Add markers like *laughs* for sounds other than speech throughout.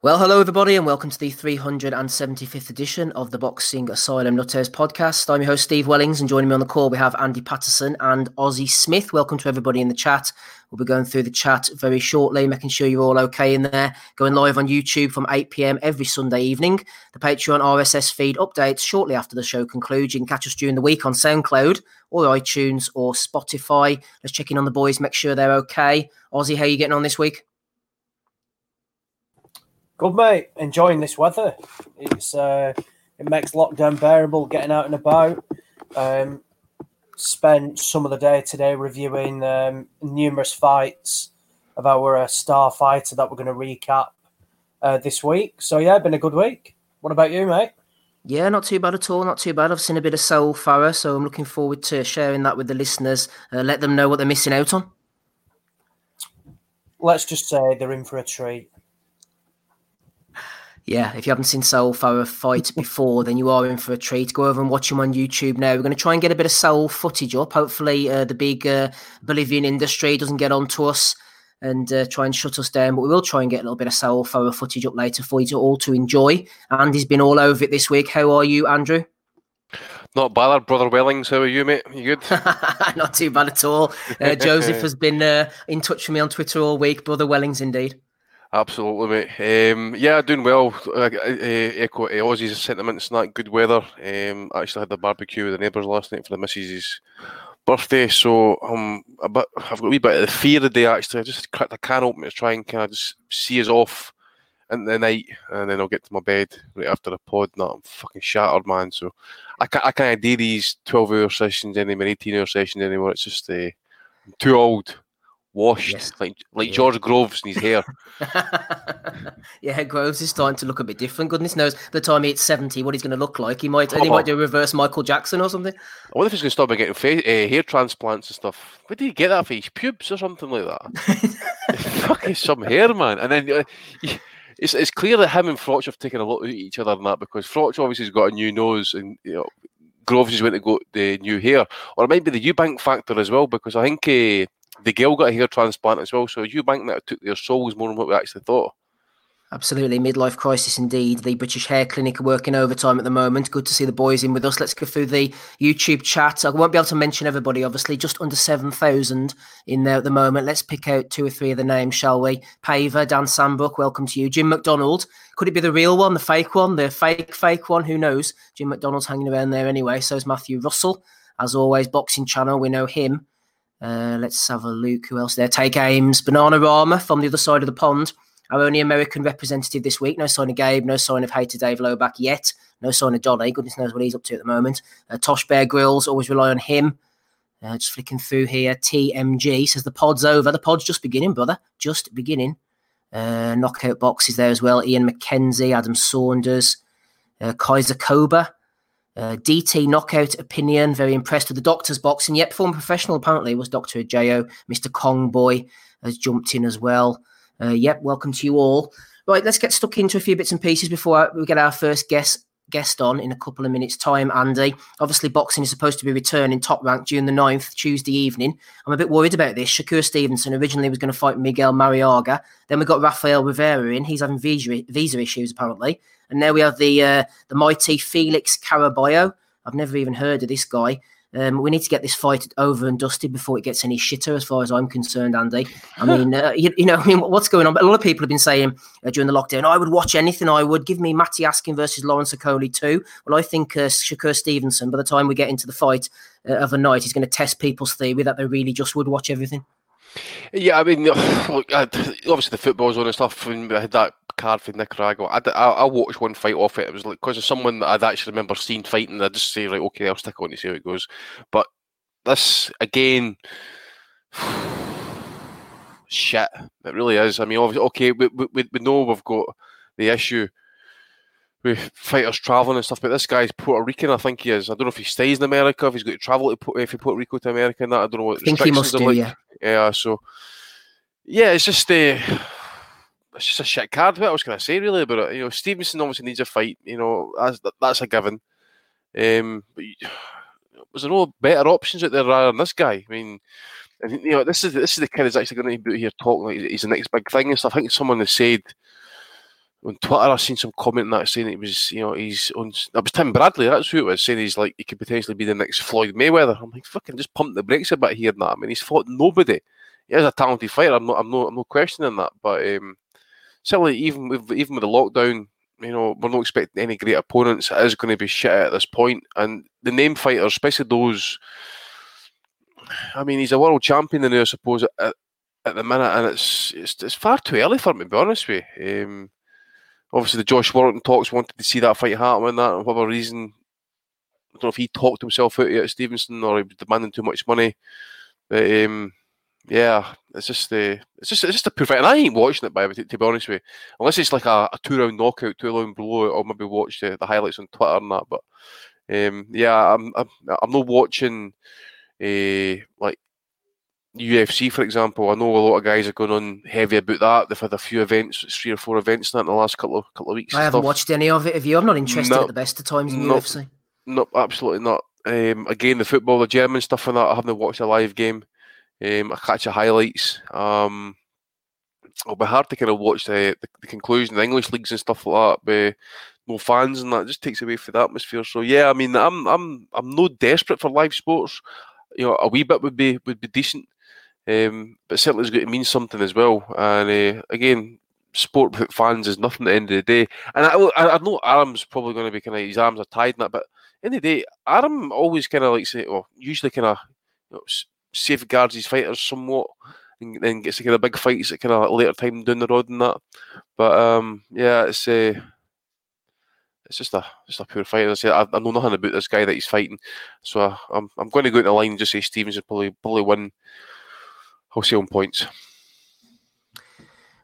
Well, hello everybody, and welcome to the 375th edition of the Boxing Asylum Nutters podcast. I'm your host, Steve Wellings, and joining me on the call, we have Andy Patterson and Ozzy Smith. Welcome to everybody in the chat. We'll be going through the chat very shortly, making sure you're all okay in there. Going live on YouTube from 8 pm every Sunday evening. The Patreon RSS feed updates shortly after the show concludes. You can catch us during the week on SoundCloud or iTunes or Spotify. Let's check in on the boys, make sure they're okay. Ozzy, how are you getting on this week? Good mate, enjoying this weather. It's uh, it makes lockdown bearable. Getting out and about. Um, spent some of the day today reviewing um, numerous fights of our uh, star fighter that we're going to recap uh, this week. So yeah, been a good week. What about you, mate? Yeah, not too bad at all. Not too bad. I've seen a bit of Saul Farah, so I'm looking forward to sharing that with the listeners. Uh, let them know what they're missing out on. Let's just say they're in for a treat yeah, if you haven't seen Saul Farah fight *laughs* before, then you are in for a treat. Go over and watch him on YouTube now. We're going to try and get a bit of Saul footage up. Hopefully, uh, the big uh, Bolivian industry doesn't get onto us and uh, try and shut us down. But we will try and get a little bit of Saul Farah footage up later for you to all to enjoy. Andy's been all over it this week. How are you, Andrew? Not bad, brother Wellings. How are you, mate? You good? *laughs* Not too bad at all. Uh, Joseph *laughs* has been uh, in touch with me on Twitter all week. Brother Wellings, indeed. Absolutely, mate. Um, yeah, doing well. Uh, echo uh, Ozzy's sentiments. Not good weather. Um, I actually had the barbecue with the neighbours last night for the missus's birthday, so um, a bit, I've got a wee bit of the fear of the day. Actually, I just cracked a can open to try and kind of just see us off in the night, and then I'll get to my bed right after the pod. Not I'm fucking shattered, man. So I can't, I can't do these twelve hour sessions anymore, eighteen hour sessions anymore. It's just uh, I'm too old washed yes. like like yeah. George Groves in his hair. *laughs* yeah, Groves is starting to look a bit different. Goodness knows the time he hits seventy, what he's going to look like. He might oh. he might do reverse Michael Jackson or something. I wonder if he's going to stop getting fa- uh, hair transplants and stuff. Where did he get that for his pubes or something like that? *laughs* Fucking some hair, man. And then. Uh, it's, it's clear that him and Froch have taken a lot at each other in that because Froch obviously has got a new nose and you know Groves is going to go the new hair, or it might be the Eubank factor as well because I think uh, the girl got a hair transplant as well. So Eubank that took their souls more than what we actually thought. Absolutely, midlife crisis indeed. The British Hair Clinic are working overtime at the moment. Good to see the boys in with us. Let's go through the YouTube chat. I won't be able to mention everybody, obviously, just under 7,000 in there at the moment. Let's pick out two or three of the names, shall we? Paver, Dan Sandbrook, welcome to you. Jim McDonald, could it be the real one, the fake one, the fake, fake one? Who knows? Jim McDonald's hanging around there anyway. So is Matthew Russell. As always, Boxing Channel, we know him. Uh, let's have a look. Who else there? Take Ames, Banana Rama from the other side of the pond. Our only American representative this week. No sign of Gabe. No sign of Hater Dave Loback yet. No sign of Johnny. Goodness knows what he's up to at the moment. Uh, Tosh Bear Grills. Always rely on him. Uh, just flicking through here. TMG says the pod's over. The pod's just beginning, brother. Just beginning. Uh, knockout boxes there as well. Ian McKenzie, Adam Saunders, uh, Kaiser Cobra. Uh, DT knockout opinion. Very impressed with the doctor's boxing. Yet former professional apparently was Doctor Ajayo. Mr. Kong Boy has jumped in as well. Uh, yep, welcome to you all. Right, let's get stuck into a few bits and pieces before we get our first guest guest on in a couple of minutes' time, Andy. Obviously, boxing is supposed to be returning top rank June the 9th, Tuesday evening. I'm a bit worried about this. Shakur Stevenson originally was going to fight Miguel Marriaga. Then we got Rafael Rivera in. He's having visa, visa issues, apparently. And now we have the uh, the mighty Felix Caraballo. I've never even heard of this guy. Um, we need to get this fight over and dusted before it gets any shitter, as far as I'm concerned, Andy. I mean, uh, you, you, know, *laughs* I mean, what's going on? But A lot of people have been saying uh, during the lockdown, I would watch anything. I would give me Matty Askin versus Lawrence Okolie too. Well, I think uh, Shakur Stevenson, by the time we get into the fight uh, of a night, is going to test people's theory that they really just would watch everything. Yeah, I mean, *sighs* look, obviously the football's on and stuff, and I had that card for Nicaragua. I, I, I watched one fight off it. It was like because of someone that I'd actually remember seeing fighting. I just say like, okay, I'll stick on to see how it goes. But this again, *sighs* shit. It really is. I mean, obviously, okay, we, we, we know we've got the issue with fighters traveling and stuff, but this guy's Puerto Rican, I think he is. I don't know if he stays in America, if he's got to travel to if he Puerto Rico to America and that. I don't know what I think he must do, like. yeah. Yeah, so yeah, it's just uh, it's just a shit card. What I was going to say really about it? You know, Stevenson obviously needs a fight. You know, that's that's a given. Um, but was there no better options out there rather than this guy? I mean, think, you know, this is this is the kid that's actually going to be here talking like he's the next big thing and stuff. I think someone has said on Twitter, I've seen some comment that saying it was, you know, he's on. That was Tim Bradley. That's who it was saying he's like he could potentially be the next Floyd Mayweather. I'm like, fucking just pump the brakes a bit here. Now, I mean, he's fought nobody. He is a talented fighter. I'm not. I'm not. I'm not questioning that. But um, certainly, even with even with the lockdown, you know, we're not expecting any great opponents. It is going to be shit at this point. And the name fighters, especially those. I mean, he's a world champion now, I suppose, at, at the minute, and it's, it's it's far too early for him to be honest with you. Um, obviously, the Josh Warrington talks wanted to see that fight happen, and that for whatever reason. I don't know if he talked himself out at Stevenson or he was demanding too much money. But um, yeah, it's just uh, it's just it's just a perfect. And I ain't watching it by to, to be honest with you, unless it's like a, a two round knockout, two round blowout, or maybe watch the, the highlights on Twitter and that. But um, yeah, I'm, I'm I'm not watching uh, like UFC for example. I know a lot of guys are going on heavy about that. They've had a few events, three or four events in in the last couple of couple of weeks. I haven't stuff. watched any of it. Have you? I'm not interested no, at the best of times in UFC. No, absolutely not. Um, again, the football, the German stuff, and that I haven't watched a live game. Um, I catch the highlights. Um, it'll be hard to kind of watch the, the, the conclusion, the English leagues and stuff like that. But no fans and that just takes away from the atmosphere. So yeah, I mean, I'm I'm I'm no desperate for live sports. You know, a wee bit would be would be decent, um, but certainly it's going to mean something as well. And uh, again, sport without fans is nothing at the end of the day. And I I, I know Arum's probably going to be kind of his arms are tied in that, but in the day, Aram always kind of like say, well, usually kind of you know, safeguards his fighters somewhat and then gets to get a big fights at kind of later time down the road and that. But um, yeah, it's uh, it's just a just a pure fight. I, say I, know nothing about this guy that he's fighting, so I, I'm I'm going to go into the line and just say Stevens will probably probably win. I'll say on points.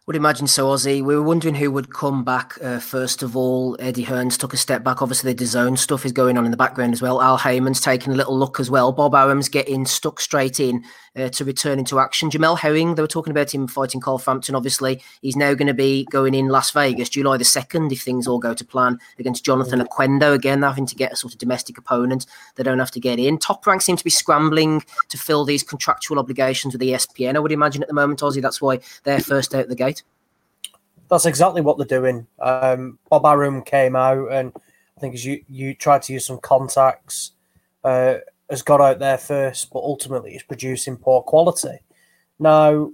Would imagine so, Ozzy. We were wondering who would come back uh, first of all. Eddie Hearn's took a step back. Obviously, the DAZN stuff is going on in the background as well. Al Haymon's taking a little look as well. Bob Arum's getting stuck straight in uh, to return into action. Jamel Herring, they were talking about him fighting Carl Frampton. Obviously, he's now going to be going in Las Vegas July the 2nd if things all go to plan against Jonathan mm. Oquendo. Again, having to get a sort of domestic opponent. They don't have to get in. Top Rank seem to be scrambling to fill these contractual obligations with the ESPN. I would imagine at the moment, Ozzy, that's why they're first out the gate that's exactly what they're doing. Um, Bob Arum came out and I think as you you tried to use some contacts, uh, has got out there first, but ultimately it's producing poor quality. Now,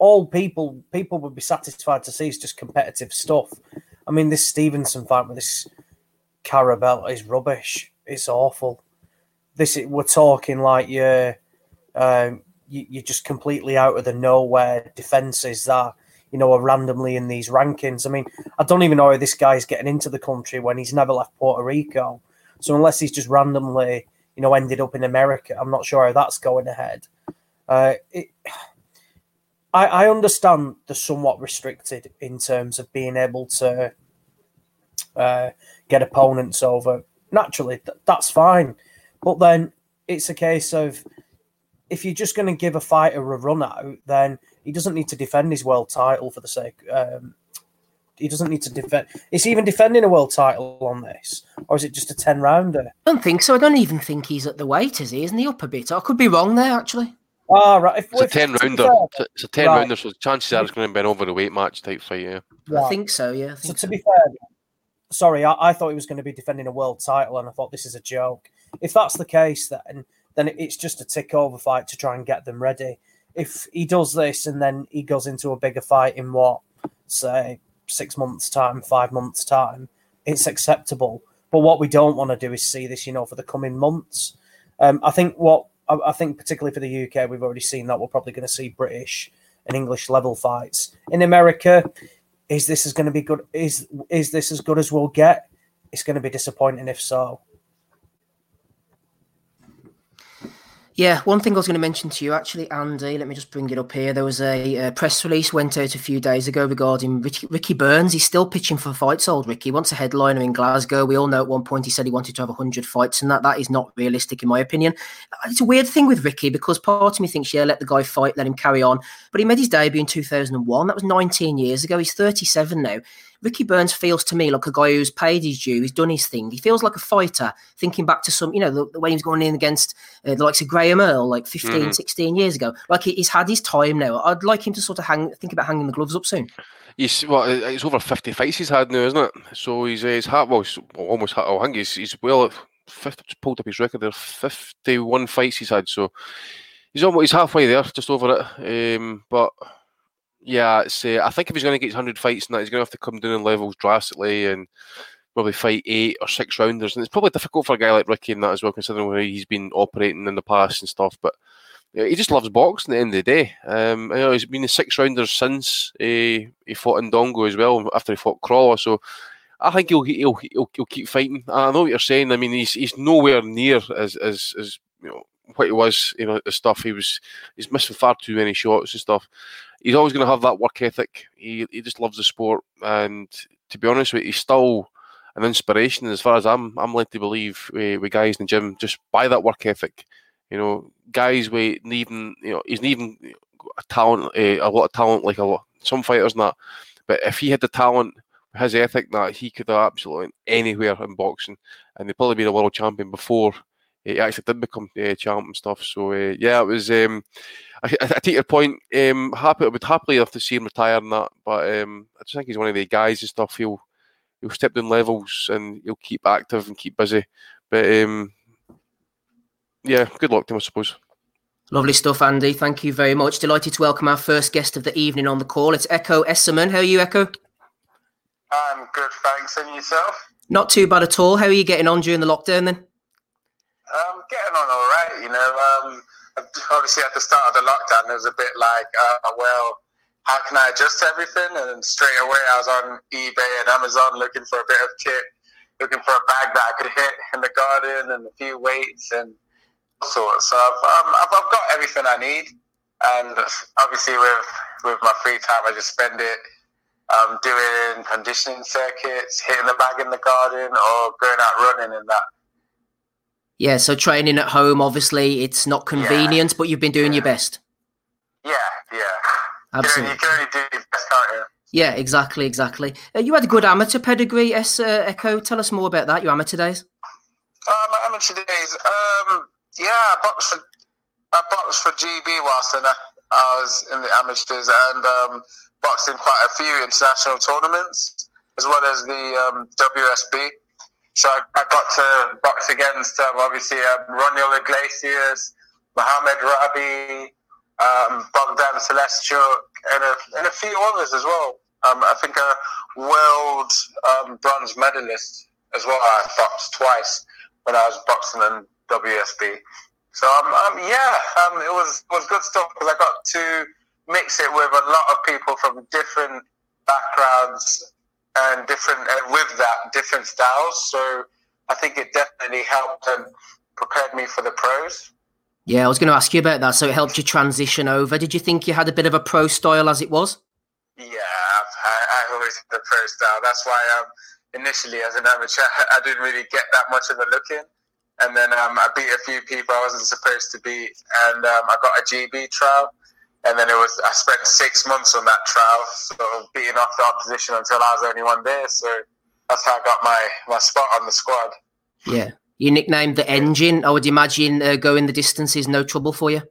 all people people would be satisfied to see is just competitive stuff. I mean, this Stevenson fight with this Carabel is rubbish. It's awful. This we're talking like you're um, you, you're just completely out of the nowhere defenses that you know, are randomly in these rankings. I mean, I don't even know how this guy's getting into the country when he's never left Puerto Rico. So unless he's just randomly, you know, ended up in America, I'm not sure how that's going ahead. Uh, it, I, I understand the somewhat restricted in terms of being able to uh, get opponents over. Naturally, th- that's fine. But then it's a case of if you're just going to give a fighter a run out, then he doesn't need to defend his world title for the sake. Um, he doesn't need to defend. Is he even defending a world title on this, or is it just a ten rounder? I don't think so. I don't even think he's at the weight, is he? Isn't he up a bit? I could be wrong there, actually. Ah, right. If, it's if, a ten rounder. It's a ten right. rounder, so chances are it's going to be an over the weight match type fight. Yeah, right. I think so. Yeah. Think so, so to be fair, sorry, I, I thought he was going to be defending a world title, and I thought this is a joke. If that's the case, then then it's just a tick over fight to try and get them ready if he does this and then he goes into a bigger fight in what, say, six months' time, five months' time, it's acceptable. But what we don't want to do is see this, you know, for the coming months. Um, I think what I, think particularly for the UK, we've already seen that we're probably going to see British and English level fights. In America, is this is going to be good? Is is this as good as we'll get? It's going to be disappointing if so. Yeah, one thing I was going to mention to you actually, Andy. Let me just bring it up here. There was a, press release went out a few days ago regarding Ricky, Ricky, Burns. He's still pitching for fights. Old Ricky wants a headliner in Glasgow. We all know at one point he said he wanted to have hundred fights, and that that is not realistic in my opinion. It's a weird thing with Ricky because part of me thinks, yeah, let the guy fight, let him carry on. But he made his debut in two thousand and one. That was nineteen years ago. He's thirty seven now Ricky Burns feels to me like a guy who's paid his due, he's done his thing. He feels like a fighter, thinking back to some, you know, the, the way he was going in against uh, the likes of Graham Earl like 15, mm-hmm. 16 years ago. Like he's had his time now. I'd like him to sort of hang, think about hanging the gloves up soon. He's well, it's over 50 fights he's had now, isn't it? So he's, uh, he's had, well, he's almost, I think he's, he's well, 50, pulled up his record there, 51 fights he's had. So he's almost, he's halfway there, just over it. Um, but yeah, uh, I think if he's going to get his 100 fights and that, he's going to have to come down in levels drastically and probably fight eight or six rounders. And it's probably difficult for a guy like Ricky in that as well, considering where he's been operating in the past and stuff. But know, he just loves boxing at the end of the day. Um, you know, he's been the six rounders since he, he fought Indongo as well after he fought Crawford. So I think he'll he'll he'll, he'll keep fighting. I know what you're saying. I mean, he's he's nowhere near as as as you know what he was. You know, the stuff he was. He's missing far too many shots and stuff. He's always going to have that work ethic. He he just loves the sport, and to be honest with you, he's still an inspiration as far as I'm I'm led to believe with, with guys in the gym just by that work ethic. You know, guys with even you know he's even a talent, uh, a lot of talent like a lot some fighters and that. But if he had the talent, his ethic, that he could have absolutely anywhere in boxing, and he'd probably been a world champion before he actually did become uh, champ and stuff. So uh, yeah, it was. Um, I, I, take your point. Um, happy, I would happily have to see him retire and that, but um, I just think he's one of the guys and stuff. He'll he'll step down levels and he'll keep active and keep busy. But um, yeah, good luck to him, I suppose. Lovely stuff, Andy. Thank you very much. Delighted to welcome our first guest of the evening on the call. It's Ekow Essuman. How are you, Ekow? I'm good, thanks. And yourself? Not too bad at all. How are you getting on during the lockdown then? Um, getting on all right. You know, um, obviously at the start of the lockdown, it was a bit like, uh, well, how can I adjust everything? And straight away, I was on eBay and Amazon looking for a bit of kit, looking for a bag that I could hit in the garden and a few weights and all sorts. So I've, um, I've, I've got everything I need, and obviously with with my free time, I just spend it um, doing conditioning circuits, hitting the bag in the garden, or going out running and that. Yeah, so training at home, obviously, it's not convenient, yeah. but you've been doing yeah. your best. Yeah, yeah. Absolutely. You can only, you can only do your best, can't you? Yeah, exactly, exactly. Uh, you had a good amateur pedigree, S uh, Ekow. Tell us more about that. Your amateur days. Uh, my amateur days. Um, yeah, I boxed for I boxed for GB whilst I was in the amateurs and um, boxed in quite a few international tournaments as well as the um, WSB. So I, I, got to box against um, obviously um, Roniel Iglesias, Mohamed Rabi, um, Bogdan Selestchuk, and a, and a few others as well. Um, I think a world um, bronze medalist as well. I boxed twice when I was boxing in WSB. So um, um yeah, um, it was was good stuff because I got to mix it with a lot of people from different backgrounds and different uh, with that different styles. So I think it definitely helped and prepared me for the pros. Yeah, I was going to ask you about that. So it helped you transition over. Did you think you had a bit of a pro style as it was? Yeah, I, I always had the pro style. That's why um, initially as an amateur, *laughs* I didn't really get that much of a look in and then um, I beat a few people I wasn't supposed to beat, and um, I got a GB trial. And then it was I spent six months on that trial, sort of beating off the opposition until I was the only one there. So that's how I got my my spot on the squad. Yeah, you nicknamed the engine. I would imagine uh, going the distance is no trouble for you.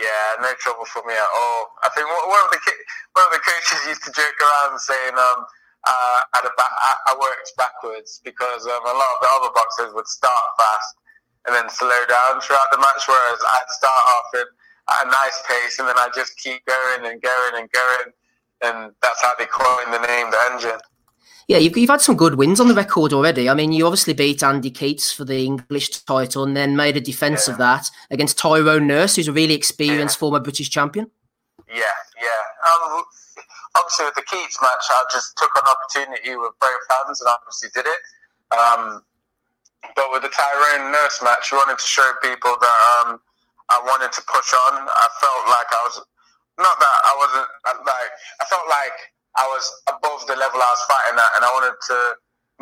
Yeah, no trouble for me at all. I think one of the one of the coaches used to joke around saying, um, uh, ba- I worked backwards because um, a lot of the other boxers would start fast and then slow down throughout the match, whereas I'd start off at a nice pace and then I just keep going and going and going, and that's how they coined the name, the engine. Yeah, you've, you've had some good wins on the record already. I mean, you obviously beat Andy Keates for the English title and then made a defence yeah. of that against Tyrone Nurse, who's a really experienced yeah. former British champion. Yeah, yeah. Um, obviously with the Keates match, I just took an opportunity with both hands and obviously did it. Um, but with the Tyrone Nurse match, I wanted to show people that um, I wanted to push on. I felt like I was not that I wasn't like I felt like I was above the level I was fighting at, and I wanted to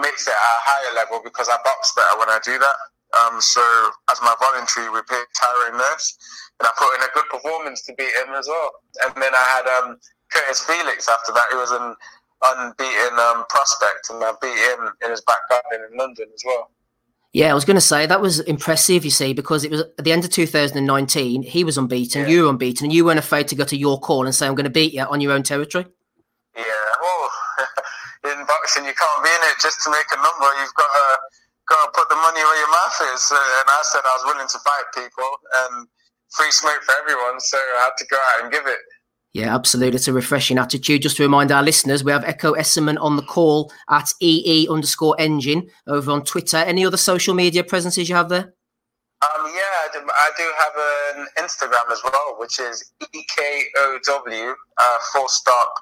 mix it at a higher level because I box better when I do that. Um, so as my voluntary, we picked Tyrone Nurse, and I put in a good performance to beat him as well. And then I had um, Curtis Felix after that, who was an unbeaten um, prospect, and I beat him in his back garden in London as well. Yeah, I was going to say that was impressive, you see, because it was at the end of 2019, he was unbeaten, Yeah. you were unbeaten, and you weren't afraid to go to your call and say, I'm going to beat you on your own territory. Yeah, well, *laughs* in boxing you can't be in it just to make a number. You've got to got to put the money where your mouth is. Uh, and I said I was willing to fight people and free smoke for everyone, so I had to go out and give it. Yeah, absolutely. It's a refreshing attitude. Just to remind our listeners, we have Ekow Essuman on the call at EE underscore engine over on Twitter. Any other social media presences you have there? Um, yeah, I do, I do have an Instagram as well, which is EKOW, uh, full stop,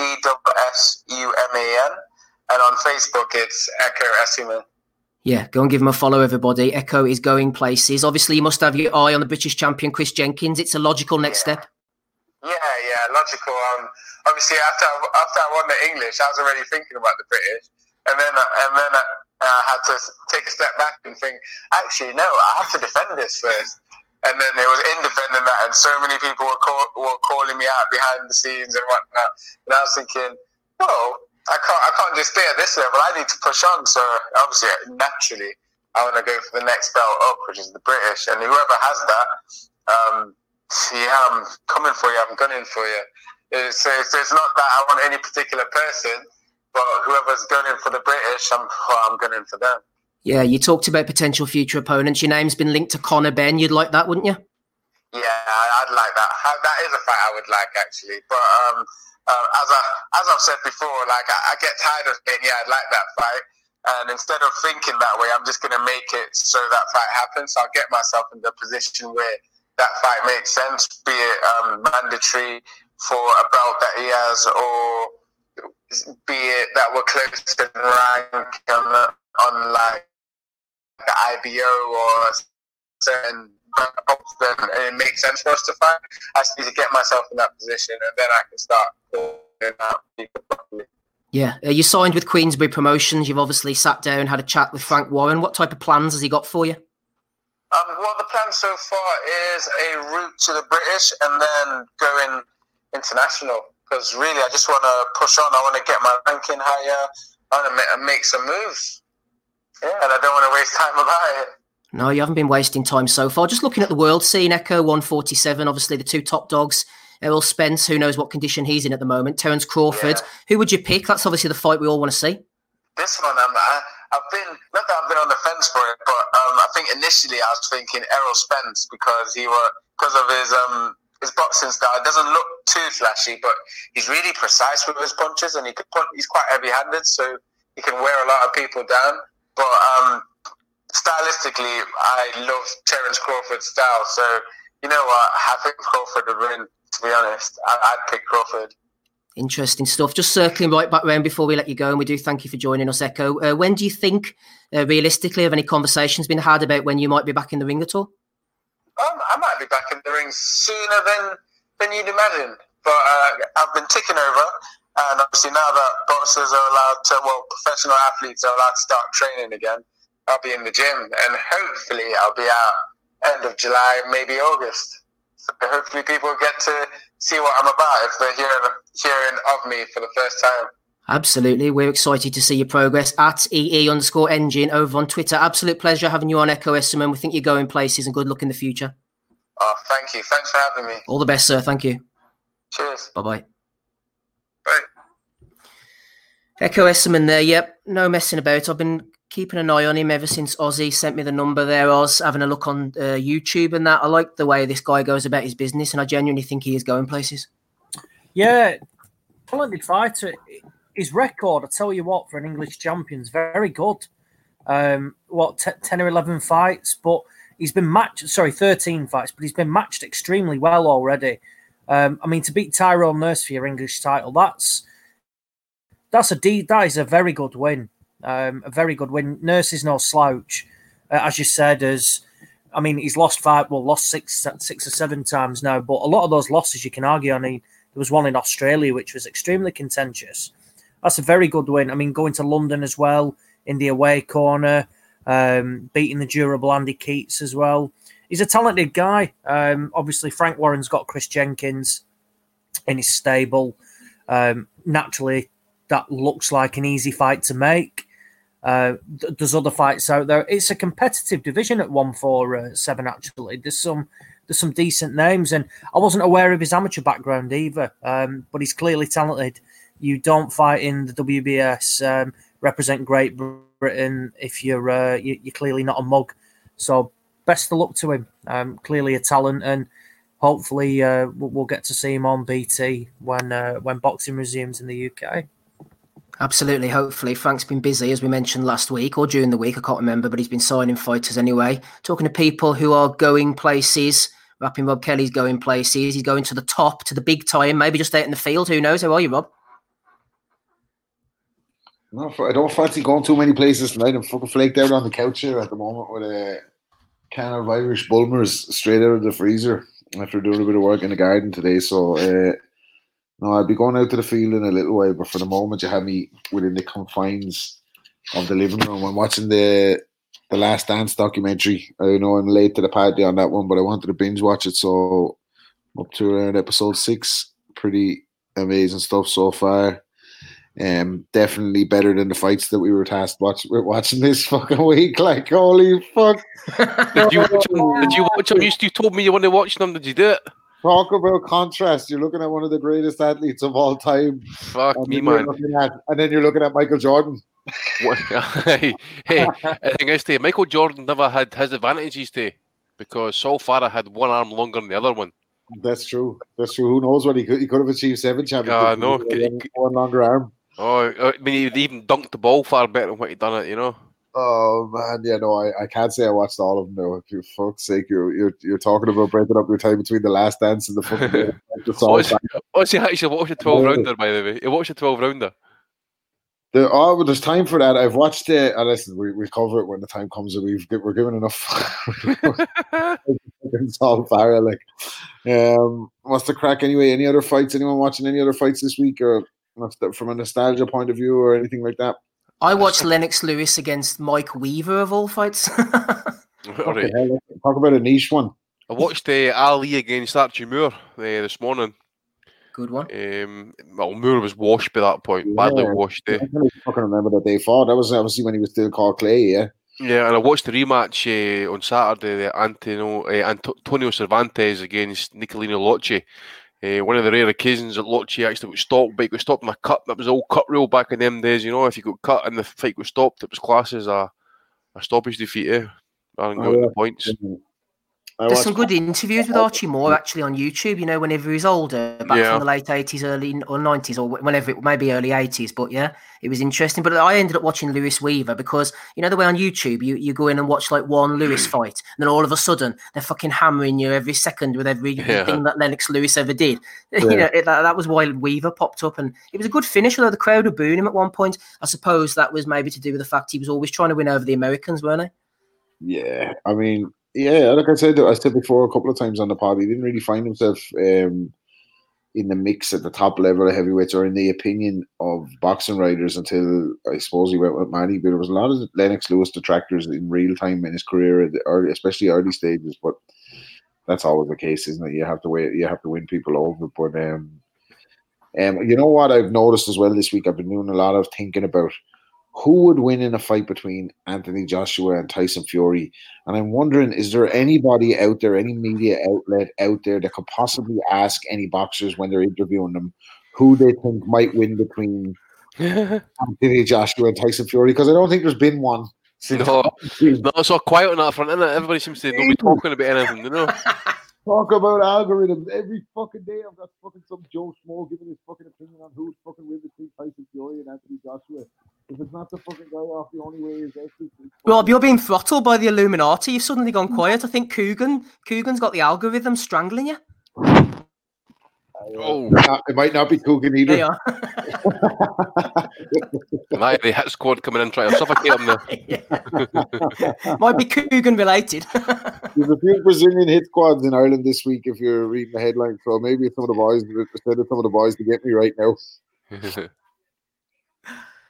E double S U M A N. And on Facebook, it's Ekow Essuman. Yeah, go and give him a follow, everybody. Ekow is going places. Obviously, you must have your eye on the British champion, Chris Jenkins. It's a logical next Yeah. step. Yeah, yeah, logical. Um, obviously, after I, after I won the English, I was already thinking about the British, and then and then I, I had to take a step back and think, actually, no, I have to defend this first. And then it was in defending that, and so many people were, call, were calling me out behind the scenes and whatnot. And I was thinking, well, I can't, I can't just stay at this level. I need to push on. So obviously, naturally, I want to go for the next belt up, which is the British. And whoever has that, um, yeah, I'm coming for you. I'm gunning for you. It's, it's, it's not that I want any particular person, but whoever's gunning for the British, I'm, I'm gunning for them. Yeah, you talked about potential future opponents. Your name's been linked to Conor Benn. You'd like that, wouldn't you? Yeah, I'd like that. That is a fight I would like actually. But um, uh, as I as I've said before, like I, I get tired of saying, yeah, I'd like that fight. And instead of thinking that way, I'm just going to make it so that fight happens. So I'll get myself in the position where that fight makes sense, be it um, mandatory for a belt that he has, or be it that we're close in rank on, on like the IBO or certain then it makes sense for us to fight. I just need to get myself in that position, and then I can start calling out people properly. Yeah. You signed with Queensberry Promotions. You've obviously sat down, had a chat with Frank Warren. What type of plans has he got for you? Um, well, the plan so far is a route to the British and then going international. Because really, I just want to push on. I want to get my ranking higher. I want to make, make some moves. Yeah, and I don't want to waste time about it. No, you haven't been wasting time so far. Just looking at the world scene, Ekow 147, obviously the two top dogs. Errol Spence, who knows what condition he's in at the moment. Terence Crawford. Yeah. Who would you pick? That's obviously the fight we all want to see. this one, I'm, I, I've been not that I've been on the fence for it, but um, I think initially I was thinking Errol Spence because he were because of his um his boxing style. It doesn't look too flashy, but he's really precise with his punches, and he could punch. He's quite heavy-handed, so he can wear a lot of people down. But um, stylistically, I love Terence Crawford's style. So you know what, I think Crawford would win. To be honest, I, I'd pick Crawford. Interesting stuff. Just circling right back round before we let you go, and we do thank you for joining us, Ekow. Uh, when do you think, uh, realistically, have any conversations been had about when you might be back in the ring at all? Um, I might be back in the ring sooner than than you'd imagine. But uh, I've been ticking over, and obviously now that boxers are allowed to, well, professional athletes are allowed to start training again, I'll be in the gym, and hopefully I'll be out end of July, maybe August. So hopefully people get to see what I'm about if they're hearing hearing of me for the first time. Absolutely. We're excited to see your progress at EE underscore engine over on Twitter. Absolute pleasure having you on Ekow Essuman. We think you're going places and good luck in the future. Oh, thank you. Thanks for having me. All the best, sir. Thank you. Cheers. Bye bye. Bye. Ekow Essuman there. Yep. No messing about. I've been keeping an eye on him ever since Ozzy sent me the number there. Was having a look on uh, YouTube and that. I like the way this guy goes about his business, and I genuinely think he is going places. Yeah, talented fighter. His record, I tell you what, for an English champion is very good. Um, what, t- 10 or 11 fights, but he's been matched, sorry, 13 fights, but he's been matched extremely well already. Um, I mean, to beat Tyrone Nurse for your English title, that's that's a a D, that is a very good win. Um, a very good win. Nurse is no slouch, uh, as you said. As I mean, he's lost five, well, lost six, six or seven times now. But a lot of those losses, you can argue. I mean, there was one in Australia which was extremely contentious. That's a very good win. I mean, going to London as well in the away corner, um, beating the durable Andy Keates as well. He's a talented guy. Um, obviously, Frank Warren's got Chris Jenkins in his stable. Um, naturally, that looks like an easy fight to make. Uh, th- there's other fights out there. It's a competitive division at one four uh, seven. Actually, there's some there's some decent names, and I wasn't aware of his amateur background either. Um, but he's clearly talented. You don't fight in the WBS, um, represent Great Britain if you're uh, you, are clearly not a mug. So best of luck to him. Um, clearly a talent, and hopefully uh, we'll get to see him on BT when uh, when boxing resumes in the UK. Absolutely. Hopefully, Frank's been busy, as we mentioned last week or during the week. I can't remember, but he's been signing fighters anyway. Talking to people who are going places. Rapping Rob Kelly's going places. He's going to the top, to the big time, maybe just out in the field. Who knows? How are you, Rob? I don't fancy going too many places tonight. I'm fucking flaked out on the couch here at the moment with a can of Irish Bulmers straight out of the freezer after doing a bit of work in the garden today. So, uh, no, I'll be going out to the field in a little while, but for the moment, you have me within the confines of the living room. I'm watching the the Last Dance documentary. I know I'm late to the party on that one, but I wanted to binge watch it, so up to around episode six. Pretty amazing stuff so far. Um, definitely better than the fights that we were tasked watch, watching this *laughs* fucking week. Like, holy fuck! *laughs* did you watch them? Did you watch them? You told me you wanted to watch them. Did you do it? Talk about contrast. You're looking at one of the greatest athletes of all time. Fuck me, man. At, and then you're looking at Michael Jordan. *laughs* hey, hey, I think I say eh, Michael Jordan never had his advantages to because so far I had one arm longer than the other one. That's true. That's true. Who knows what he could? He could have achieved seven championships. Yeah, no, one longer arm. Oh, I mean, he even dunked the ball far better than what he done it. You know. Oh man, yeah, no, I, I can't say I watched all of them though. For fuck's sake, you're you're you're talking about breaking up your time between the last dance and the fucking what's, what's he actually watched a twelve rounder by the way? He watched a twelve rounder. There, oh, there's time for that. I've watched it. Uh, listen, we we cover it when the time comes. And we've we're given enough. *laughs* it's all fire. Like, um, what's the crack anyway? Any other fights? Anyone watching any other fights this week, or from a nostalgia point of view, or anything like that? I watched Lennox Lewis against Mike Weaver of all fights. *laughs* okay, talk about a niche one. I watched uh, Ali against Archie Moore uh, this morning. Good one. Um, well, Moore was washed by that point, yeah, badly washed. Eh? I fucking remember that day fought. That was obviously when he was still called Clay, yeah. Yeah, and I watched the rematch uh, on Saturday. The Antonio, uh, Antonio Cervantes against Nicolino Locche. Uh, one of the rare occasions that Locche actually got stopped, but got stopped in a cut. That was all cut rule back in them days. You know, if you got cut and the fight was stopped, it was classed as a, a stoppage defeat. Eh? Rather than oh, yeah. the points. There's some good interviews with Archie Moore actually on YouTube. You know, whenever he's older, back yeah. from the late eighties, early or nineties, or whenever it maybe early eighties. But yeah, it was interesting. But I ended up watching Lewis Weaver because you know the way on YouTube you, you go in and watch like one Lewis *clears throat* fight, and then all of a sudden they're fucking hammering you every second with every yeah. thing that Lennox Lewis ever did. Yeah. *laughs* you know, it, that, that was why Weaver popped up, and it was a good finish. Although the crowd were booing him at one point, I suppose that was maybe to do with the fact he was always trying to win over the Americans, weren't he? Yeah, I mean, yeah, like I said, I said before a couple of times on the pod, he didn't really find himself um, in the mix at the top level of heavyweights or in the opinion of boxing writers until I suppose he went with Manny. But there was a lot of Lennox Lewis detractors in real time in his career, early, especially early stages. But that's always the case, isn't it? You have to wait, you have to win people over. But um, um, you know what I've noticed as well this week? I've been doing a lot of thinking about who would win in a fight between Anthony Joshua and Tyson Fury? And I'm wondering, is there anybody out there, any media outlet out there that could possibly ask any boxers when they're interviewing them who they think might win between *laughs* Anthony Joshua and Tyson Fury? Because I don't think there's been one. No, no, it's all quiet on that front, isn't it? Everybody seems to not be talking about anything, you know. *laughs* talk about algorithms every fucking day. I've got fucking some Joe Small giving his fucking opinion on who's fucking win between Tyson Fury and Anthony Joshua. If it's not the fucking guy off, the only way is actually. Rob, you're being throttled by the Illuminati. You've suddenly gone mm. quiet. I think Coogan, Coogan's got the algorithm strangling you. Uh, oh, it might not be Coogan either. Yeah. *laughs* might the hit squad coming in trying to suffocate him there. *laughs* might be Coogan related. *laughs* There's a few Brazilian hit squads in Ireland this week. If you're reading the headline, so maybe some of the boys, instead of some of the boys, to get me right now.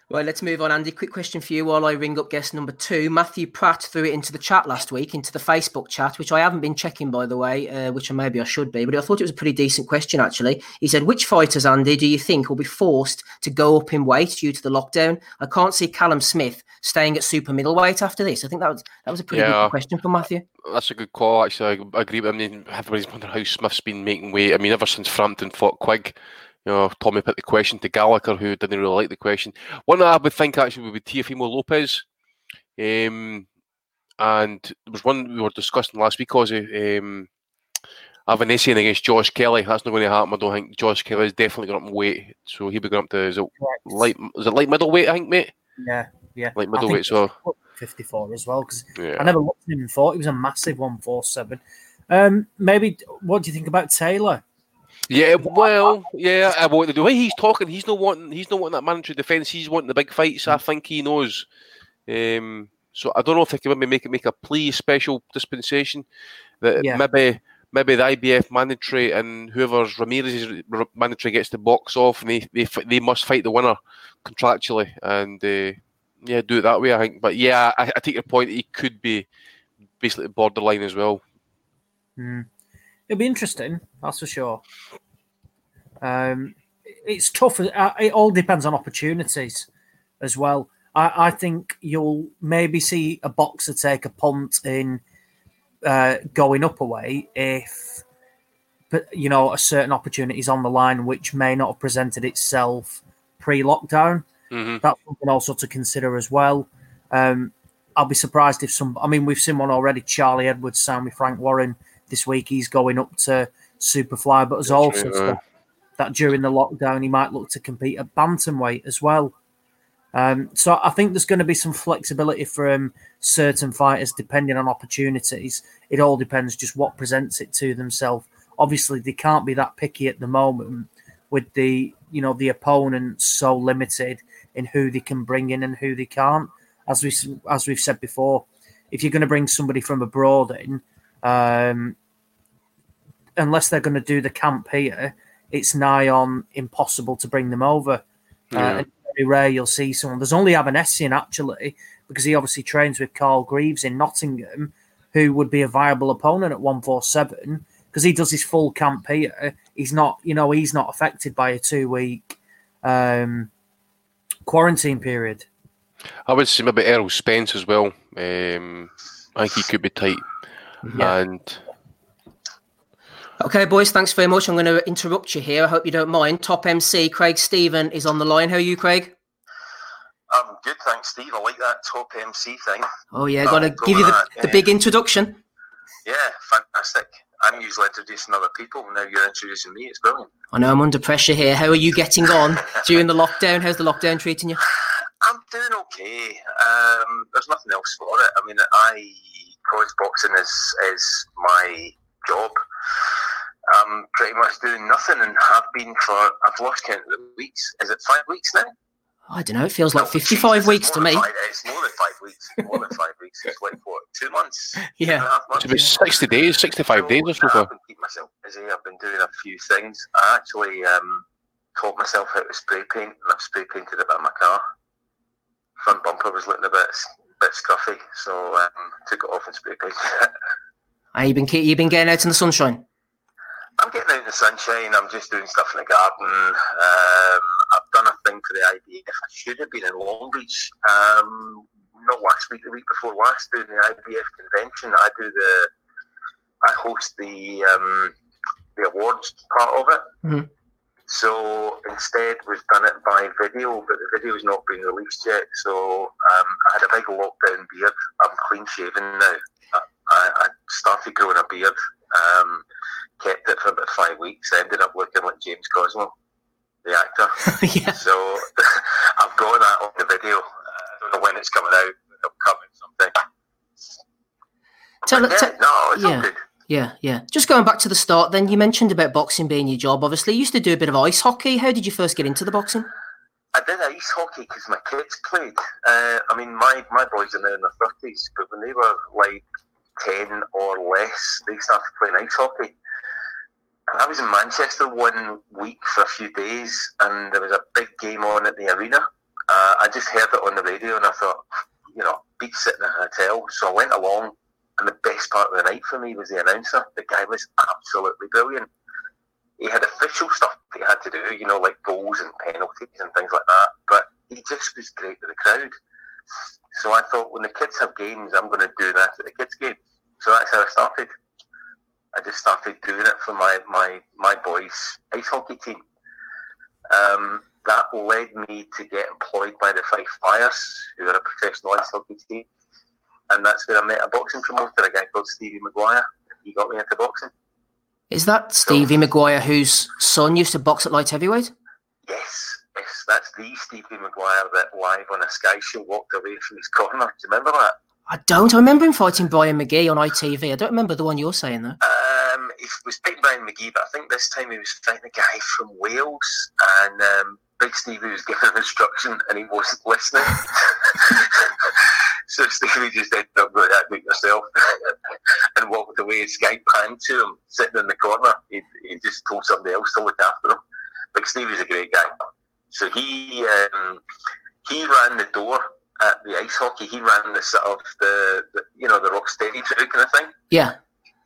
Right, let's move on, Andy. Quick question for you while I ring up guest number two. Matthew Pratt threw it into the chat last week, into the Facebook chat, which I haven't been checking, by the way, uh, which maybe I should be, but I thought it was a pretty decent question, actually. He said, Which fighters, Andy, do you think will be forced to go up in weight due to the lockdown? I can't see Callum Smith staying at super middleweight after this. I think that was that was a pretty Yeah. good question for Matthew. That's a good call, actually. I agree. I mean, everybody's wondering how Smith's been making weight. I mean, ever since Frampton fought Quigg, you know, Tommy put the question to Gallagher, who didn't really like the question. One that I would think actually would be Teofimo Lopez. Um, and there was one we were discussing last week, Ozzy. Um, Avanesyan against Josh Kelly. That's not going to happen. I don't think Josh Kelly's definitely going up in weight. So he'll be going up to, is it light, is it light middleweight, I think, mate? Yeah, yeah. Light I think middleweight, so. 54 as well because Yeah. I never looked at him and thought he was a massive 147. Um, maybe what do you think about Taylor? Yeah, well, yeah. well, the way he's talking, he's not wanting. He's not wanting that mandatory defence. He's wanting the big fights. I think he knows. Um, so I don't know if they can maybe make it make a plea special dispensation that Yeah. maybe maybe the IBF mandatory and whoever's Ramirez's mandatory gets the box off, and they they, they must fight the winner contractually, and uh, yeah, do it that way. I think. But yeah, I, I take your point. He could be basically borderline as well. Hmm. It'll be interesting, that's for sure. Um, it's tough. uh, It all depends on opportunities as well. I, I think you'll maybe see a boxer take a punt in uh, going up away if, but you know, a certain opportunity is on the line which may not have presented itself pre-lockdown. hmm That's something also to consider as well. Um, I'll be surprised if some. I mean, we've seen one already. Charlie Edwards with Frank Warren this week. He's going up to Superfly, but there's also that during the lockdown he might look to compete at bantamweight as well. Um, so I think there's going to be some flexibility from certain fighters depending on opportunities. It all depends just what presents it to themselves. Obviously, they can't be that picky at the moment with the you know the opponent so limited in who they can bring in and who they can't. As we as we've said before, if you're going to bring somebody from abroad in, um, unless they're going to do the camp here, it's nigh on impossible to bring them over. Uh, Yeah. and very rare you'll see someone. There's only Avanesyan actually, because he obviously trains with Carl Greaves in Nottingham, who would be a viable opponent at 147 because he does his full camp here. He's not, you know, he's not affected by a two week um, quarantine period. I would say maybe Errol Spence as well. Um, I think he could be tight. Yeah. And Okay, boys, thanks very much. I'm going to interrupt you here. I hope you don't mind. Top MC Craig Stephen is on the line. How are you, Craig? I'm good, thanks, Steve. I like that top MC thing. Oh yeah, got to give you the, go the yeah. big introduction. Yeah, fantastic. I'm usually introducing other people. And now you're introducing me. It's brilliant. I know I'm under pressure here. How are you getting on during the lockdown? How's the lockdown treating you? I'm doing okay. Um, there's nothing else for it. I mean, I college boxing is is my job. I'm pretty much doing nothing and have been for I've lost count of the weeks. Is it five weeks now? I don't know. It feels like 55 Jesus, weeks to me. Five, it's more than five weeks. More than five weeks. It's like what, two months? Two and a Yeah. half months? it's about 60 days, 65 days or so I've far. been keeping myself busy. I've been doing a few things. I actually um, taught myself how to spray paint, and I've spray painted it on my car. Front bumper was looking a bit bit scruffy, so um, took it off and spray painted it. Ah, you been you been getting out in the sunshine? I'm getting out in the sunshine. I'm just doing stuff in the garden. Um, I've done a thing for the IBF. I should have been in Long Beach. Um, not last week, the week before last, doing the IBF convention. I do the, I host the um, the awards part of it. Mhm. So instead, we've done it by video, but the video's not been released yet. So um, I had a big lockdown beard. I'm clean shaven now. I, I started growing a beard. Um, kept it for about five weeks. Ended up looking like James Cosmo, the actor. *laughs* yeah. So *laughs* I've got that on the video. Uh, I don't know when it's coming out. but It'll come out sometime. Tell, yeah, tell- no, it's yeah. all good. Yeah, yeah. Just going back to the start, then you mentioned about boxing being your job. Obviously, you used to do a bit of ice hockey. How did you first get into the boxing? I did ice hockey because my kids played. Uh, I mean, my, my boys are now in their thirties, but when they were like ten or less, they started playing ice hockey. And I was in Manchester one week for a few days, and there was a big game on at the arena, uh, I just heard it on the radio and I thought, you know, beat sitting in a hotel. So I went along, and the best part of the night for me was the announcer. The guy was absolutely brilliant. He had official stuff that he had to do, you know, like goals and penalties and things like that. But he just was great with the crowd. So I thought, when the kids have games, I'm going to do that at the kids' games. So that's how I started. I just started doing it for my my my boys' ice hockey team. Um, that led me to get employed by the Fife Flyers, who are a professional ice hockey team, and that's where I met a boxing promoter, a guy called Stevie Maguire. He got me into boxing. Is that Stevie Maguire, whose son used to box at light heavyweight? Yes, yes, that's the Stevie Maguire that live on a Sky show walked away from his corner. Do you remember that? I don't. I remember him fighting Brian Magee on ITV. I don't remember the one you're saying though. Um, he was fighting Brian Magee, but I think this time he was fighting a guy from Wales, and um, Big Stevie was giving him instruction, and he wasn't listening. *laughs* so Stevie just ended up going, "That make yourself," *laughs* and walked away. Guy panned to him, sitting in the corner. He, he just told somebody else to look after him. Big Stevie's a great guy. So he um, he ran the door at the ice hockey. He ran the sort of the, the you know the rock steady kind of thing. Yeah.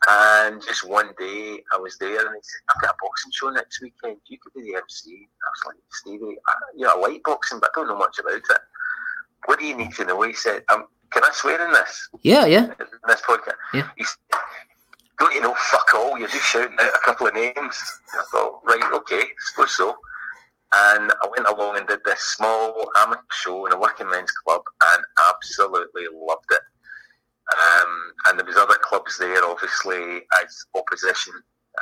And just one day I was there and he said, I've got a boxing show next weekend. You could be the MC. I was like, Stevie, I, you know, I like boxing, but I don't know much about it. What do you need to know? He said, um, Can I swear in this? Yeah, yeah. In this podcast? Yeah. He said, Don't you know fuck all? You're just shouting out a couple of names. I thought, Right, okay, suppose so. And I went along and did this small amateur show in a working men's club and absolutely loved it. Um, and there was other clubs there, obviously, as opposition.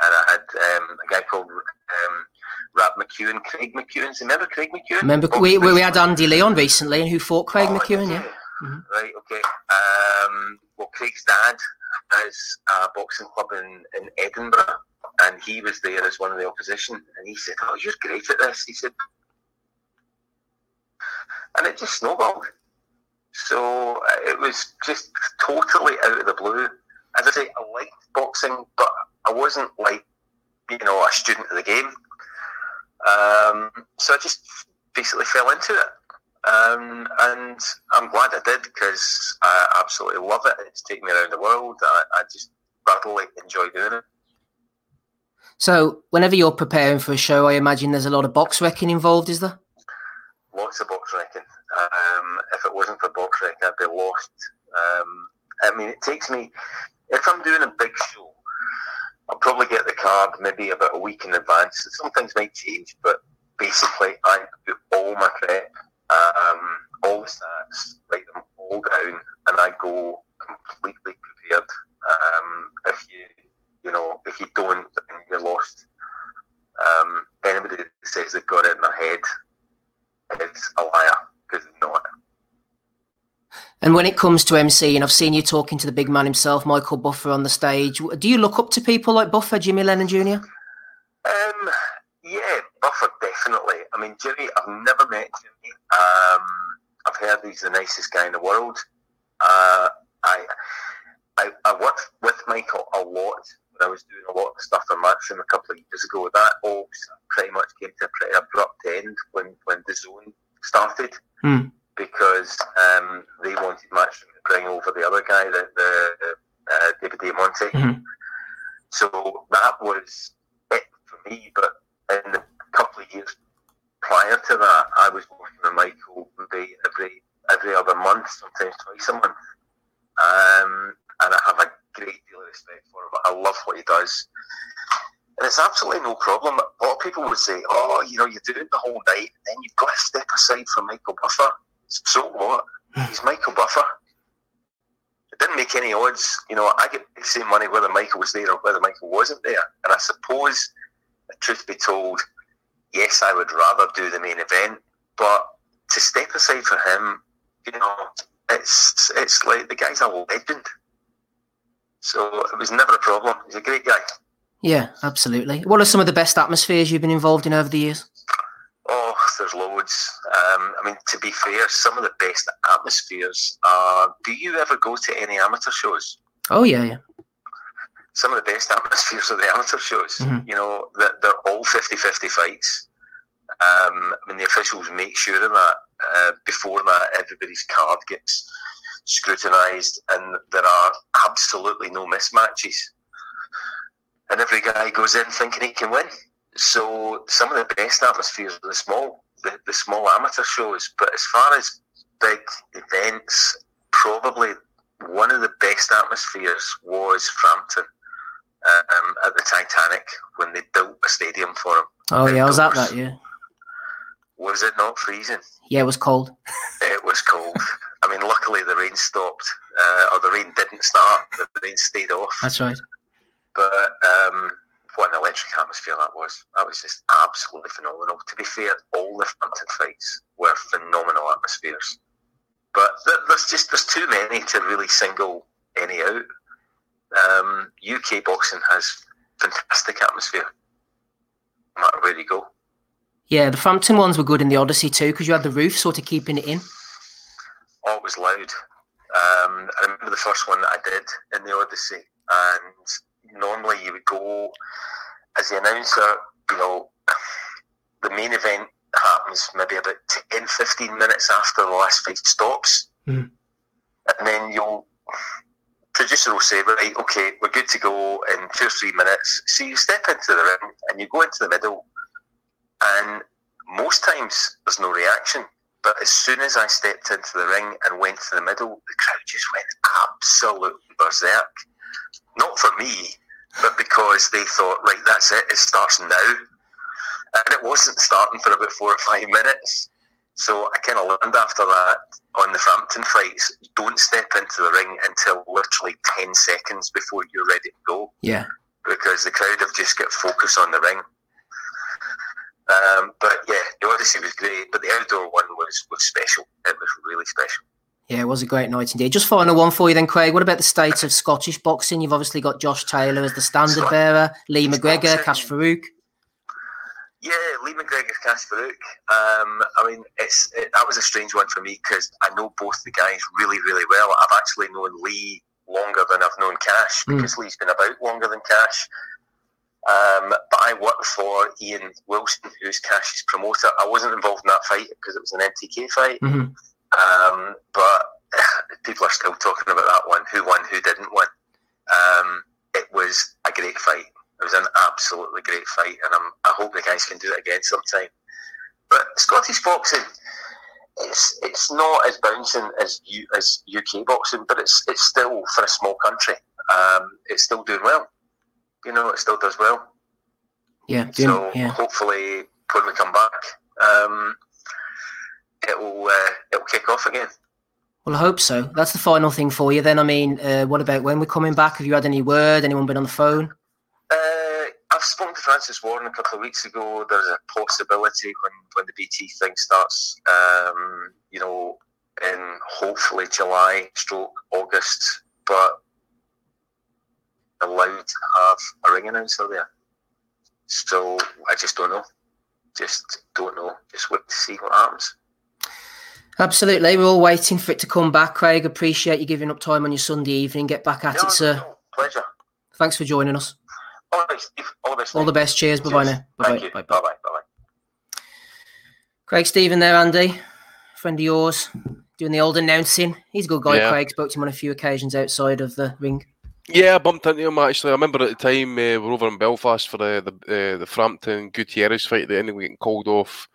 And I had um, a guy called um, Rab McEwan, Craig McEwan. Remember Craig McEwan? Remember we, we had Andy Lee on recently, and who fought Craig Oh, McEwan? Yeah. Mhm. Right, okay. Um, well, Craig's dad has a boxing club in, in Edinburgh, and he was there as one of the opposition. And he said, "Oh, you're great at this." He said, and it just snowballed. So uh, it was just totally out of the blue. As I say, I liked boxing, but I wasn't like you know a student of the game. Um, so I just basically fell into it. Um, and I'm glad I did because I absolutely love it. It's taken me around the world. I, I just thoroughly enjoy doing it. So, whenever you're preparing for a show, I imagine there's a lot of BoxRecking involved, is there? Lots of BoxRecking. Um, if it wasn't for BoxRecking, I'd be lost. Um, I mean, it takes me, if I'm doing a big show, I'll probably get the card maybe about a week in advance. Some things might change, but basically, I do all my prep, um, all the stats, write them all down, and I go completely prepared. Um, if you, you know, if you don't, then you're lost. Um, anybody that says they've got it in their head is a liar because they're not. And when it comes to MC, and I've seen you talking to the big man himself, Michael Buffer, on the stage. Do you look up to people like Buffer, Jimmy Lennon Jr.? Um, yeah, Buffer definitely. I mean, Jimmy, I've never met Jimmy. Um, I've heard he's the nicest guy in the world. Uh, I, I I worked with Michael a lot when I was doing a lot of stuff on Matchroom a couple of years ago. That all pretty much came to a pretty abrupt end when when DAZN started Hmm. Because um, they wanted Matchroom to bring over the other guy, the, the uh, David Diamante. Mhm. So that was it for me. But in the couple of years prior to that, I was working with Michael maybe every every other month, sometimes twice a month. Um, and I have a great deal of respect for him. I love what he does. And it's absolutely no problem. A lot of people would say, oh, you know, you're doing the whole night, and then you've got to step aside for Michael Buffer. So what? He's Michael Buffer. It didn't make any odds. You know, I get the same money whether Michael was there or whether Michael wasn't there. And I suppose, truth be told, yes, I would rather do the main event, but to step aside for him, you know, it's it's like the guy's a legend. So it was never a problem. He's a great guy. Yeah, absolutely. What are some of the best atmospheres you've been involved in over the years? Oh, there's loads. Um, I mean, to be fair, some of the best atmospheres are. Do you ever go to any amateur shows? Oh, yeah, yeah. Some of the best *laughs* atmospheres are the amateur shows. Mhm. You know, that they're all 50 50 fights. Um, I mean, the officials make sure of that. uh, before that, everybody's card gets scrutinised, and there are absolutely no mismatches. And every guy goes in thinking he can win. So some of the best atmospheres are the small, the, the small amateur shows. But as far as big events, probably one of the best atmospheres was Frampton um, at the Titanic when they built a stadium for him. Oh yeah, I was at that. Yeah. Was it not freezing? Yeah, it was cold. It was cold. I mean, luckily the rain stopped, uh, or the rain didn't start. The rain stayed off. That's right. But um, what an electric atmosphere that was. That was just absolutely phenomenal. To be fair, all the Frampton fights were phenomenal atmospheres. But there's just there's too many to really single any out. Um, UK boxing has fantastic atmosphere, no matter where you go. Yeah, the Frampton ones were good in the Odyssey too because you had the roof sort of keeping it in. Oh, it was loud. Um, I remember the first one that I did in the Odyssey, and normally you would go as the announcer, you know, the main event happens maybe about 10, 15 minutes after the last fight stops. Mm. And then you'll, producer will say, right, okay, we're good to go in two or three minutes. So you step into the ring and you go into the middle, and most times there's no reaction. But as soon as I stepped into the ring and went to the middle, the crowd just went absolutely berserk. Not for me, but because they thought, right, that's it, it starts now. And it wasn't starting for about four or five minutes. So I kind of learned after that on the Frampton fights, don't step into the ring until literally 10 seconds before you're ready to go. Yeah. Because the crowd have just got focus on the ring. Um, but yeah, the Odyssey was great, but the outdoor one was, was special. It was really special. Yeah, it was a great night indeed. Just final one for you then, Craig. What about the state of Scottish boxing? You've obviously got Josh Taylor as the standard bearer, Lee McGregor, Kash Farooq. Yeah, Lee McGregor, Kash Farooq. Um, I mean, it's it, that was a strange one for me because I know both the guys really, really well. I've actually known Lee longer than I've known Kash Mm. because Lee's been about longer than Kash. Um, but I worked for Iain Wilson, who's Kash's promoter. I wasn't involved in that fight because it was an MTK fight. Mhm. Um, but *laughs* people are still talking about that one. Who won? Who didn't win? Um, it was a great fight. It was an absolutely great fight, and I'm, I hope the guys can do it again sometime. But Scottish boxing, it's it's not as bouncing as U, as UK boxing, but it's it's still for a small country. Um, it's still doing well. You know, it still does well. Yeah, doing, So yeah. hopefully, when we come back, um, it will uh, it will kick off again. Well, I hope so. That's the final thing for you. Then, I mean, uh, what about when we're coming back? Have you had any word? Anyone been on the phone? Uh, I've spoken to Francis Warren a couple of weeks ago. There's a possibility when, when the BT thing starts, um, you know, in hopefully July, stroke August, but allowed to have a ring announcer there. So I just don't know. Just don't know. Just wait to see what happens. Absolutely. We're all waiting for it to come back, Craig. Appreciate you giving up time on your Sunday evening. Get back at No, it, sir. no, pleasure. Thanks for joining us. All right, Steve. All the best. All the best. Cheers. Bye bye now. Thank Bye you. bye. Bye bye. Bye bye. Craig Stephen there, Andy. Friend of yours. Doing the old announcing. He's a good guy, Yeah. Craig. Spoke to him on a few occasions outside of the ring. Yeah, I bumped into him actually. I remember at the time uh, we were over in Belfast for the the, uh, the Frampton Gutierrez fight. That ended up getting called off.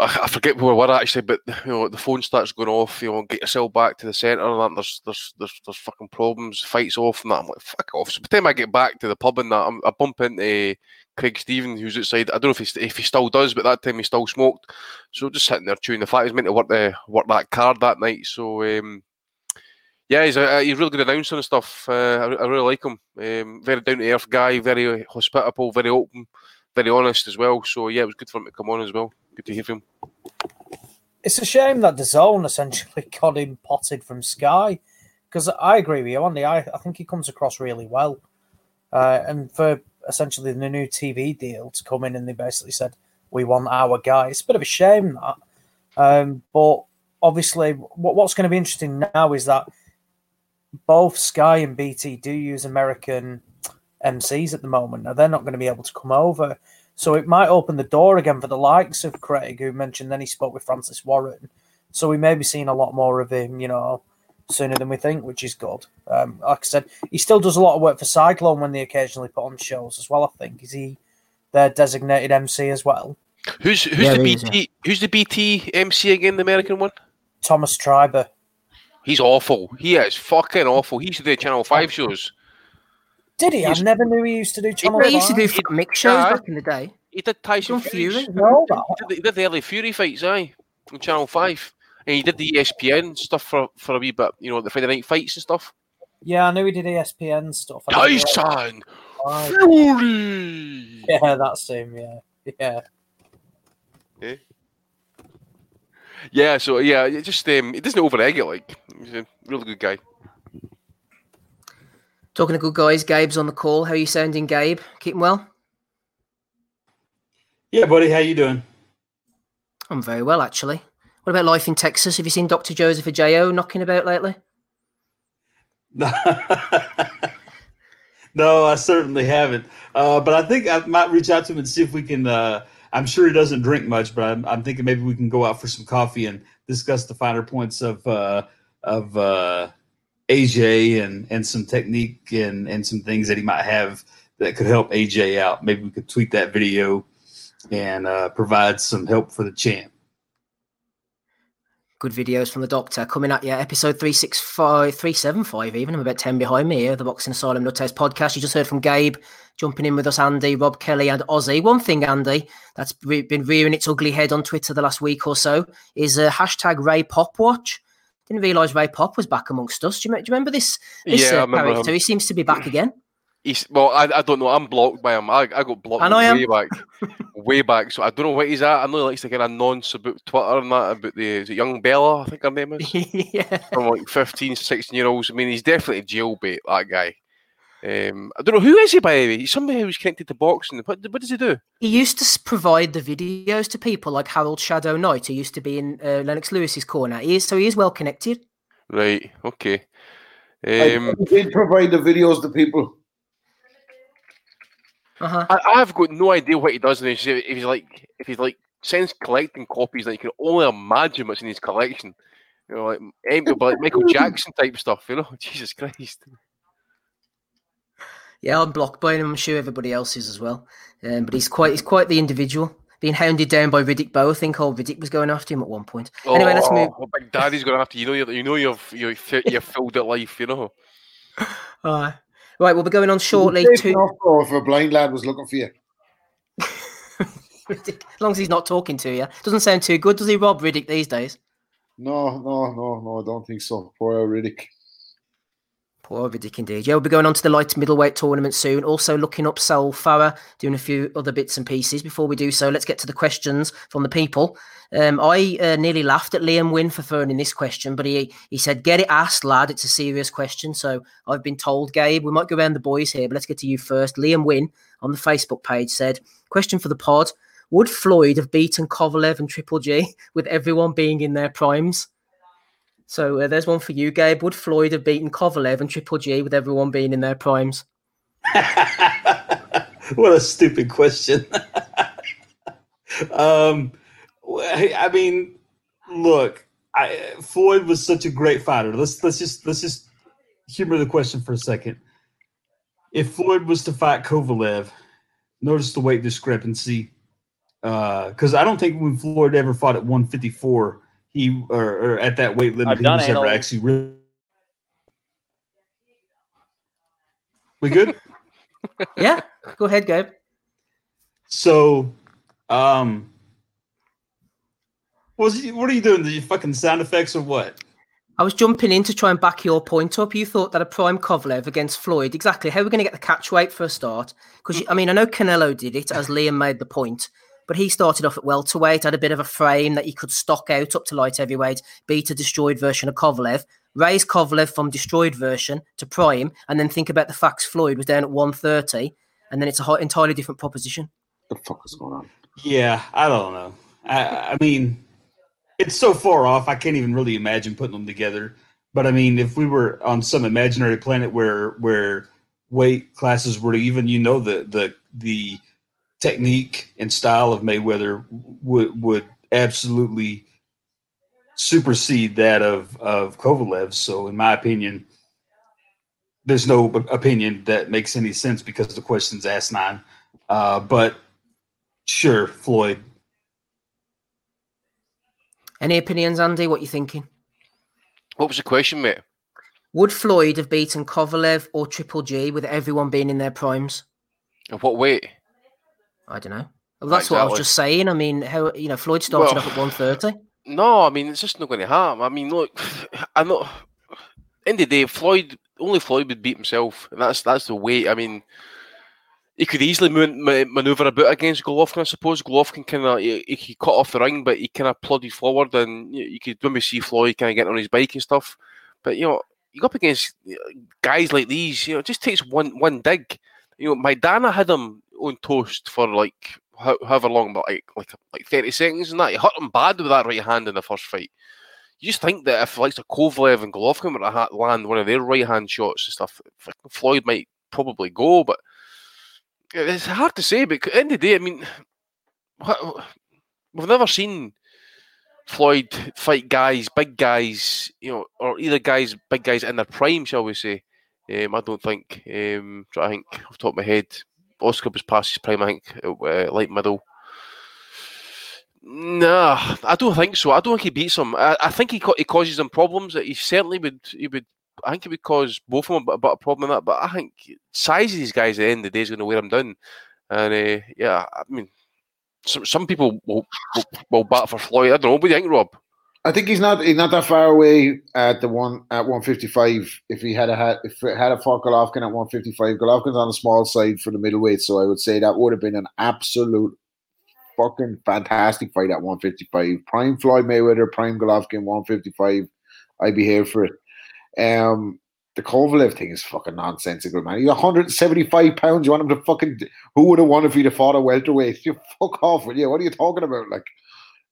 I, forget where we were actually, but you know the phone starts going off. You know, get yourself back to the centre, and there's there's there's there's fucking problems, fights off, and that. I'm like, fuck off. So by the time I get back to the pub and that, I'm, I bump into Craig Stephen, who's outside. I don't know if he if he still does, but that time he still smoked. So just sitting there chewing the fat. He's meant to work the work that card that night. So um, yeah, he's a, he's really good announcer and stuff. Uh, I, I really like him. Um, very down to earth guy, very hospitable, very open, very honest as well. So yeah, it was good for him to come on as well. Good to hear from him. It's a shame that DAZN essentially *laughs* got him potted from Sky because I agree with you, Andy. I, I think he comes across really well. Uh, and for essentially the new TV deal to come in and they basically said, we want our guy. It's a bit of a shame that. Um, but obviously, what, what's going to be interesting now is that both Sky and BT do use American MCs at the moment. Now, they're not going to be able to come over. So it might open the door again for the likes of Craig, who mentioned then he spoke with Francis Warren. So we may be seeing a lot more of him, you know, sooner than we think, which is good. Um, like I said, he still does a lot of work for Cyclone when they occasionally put on shows as well. I think is he their designated MC as well. Who's who's Yeah, the he is, BT who's the BT MC again? The American one. Thomas Treiber. He's awful. He is fucking awful. He used to do Channel Five shows. Did he? I never knew he used to do Channel He used to do Five. mix shows Yeah. back in the day. He did Tyson Fury. Fury. No, He did, the, he did the early Fury fights, aye, on Channel Five, and he did the ESPN stuff for for a wee bit. You know, the Friday night fights and stuff. Yeah, I knew he did ESPN stuff. I didn't Tyson realise- Fury. Yeah, that's him. Yeah, yeah. Yeah, Yeah, so yeah, it just um, it doesn't overegg it. Like he's a really good guy. Talking to good guys, Gabe's on the call. How are you sounding, Gabe? Keeping well? Yeah, buddy, how you doing? I'm very well, actually. What about life in Texas? Have you seen Dr. Joseph Ajayo knocking about lately? *laughs* no, I certainly haven't. Uh, but I think I might reach out to him and see if we can. Uh, I'm sure he doesn't drink much, but I'm, I'm thinking maybe we can go out for some coffee and discuss the finer points of uh, of uh, AJ and and some technique and and some things that he might have that could help AJ out. Maybe we could tweet that video and uh, provide some help for the champ. Good videos from the doctor coming at you. Episode 365, 375 even. I'm about 10 behind me here. The Boxing Asylum Nutters podcast. You just heard from Gabe jumping in with us, Andy, Rob Kelly, and Ozzy. One thing, Andy, that's re- been rearing its ugly head on Twitter the last week or so is uh, hashtag Ray Pop Watch. Didn't realise Ray Pop was back amongst us. Do you, do you remember this, this Yeah, uh, remember character? him. He seems to be back again. He's well, I, I don't know. I'm blocked by him. I, I got blocked I know way back, *laughs* way back. So I don't know what he's at. I know he likes to get a nonce about Twitter and that about the is it young Bella. I think her name is *laughs* yeah. from like 15, 16 year olds. I mean, he's definitely a jailbait. That guy. Um, I don't know who is he by the way. He's somebody who's connected to boxing. What, what does he do? He used to provide the videos to people like Harold Shadow Knight, who used to be in uh, Lennox Lewis's corner. He is, so he is well connected. Right. Okay. I Um, did provide the videos to people. Uh-huh. I, I've got no idea what he does. And if he's, like, if he's like sends collecting copies, that you can only imagine what's in his collection. You know, like, em- like Michael *laughs* Jackson type stuff. You know, *laughs* Jesus Christ. Yeah, I'm blocked by him. I'm sure everybody else is as well. Um, but he's quite he's quite the individual. Being hounded down by Riddick Bowe. I think old Riddick was going after him at one point. Anyway, let's move. Oh, Big Daddy's gonna have to. You know, you you know, you've you've you're filled at life. You know. *laughs* Uh, right, we'll be going on shortly. Safe To if a blind lad was looking for you. Riddick, *laughs* as long as he's not talking to you. Doesn't sound too good, does he, Rob Riddick these days? No, no, no, no, I don't think so. Poor old Riddick. Poor Riddick indeed. Yeah, we'll be going on to the light middleweight tournament soon. Also looking up Saul Farah, doing a few other bits and pieces. Before we do so, let's get to the questions from the people. Um, I uh, nearly laughed at Liam Wynn for throwing in this question, but he he said, "Get it asked, lad. It's a serious question." So I've been told, Gabe. We might go around the boys here, but let's get to you first. Liam Wynn on the Facebook page said, "Question for the pod: Would Floyd have beaten Kovalev and Triple G *laughs* with everyone being in their primes?" So uh, there's one for you, Gabe. Would Floyd have beaten Kovalev and Triple G with everyone being in their primes? *laughs* what a stupid question. *laughs* um, I mean, look, I, Floyd was such a great fighter. Let's let's just let's just humor the question for a second. If Floyd was to fight Kovalev, notice the weight discrepancy. Because I don't think when Floyd ever fought at 154, he or, or at that weight limit, I've he was ever actually really. We good? *laughs* Yeah, go ahead, Gabe. So, um, what was he, what are you doing? Did you fucking sound effects or what? I was jumping in to try and back your point up. You thought that a prime Kovalev against Floyd, exactly. How are we going to get the catch weight for a start? Because I mean, I know Canelo did it, as Liam made the point, but he started off at welterweight, had a bit of a frame that he could stock out up to light heavyweight, beat a destroyed version of Kovalev, raise Kovalev from destroyed version to prime, and then think about the facts Floyd was down at 130, and then it's a ho- entirely different proposition. What the fuck is going on? Yeah, I don't know. I, I mean, it's so far off. I can't even really imagine putting them together. But I mean, if we were on some imaginary planet where where weight classes were even, you know, the the the technique and style of Mayweather would would absolutely supersede that of of Kovalev. So, in my opinion, there's no opinion that makes any sense because the question's asinine. Uh, but sure, Floyd. Any opinions, Andy? What you thinking? What was the question, mate? Would Floyd have beaten Kovalev or Triple G with everyone being in their primes? In what weight? I don't know. Well, that's what I was just saying. I mean, how you know Floyd started Well- off at one thirty. *sighs* No, I mean it's just not going to happen. I mean, look, *sighs* I'm not. *sighs* End of the day, Floyd only Floyd would beat himself, and that's that's the way. I mean, he could easily man- maneuver a bit against Golovkin. I suppose Golovkin kind of he, he cut off the ring, but he kind of plodded forward, and you, you could maybe see Floyd kind of getting on his bike and stuff. But you know, you go up against uh, guys like these, you know, it just takes one one dig. You know, Maidana had him on toast for like how, however long, but like like like thirty seconds, and that he hurt him bad with that right hand in the first fight. You just think that if likes of Kovalev and Golovkin were to land one of their right hand shots and stuff, Floyd might probably go, but it's hard to say. But at the end of the day, I mean, we've never seen Floyd fight guys, big guys, you know, or either guys, big guys in their prime, shall we say? Um, I don't think. Um, I think off top of my head, Oscar was past his prime. I think uh, light middle. Nah, I don't think so. I don't think he beats him. I, I think he ca- he causes them problems. He certainly would. He would. I think it would cause both of them a bit, a bit of problem in that. But I think size of these guys at the end of the day is going to wear them down. And uh, yeah, I mean, some some people will, will will bat for Floyd. I don't know. What do you think, Rob? I think he's not he's not that far away at the one at one fifty five. If he had a had if it had a fought Golovkin at one fifty five, Golovkin's on the small side for the middleweight, so I would say that would have been an absolute fucking fantastic fight at one fifty five. Prime Floyd Mayweather, prime Golovkin, one fifty five. I'd be here for it. Um, the Kovalev thing is fucking nonsensical, man. He's 175 pounds. You want him to fucking? Who would have won if he'd have fought a welterweight? *laughs* You fuck off with you. What are you talking about? Like,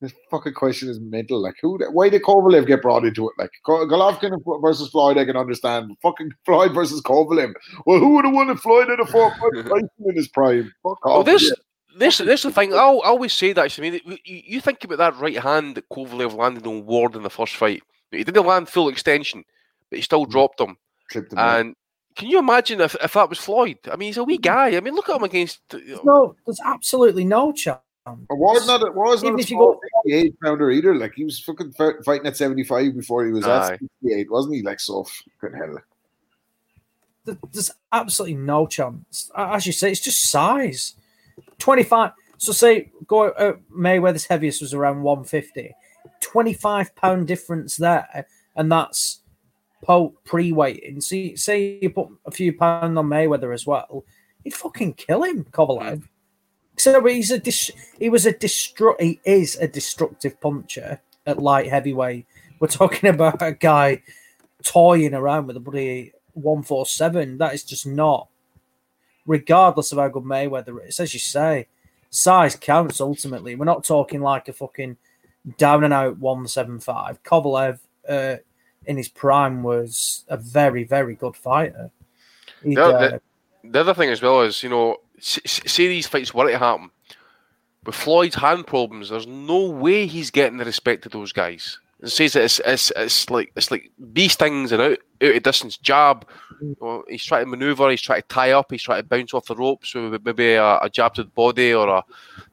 this fucking question is mental. Like, who? Why did Kovalev get brought into it? Like, Go- Golovkin versus Floyd, I can understand. Fucking Floyd versus Kovalev. Well, who would have won if Floyd had a fought Mike Tyson in his prime? Fuck Well, this, this, this is the thing. I'll, always say that. I mean, you, you think about that right hand that Kovalev landed on Ward in the first fight. He didn't land full extension, but he still mm. dropped him. Clipped him out. And can you imagine if, if that was Floyd? I mean, he's a wee guy. I mean, look at him against. You know, No, there's absolutely no chance. Ward not a, Ward's not Even a if you go- 68 pounder either. Like, he was fucking fi- fighting at 75 before he was Aye. at 68, wasn't he? Like, so fucking hell. Th- There's absolutely no chance. As you say, it's just size. 25. So, say go uh, Mayweather's heaviest was around 150. 25 pound difference there. And that's pre weighting. See, say you put a few pound on Mayweather as well, he'd fucking kill him, Kovalev. So he's a dis- he was a destruct he is a destructive puncher at light heavyweight. We're talking *laughs* about a guy toying around with a bloody 147. That is just not, regardless of how good Mayweather is. As you say, size counts ultimately. We're not talking like a fucking down and out 175. Kovalev uh, in his prime was a very, very good fighter. He'd, uh, the- the other thing as well is, you know, say these fights were to happen with Floyd's hand problems. There's no way he's getting the respect of those guys. It says it's, it's, it's like it's like bee stings and out out of distance jab. You know, he's trying to maneuver. He's trying to tie up. He's trying to bounce off the ropes with maybe a, a jab to the body or a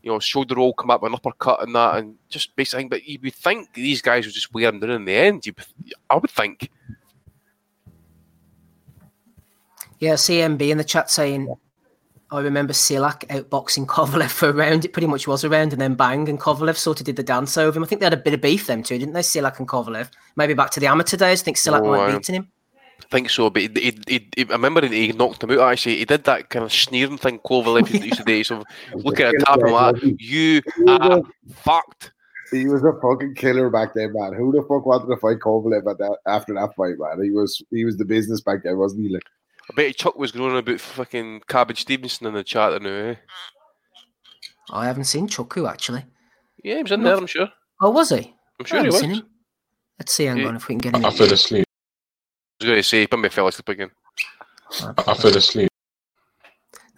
you know shoulder roll, come up with an uppercut and that, and just basically. But you would think these guys would just wear him down in the end. You, I would think. Yeah, CMB in the chat saying, I remember Sillakh outboxing Kovalev *laughs* for a round. It pretty much was a round, and then bang, and Kovalev sort of did the dance over him. I think they had a bit of beef them two, didn't they? Sillakh and Kovalev. Maybe back to the amateur days. I think Sillakh Oh, might aye. have beaten him. I think so, but he, he, he, he- I remember he knocked him out. Actually, he did that kind of sneering thing Kovalev used to do. So *laughs* looking at tap him like, "You are fucked." He was a fucking killer back then, man. Who the fuck wanted to fight Kovalev at that, after that fight, man? He was he was the business back then, wasn't he? Like, I bet Chuck was groaning about fucking Cabbage Stevenson in the chat now. Eh? I haven't seen Chuku actually. Yeah, he was in there. I'm sure. Oh, was he? I'm I sure he haven't was. seen him. Let's see, hang Yeah. on, if we can get him. I in. fell asleep. I was going to say, but me fell asleep again. I fell asleep.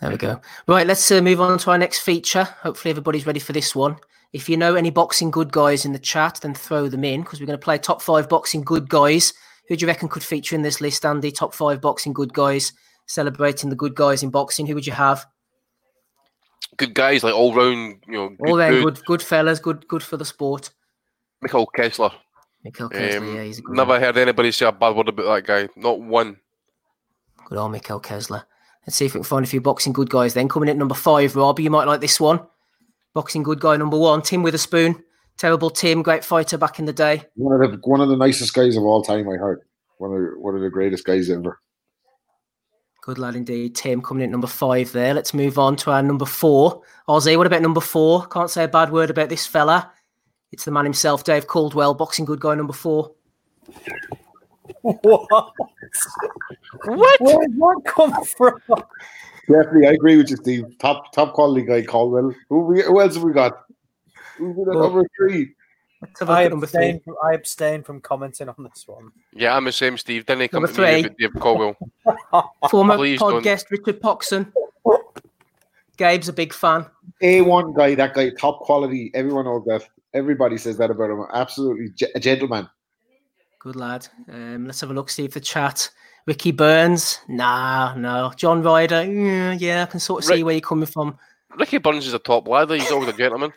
There we go. Right, let's uh, move on to our next feature. Hopefully, everybody's ready for this one. If you know any boxing good guys in the chat, then throw them in because we're going to play top five boxing good guys. Who do you reckon could feature in this list, Andy? Top five boxing good guys, celebrating the good guys in boxing. Who would you have? Good guys, like all round, you know, All round good, good, good fellas, good, good for the sport. Mikkel Kessler. Mikkel Kessler, Um, yeah, he's a good never one. heard anybody say a bad word about that guy. Not one. Good old Mikkel Kessler. Let's see if we can find a few boxing good guys then. Coming in at number five, Rob, you might like this one. Boxing good guy number one, Tim Witherspoon. Terrible team, great fighter back in the day. One of the one of the nicest guys of all time. I heard one of the, one of the greatest guys ever. Good lad indeed. Tim coming in at number five there. Let's move on to our number four. Ozzy, what about number four? Can't say a bad word about this fella. It's the man himself, Dave Coldwell, boxing good guy number four. What? What? Where did that come from? Definitely, I agree with you, Steve. Top top quality guy, Coldwell. Who, who else have we got? Who's in at Well, number three? Let's have a look I at number three. abstain, from, I abstain from commenting on this one. Yeah, I'm the same, Steve. Didn't he come Number to me three. about Dave Coldwell? *laughs* Former Please pod don't. guest Richard Poxon. Gabe's a big fan. A1 guy, that guy, top quality. Everyone knows that. Everybody says that about him. Absolutely ge- a gentleman. Good lad. Um, let's have a look, see if the chat. Ricky Burns, nah, no. John Ryder, yeah, yeah, I can sort of see where you're coming from. Ricky Burns is a top lad. He's always a gentleman.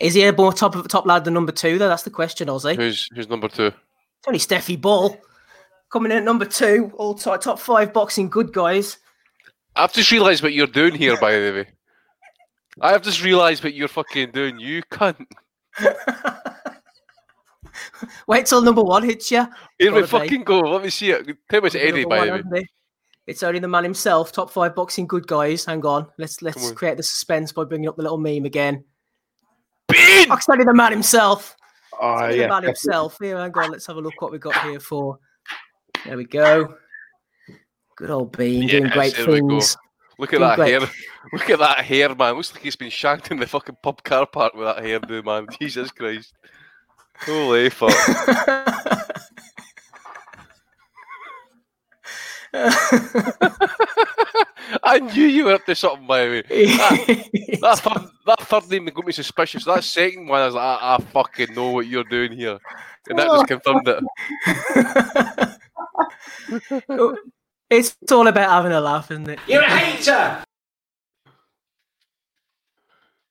Is he a more top of top lad than number two? Though that's the question, Ozzy. Who's who's number two? Tony only Steffi Ball coming in at number two. All top top five boxing good guys. I've just realised what you're doing here, by the way. I have just realised what you're fucking doing. You cunt. *laughs* Wait till number one hits you. Here we fucking go. Let me see it. Tell me it's Eddie, by the way. It's only the man himself. Top five boxing good guys. Hang on. Let's let's on. create the suspense by bringing up the little meme again. Bean! It's only the man himself. Oh, only yeah. the man himself. Here, hang on. Let's have a look what we got here for. There we go. Good old Bean doing great there we go. things. Look at Doing that great. hair. *laughs* Look at that hair, man. Looks like he's been shanked in the fucking pub car park with that hairdo, man. *laughs* Jesus Christ. Holy fuck. *laughs* I knew you were up to something, by the way. *laughs* That, that, third, that third name got me suspicious. That second one, I was like, I, I fucking know what you're doing here. And that just *laughs* confirmed it. *laughs* it's all about having a laugh, isn't it? You're a hater!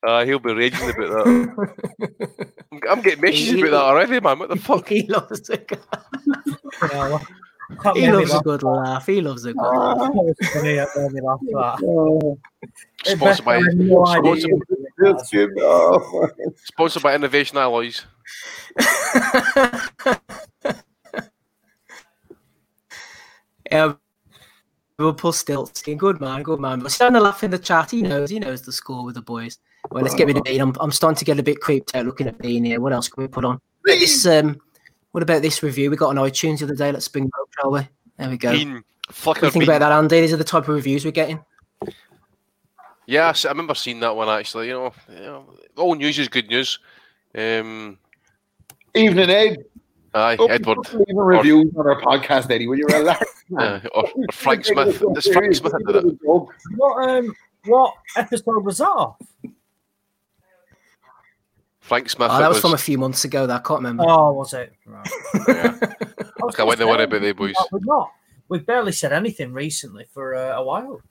Uh, he'll be raging about that. I'm, I'm getting messages about that already, man. What the fuck? he loves a good, Yeah, that he loves a good laugh. He loves a good laugh. *laughs* That was funny, that made me laugh, that. Sponsored by, no sponsored, you were doing Yes, Jim. Oh, sponsored by Innovation Alloys. yeah, *laughs* Liverpool still seeing good man, good man. But starting to laugh in the chat. He knows, he knows the score with the boys. Well, let's get rid of Bean. I'm, I'm starting to get a bit creeped out looking at Bean here. What else can we put on? This, um, what about this review? We got on iTunes the other day. Let's bring it up, shall we? There we go. Bean. What do you think Bean. about that, Andy? These are the type of reviews we're getting. Yeah, I remember seeing that one actually. You know, you know, all news is good news. Um, Evening, Ed. aye, Oh, Edward. Leaving reviews on our podcast, Eddie. When you're relaxed, Uh, *laughs* or, or Frank Smith. It's Frank Smith that. *laughs* What, um, what episode was that? Off? Frank Smith. Oh, that was from a few months ago. That I can't remember. Oh, was it? Right. *laughs* yeah. I was Okay, when they gonna worry about they boys. We've not. We've barely said anything recently for uh, a while.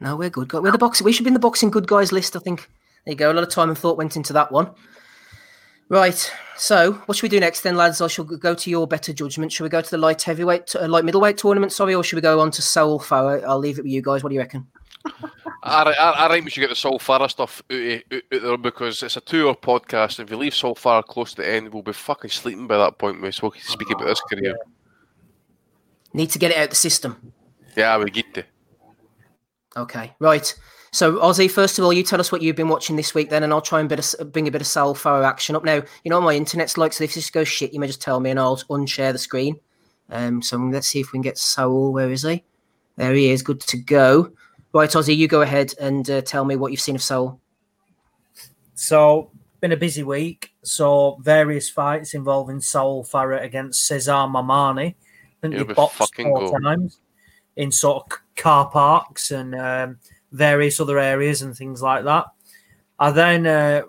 No, we're good. We're the boxing. We should be in the boxing good guys list. I think. There you go. A lot of time and thought went into that one. Right. So, what should we do next then, lads? I shall go to your better judgment. Should we go to the light heavyweight, uh, light middleweight tournament? Sorry, or should we go on to Saul Farah? I'll leave it with you guys. What do you reckon? I, I, I think we should get the Saul Farah stuff out, of- out, out there because it's a two-hour podcast. If you leave Saul Farah close to the end, we'll be fucking sleeping by that point. We so we speak about this career. Need to get it out the system. Yeah, we get to. Okay. Right. So, Ozzy, first of all, you tell us what you've been watching this week, then, and I'll try and bit of, bring a bit of Saul Farah action up. Now, you know my internet's like, so if this goes shit, you may just tell me, and I'll unshare the screen. Um, so let's see if we can get Saul. Where is he? There he is. Good to go. Right, Ozzy, you go ahead and uh, tell me what you've seen of Saul. So, been a busy week. So, various fights involving Saul Farah against Cesar Mamani. I think Here they boxed four go. times in sort of car parks and um, various other areas and things like that. I then uh,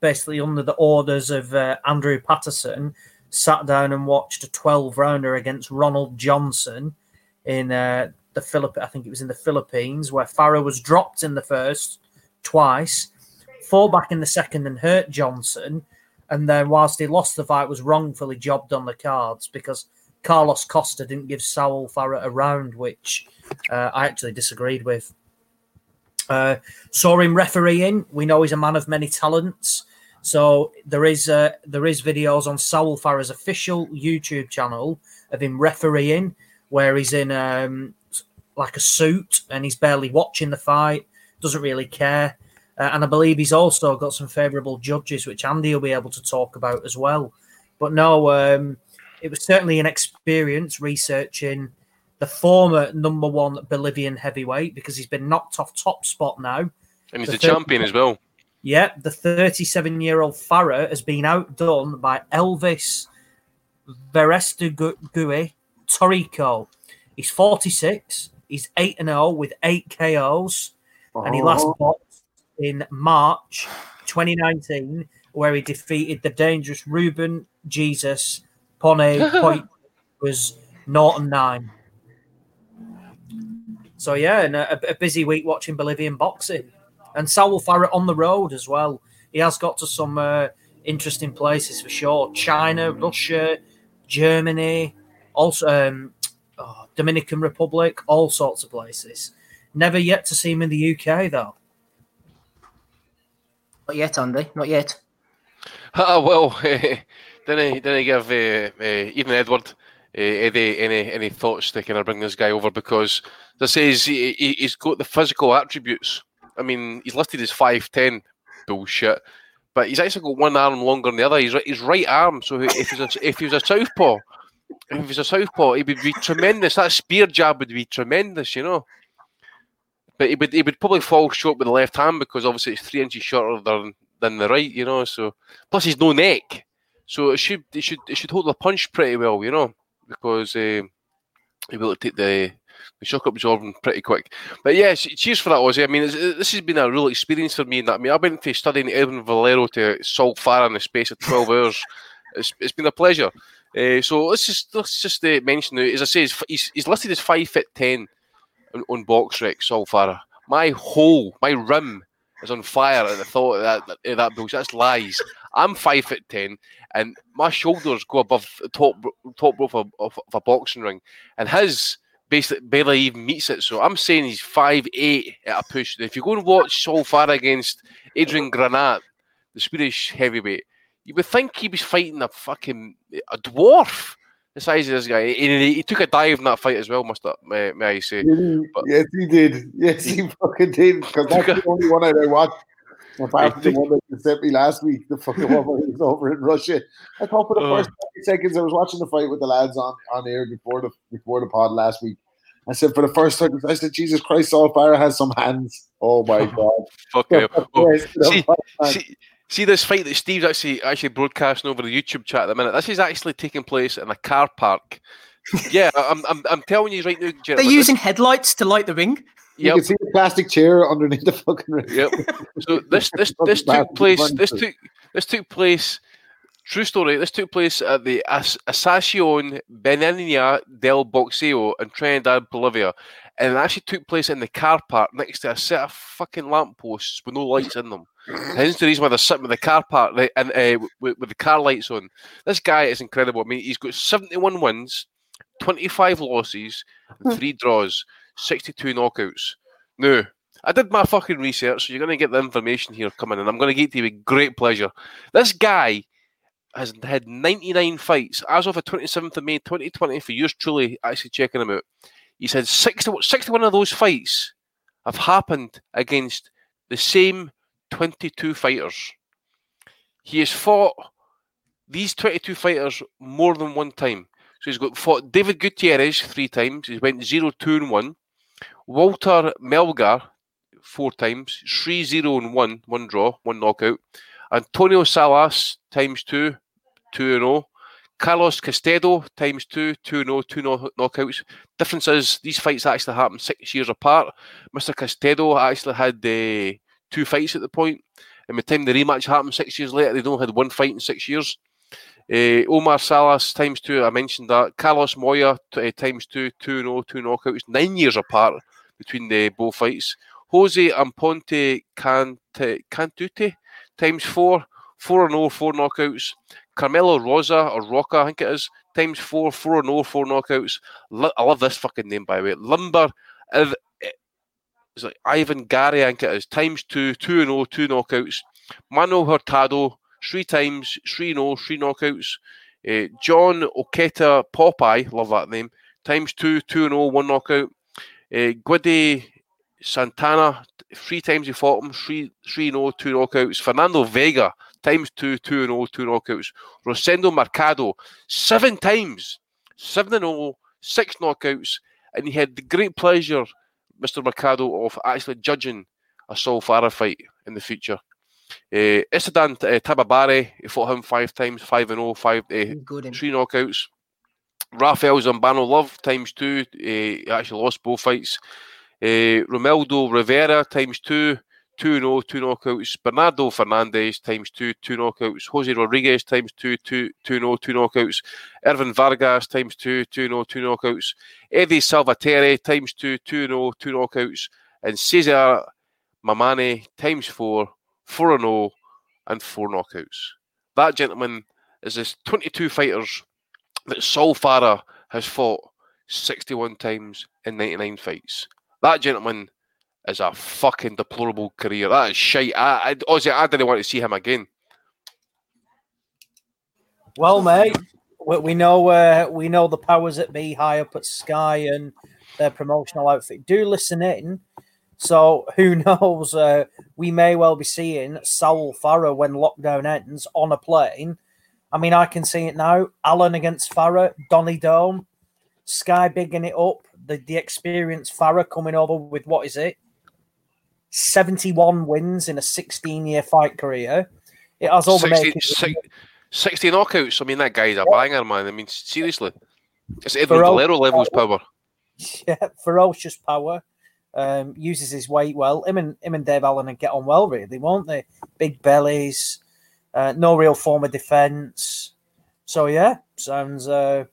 basically under the orders of uh, Andrew Patterson sat down and watched a 12 rounder against Ronald Johnson in uh, the Philippines. I think it was in the Philippines where Farah was dropped in the first twice, fall back in the second and hurt Johnson. And then, whilst he lost the fight, was wrongfully jobbed on the cards because Carlos Costa didn't give Saul Farah a round, which uh, I actually disagreed with. Uh, saw him refereeing. We know he's a man of many talents. So there is uh, there is videos on Saul Farah's official YouTube channel of him refereeing, where he's in um, like a suit and he's barely watching the fight, doesn't really care. Uh, and I believe he's also got some favourable judges, which Andy will be able to talk about as well. But no, um, it was certainly an experience researching the former number one Bolivian heavyweight because he's been knocked off top spot now. And he's the, the champion as well. Yeah, the 37 year old Farah has been outdone by Elvis Veresteguy Torrico. He's 46. He's 8 and 0 with 8 KOs. Oh. And he last oh. boxed in March 2019, where he defeated the dangerous Ruben Jesus Pone *laughs* Point was 0 and 9. So, yeah, and a, a busy week watching Bolivian boxing and Saul Farah on the road as well. He has got to some uh, interesting places for sure. China, Russia, Germany, also um, oh, Dominican Republic, all sorts of places. Never yet to see him in the UK though. Not yet, Andy. Not yet. *laughs* Ah, well, *laughs* uh, didn't he, didn't he give uh, uh, even Edward uh, any any any thoughts to kind of bring this guy over because this says he, he's got the physical attributes I mean, he's listed as five ten, bullshit. But he's actually got one arm longer than the other. He's his right arm. So if he's a, if he was a southpaw, if he was a southpaw, he would be tremendous. That spear jab would be tremendous, you know. But he would he would probably fall short with the left hand because obviously it's three inches shorter than than the right, you know. So plus he's no neck, so it should it should it should hold the punch pretty well, you know, because uh, he'll be able to take the the shock absorbing pretty quick. But yeah, cheers for that, Ozzy. I mean, this has been a real experience for me. In that I mean, I've been to studying Edwin Valero to Saul Farah in the space of twelve *laughs* hours. It's, it's been a pleasure. Uh, so let's just let's just uh, mention now, as I say, he's, he's listed as five foot ten on, on BoxRec, Saul Farah. My hole, my rim is on fire at the thought of that, that, that bullshit. That's lies. I'm five foot ten, and my shoulders go above the top top rope of, of, of a boxing ring, and his basically barely even meets it. So I'm saying he's five eight at a push. If you go and watch Saul Farah against Adrian Granat, the Swedish heavyweight, you would think he was fighting a fucking a dwarf the size of this guy. He, he took a dive in that fight as well, must I, may, may I say? But, yes, he did. Yes, he *laughs* fucking did. Because that's the only one I watched. Apart from the one that you sent me last week, the fucking one where he was over in Russia. I thought for the uh, first 30 seconds I was watching the fight with the lads on, on air before the before the pod last week. I said for the first time, I said, Jesus Christ, Saul Farah has some hands. Oh my *laughs* god. Fuck yeah. *laughs* Oh, see, see, see, this fight that Steve's actually actually broadcasting over the YouTube chat at the minute. This is actually taking place in a car park. *laughs* yeah, I'm, I'm, I'm telling you right now. They're using this, headlights to light the ring. You can see the plastic chair underneath the fucking ring. Yep. So *laughs* this this this took place. This took this took place. True story. This took place at the As- Asociación Benigna del Boxeo in Trinidad, Bolivia, and it actually took place in the car park next to a set of fucking lampposts with no lights in them. Hence the reason why they're sitting with the car park and uh, with, with the car lights on. This guy is incredible. I mean, he's got seventy-one wins, twenty-five losses, and three draws. 62 knockouts. No, I did my fucking research, so you're going to get the information here coming, and I'm going to get to you with great pleasure. This guy has had 99 fights as of the 27th of May 2020 for yours truly actually checking him out. He's had 60, 61 of those fights have happened against the same 22 fighters. He has fought these 22 fighters more than one time. So he's got fought David Gutierrez three times. He went 0 2 and 1. Walter Melgar four times, 3 0 and 1, one draw, one knockout. Antonio Salas times two, 2 and 0. Carlos Castedo times two, two no, two no, knockouts. Difference is these fights actually happened six years apart. Mr. Castedo actually had uh, two fights at the point, and by the time the rematch happened six years later, they'd only had one fight in six years. Uh, Omar Salas times two, I mentioned that. Carlos Moya t- uh, times two, two no, two knockouts, nine years apart between the both fights. Jose Amponte Cante, Cantute times four, four and oh, four knockouts. Carmelo Rosa or Roca, I think it is, times four, four and oh, four knockouts. L- I love this fucking name by the way. Lumber. It's like Ivan Gary, I think it is, times two, two and oh, two knockouts. Mano Hurtado, three times, three and oh, three knockouts. Uh, John Oketa Popeye, love that name, times two, two and oh, one knockout. Uh, Guidi Santana, three times he fought him, three, three and oh, two knockouts. Fernando Vega, times two, two and oh, two knockouts. Rosendo Mercado, seven times, seven and oh, six knockouts. And he had the great pleasure, Mr. Mercado, of actually judging a Saul Farah fight in the future. Uh, Isadan uh, Tababare, he fought him five times, five and oh, five, uh, Good. three knockouts. Rafael Zambano Love times two. Uh, he actually lost both fights. Uh, Romeldo Rivera times two. Two and two knockouts. Bernardo Fernandez times two, two knockouts. Jose Rodriguez times two, two, two oh, two knockouts. Ervin Vargas times two, two oh, two knockouts. Eddie Salvatore times two, two oh, two knockouts. And Cesar Mamani times four, four and oh, and four knockouts. That gentleman is this 22 fighters that Saul Farah has fought 61 times in 99 fights. That gentleman is a fucking deplorable career. That is shite. I, I, honestly, I didn't want to see him again. Well, mate, we, know uh, we know the powers that be high up at Sky and their promotional outfit. Do listen in. So who *laughs* knows? Uh, we may well be seeing Saul Farah when lockdown ends on a plane. I mean, I can see it now. Allen against Farah, Donny Dome, Sky bigging it up. The the experienced Farah coming over with what is it? 71 wins in a 16 year fight career. It has all the 60, makings. six- 60 knockouts. I mean, that guy's a banger, man. I mean, seriously. It's all- Valero levels power. *laughs* Yeah, ferocious power. Um, uses his weight well. Him and him and Dave Allen get on well, really, won't they? Big bellies, uh, no real form of defense. So yeah, sounds uh,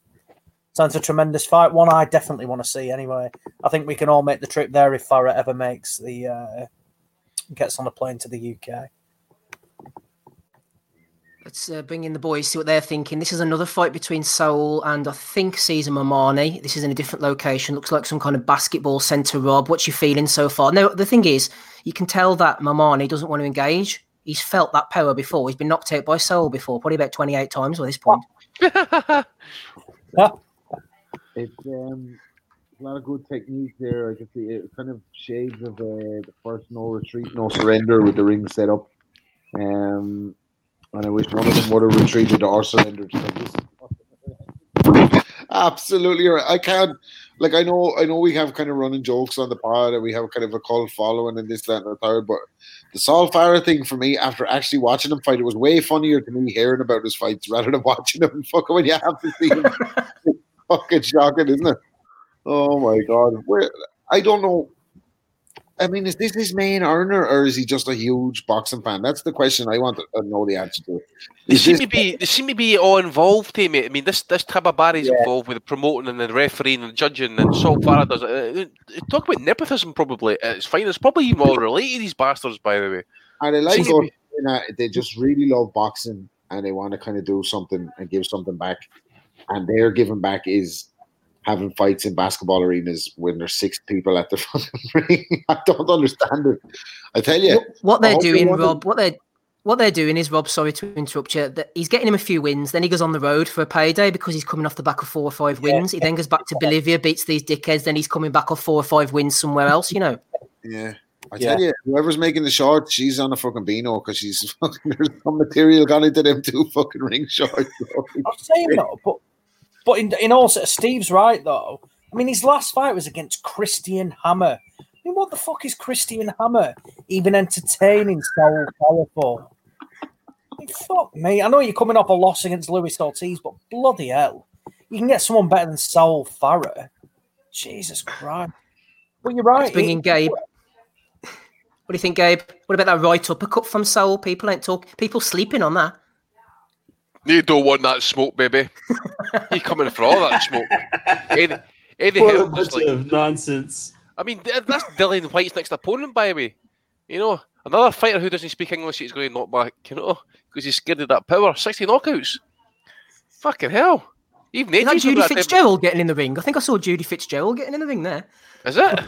sounds a tremendous fight. One I definitely want to see. Anyway, I think we can all make the trip there if Farah ever makes the uh, gets on a plane to the UK. Let's uh, bring in the boys, see what they're thinking. This is another fight between Saul and I think Cesar Mamani. This is in a different location. Looks like some kind of basketball centre, Rob. What's your feeling so far? No, the thing is, you can tell that Mamani doesn't want to engage. He's felt that power before. He's been knocked out by Saul before, probably about 28 times by this point. *laughs* It's um, a lot of good technique there. I can see it kind of shades of uh, the first no retreat, no surrender with the ring set up. Um, and I wish one of them would have retreated or surrendered. So *laughs* Absolutely right. I can't like I know I know we have kind of running jokes on the pod and we have kind of a cult following and this, that, and the third, but the Saul Farah thing for me, after actually watching him fight, it was way funnier to me hearing about his fights rather than *laughs* watching him. Fucking when you have to see him, *laughs* fucking shocking, isn't it? Oh my god, where I don't know. I mean, is this his main earner, or is he just a huge boxing fan? That's the question I want to uh, know the answer to. They seem this- to be they seem to be all involved, eh, mate. I mean, this this Tababari's involved with the promoting and the refereeing and judging, and Saul Farah does it. Uh, uh, Talk about nepotism, probably. It's fine. It's probably even all related. These bastards, by the way. And I like Seems to those be- that they just really love boxing and they want to kind of do something and give something back. And their giving back is having fights in basketball arenas when there's six people at the *laughs* fucking ring. I don't understand it. I tell you, What- what they're doing, want Rob, what they're what they're doing is Rob. Sorry to interrupt you. That he's getting him a few wins. Then he goes on the road for a payday because he's coming off the back of four or five wins. He then goes back to Bolivia, beats these dickheads. Then he's coming back off four or five wins somewhere else. You know. Yeah. I Yeah. tell you, whoever's making the shorts, she's on a fucking beano because she's *laughs* fucking there's some material gone into them two fucking ring shorts. I'm saying though, but but in in all Steve's right though. I mean, his last fight was against Christian Hammer. I mean, what the fuck is Christian Hammer even entertaining so powerful? I mean, fuck me. I know you're coming off a loss against Luis Ortiz, but bloody hell. You can get someone better than Saul Farah. Jesus Christ. Well, you're right. Let's bring in Gabe. What do you think, Gabe? What about that right uppercut from Saul? People ain't talk. People sleeping on that. You don't want that smoke, baby. you coming for all that smoke. Eddie, Eddie What a bunch like, of nonsense. I mean, that's Dillian Whyte's next opponent, by the way. You know, another fighter who doesn't speak English, he's going to knock back, you know, because he's scared of that power. 60 knockouts. Fucking hell. Even Is that Judy not that Fitzgerald getting in the ring? I think I saw Judy Fitzgerald getting in the ring there. damn- Is it?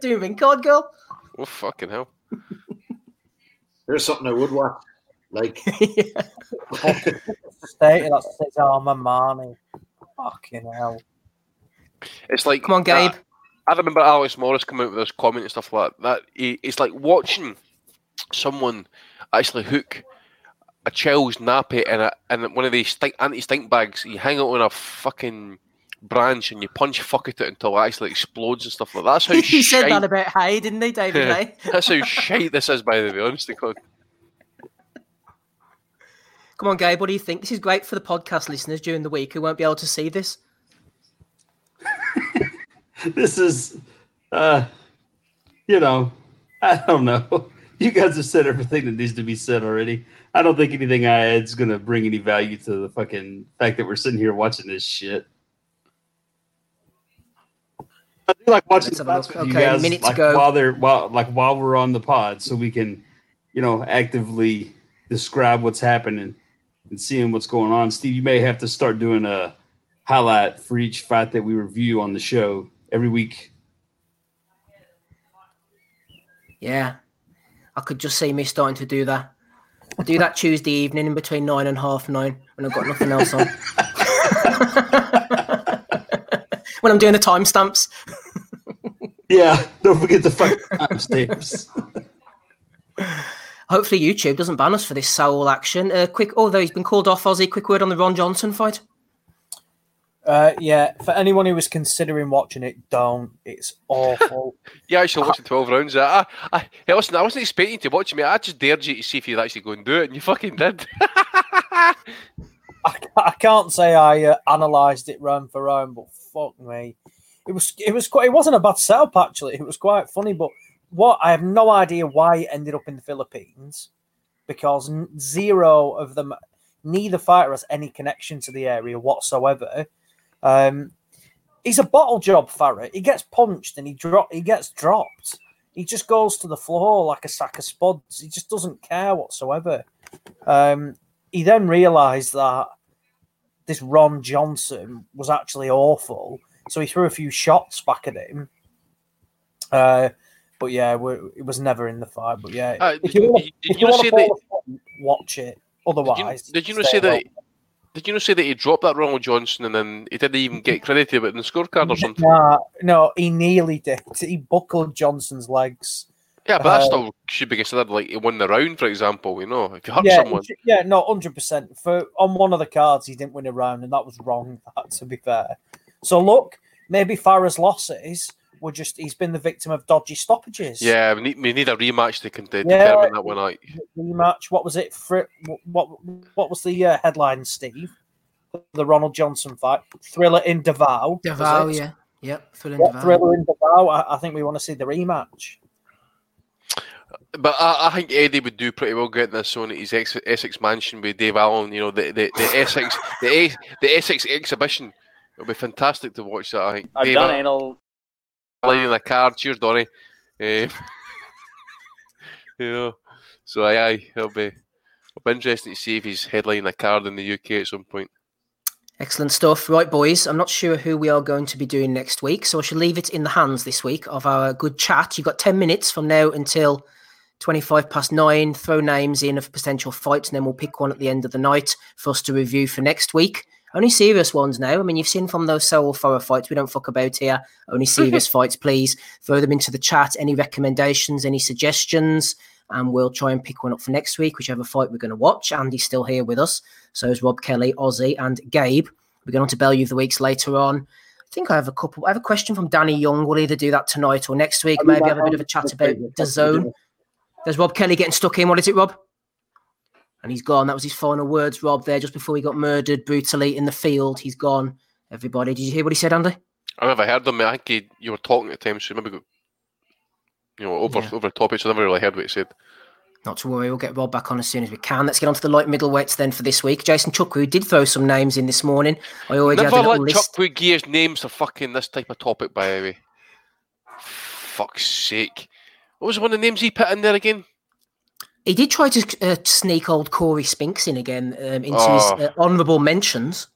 *laughs* Doing ring card girl. Oh, fucking hell. There's something I would watch. Like, *laughs* State that says oh, Arma Marnie. Fucking hell. It's like. Come on, Gabe. I remember Alex Morris coming out with this comment and stuff like that. He, it's like watching someone actually hook a child's nappy in a in one of these stink, anti-stink bags. You hang it on a fucking branch and you punch fuck at it until it actually explodes and stuff like that. That's how *laughs* he said shite- that about Haye, didn't he, David *laughs* Haye? That's how shite this is, by the way. Honestly, to God. Come on, Gabe. What do you think? This is great for the podcast listeners during the week who won't be able to see this. *laughs* This is, uh, you know, I don't know. *laughs* You guys have said everything that needs to be said already. I don't think anything I add is going to bring any value to the fucking fact that we're sitting here watching this shit. I do like watching the have a fights look. with you guys, like go. while they're while like while we're on the pod, so we can, you know, actively describe what's happening and seeing what's going on. Steve, you may have to start doing a highlight for each fight that we review on the show every week. Yeah. I could just see me starting to do that. I do that Tuesday evening in between nine and half nine when I've got nothing else on. *laughs* when I'm doing the timestamps. Yeah, don't forget the fucking timestamps. *laughs* Hopefully YouTube doesn't ban us for this Saul action. Uh, quick, although he's been called off, Ozzy. Quick word on the Ron Johnson fight. Uh, yeah, for anyone who was considering watching it, don't. It's awful. *laughs* Yeah, I actually watching 12 rounds. I, I, hey, listen, I wasn't expecting to watch me. I just dared you to see if you'd actually go and do it, and you fucking did. *laughs* I, I can't say I uh, analysed it round for round, but fuck me, it was it was quite. It wasn't a bad setup actually. It was quite funny, but what I have no idea why it ended up in the Philippines because zero of them, neither fighter has any connection to the area whatsoever. Um, he's a bottle job Farah. He gets punched and he drop. He gets dropped. He just goes to the floor like a sack of spuds. He just doesn't care whatsoever. Um, he then realised that this Ron Johnson was actually awful, so he threw a few shots back at him. Uh, but yeah, it was never in the fight. But yeah, Uh, if did you, wanna- you- if you you not want say to that- watch it. Otherwise, Did you, did you not stay say that? Did you not say that he dropped that Ronald Johnson and then he didn't even get credited in the scorecard or something? Nah, no, he nearly did. He buckled Johnson's legs. Yeah, but that Uh, still should be considered like he won the round, for example. You know, if you hurt yeah, someone, yeah, no, hundred percent. For on one of the cards, he didn't win a round, and that was wrong. *laughs* That to be fair. So look, maybe Farah's losses were just he's been the victim of dodgy stoppages. yeah, we need, we need a rematch to, con- to Yeah. determine that one out. rematch. What was it? For what? What was the uh, headline, Steve? The Ronald Johnson fight, thriller in Davao. was Davao, yeah. Yep, thrilling Yeah, Davao. thriller in Davao. I, I think we want to see the rematch. But I, I think Eddie would do pretty well getting this on at his ex, Essex mansion with Dave Allen. You know, the the, the Essex the the Essex exhibition. It'll be fantastic to watch that. I think. I've Dave done Allen anal. Laying the card. Cheers, Donny. Um, *laughs* you know, so aye, aye, it'll be. It'll be interesting to see if he's headlining a card in the UK at some point. Excellent stuff. Right, boys, I'm not sure who we are going to be doing next week, so I shall leave it in the hands this week of our good chat. You've got 10 minutes from now until 25 past nine. Throw names in of potential fights, and then we'll pick one at the end of the night for us to review for next week. Only serious ones now. I mean, you've seen from those Saul Farah fights, we don't fuck about here. Only serious fights, please. Throw them into the chat. Any recommendations, any suggestions? And we'll try and pick one up for next week, whichever fight we're going to watch. Andy's still here with us. So is Rob Kelly, Ozzy, and Gabe. We're going on to Bellew of the Weeks later on. I think I have a couple. I have a question from Danny Young. We'll either do that tonight or next week. Maybe have a bit of a chat about the zone. There's Rob Kelly getting stuck in. What is it, Rob? And he's gone. That was his final words, Rob, there just before he got murdered brutally in the field. He's gone. Everybody, did you hear what he said, Andy? I never heard him. I think he, you were talking at times, so maybe got, you know over Yeah. over the topic. So I never really heard what he said. Not to worry, we'll get Rob back on as soon as we can. Let's get on to the light middleweights then for this week. Jason Chukwu did throw some names in this morning. I already Never had a let list. Chuck Wiggy's names for fucking this type of topic, by the way. Fuck's sake. What was one of the names he put in there again? He did try to uh, sneak old Corey Spinks in again um, into Oh. his uh, honourable mentions.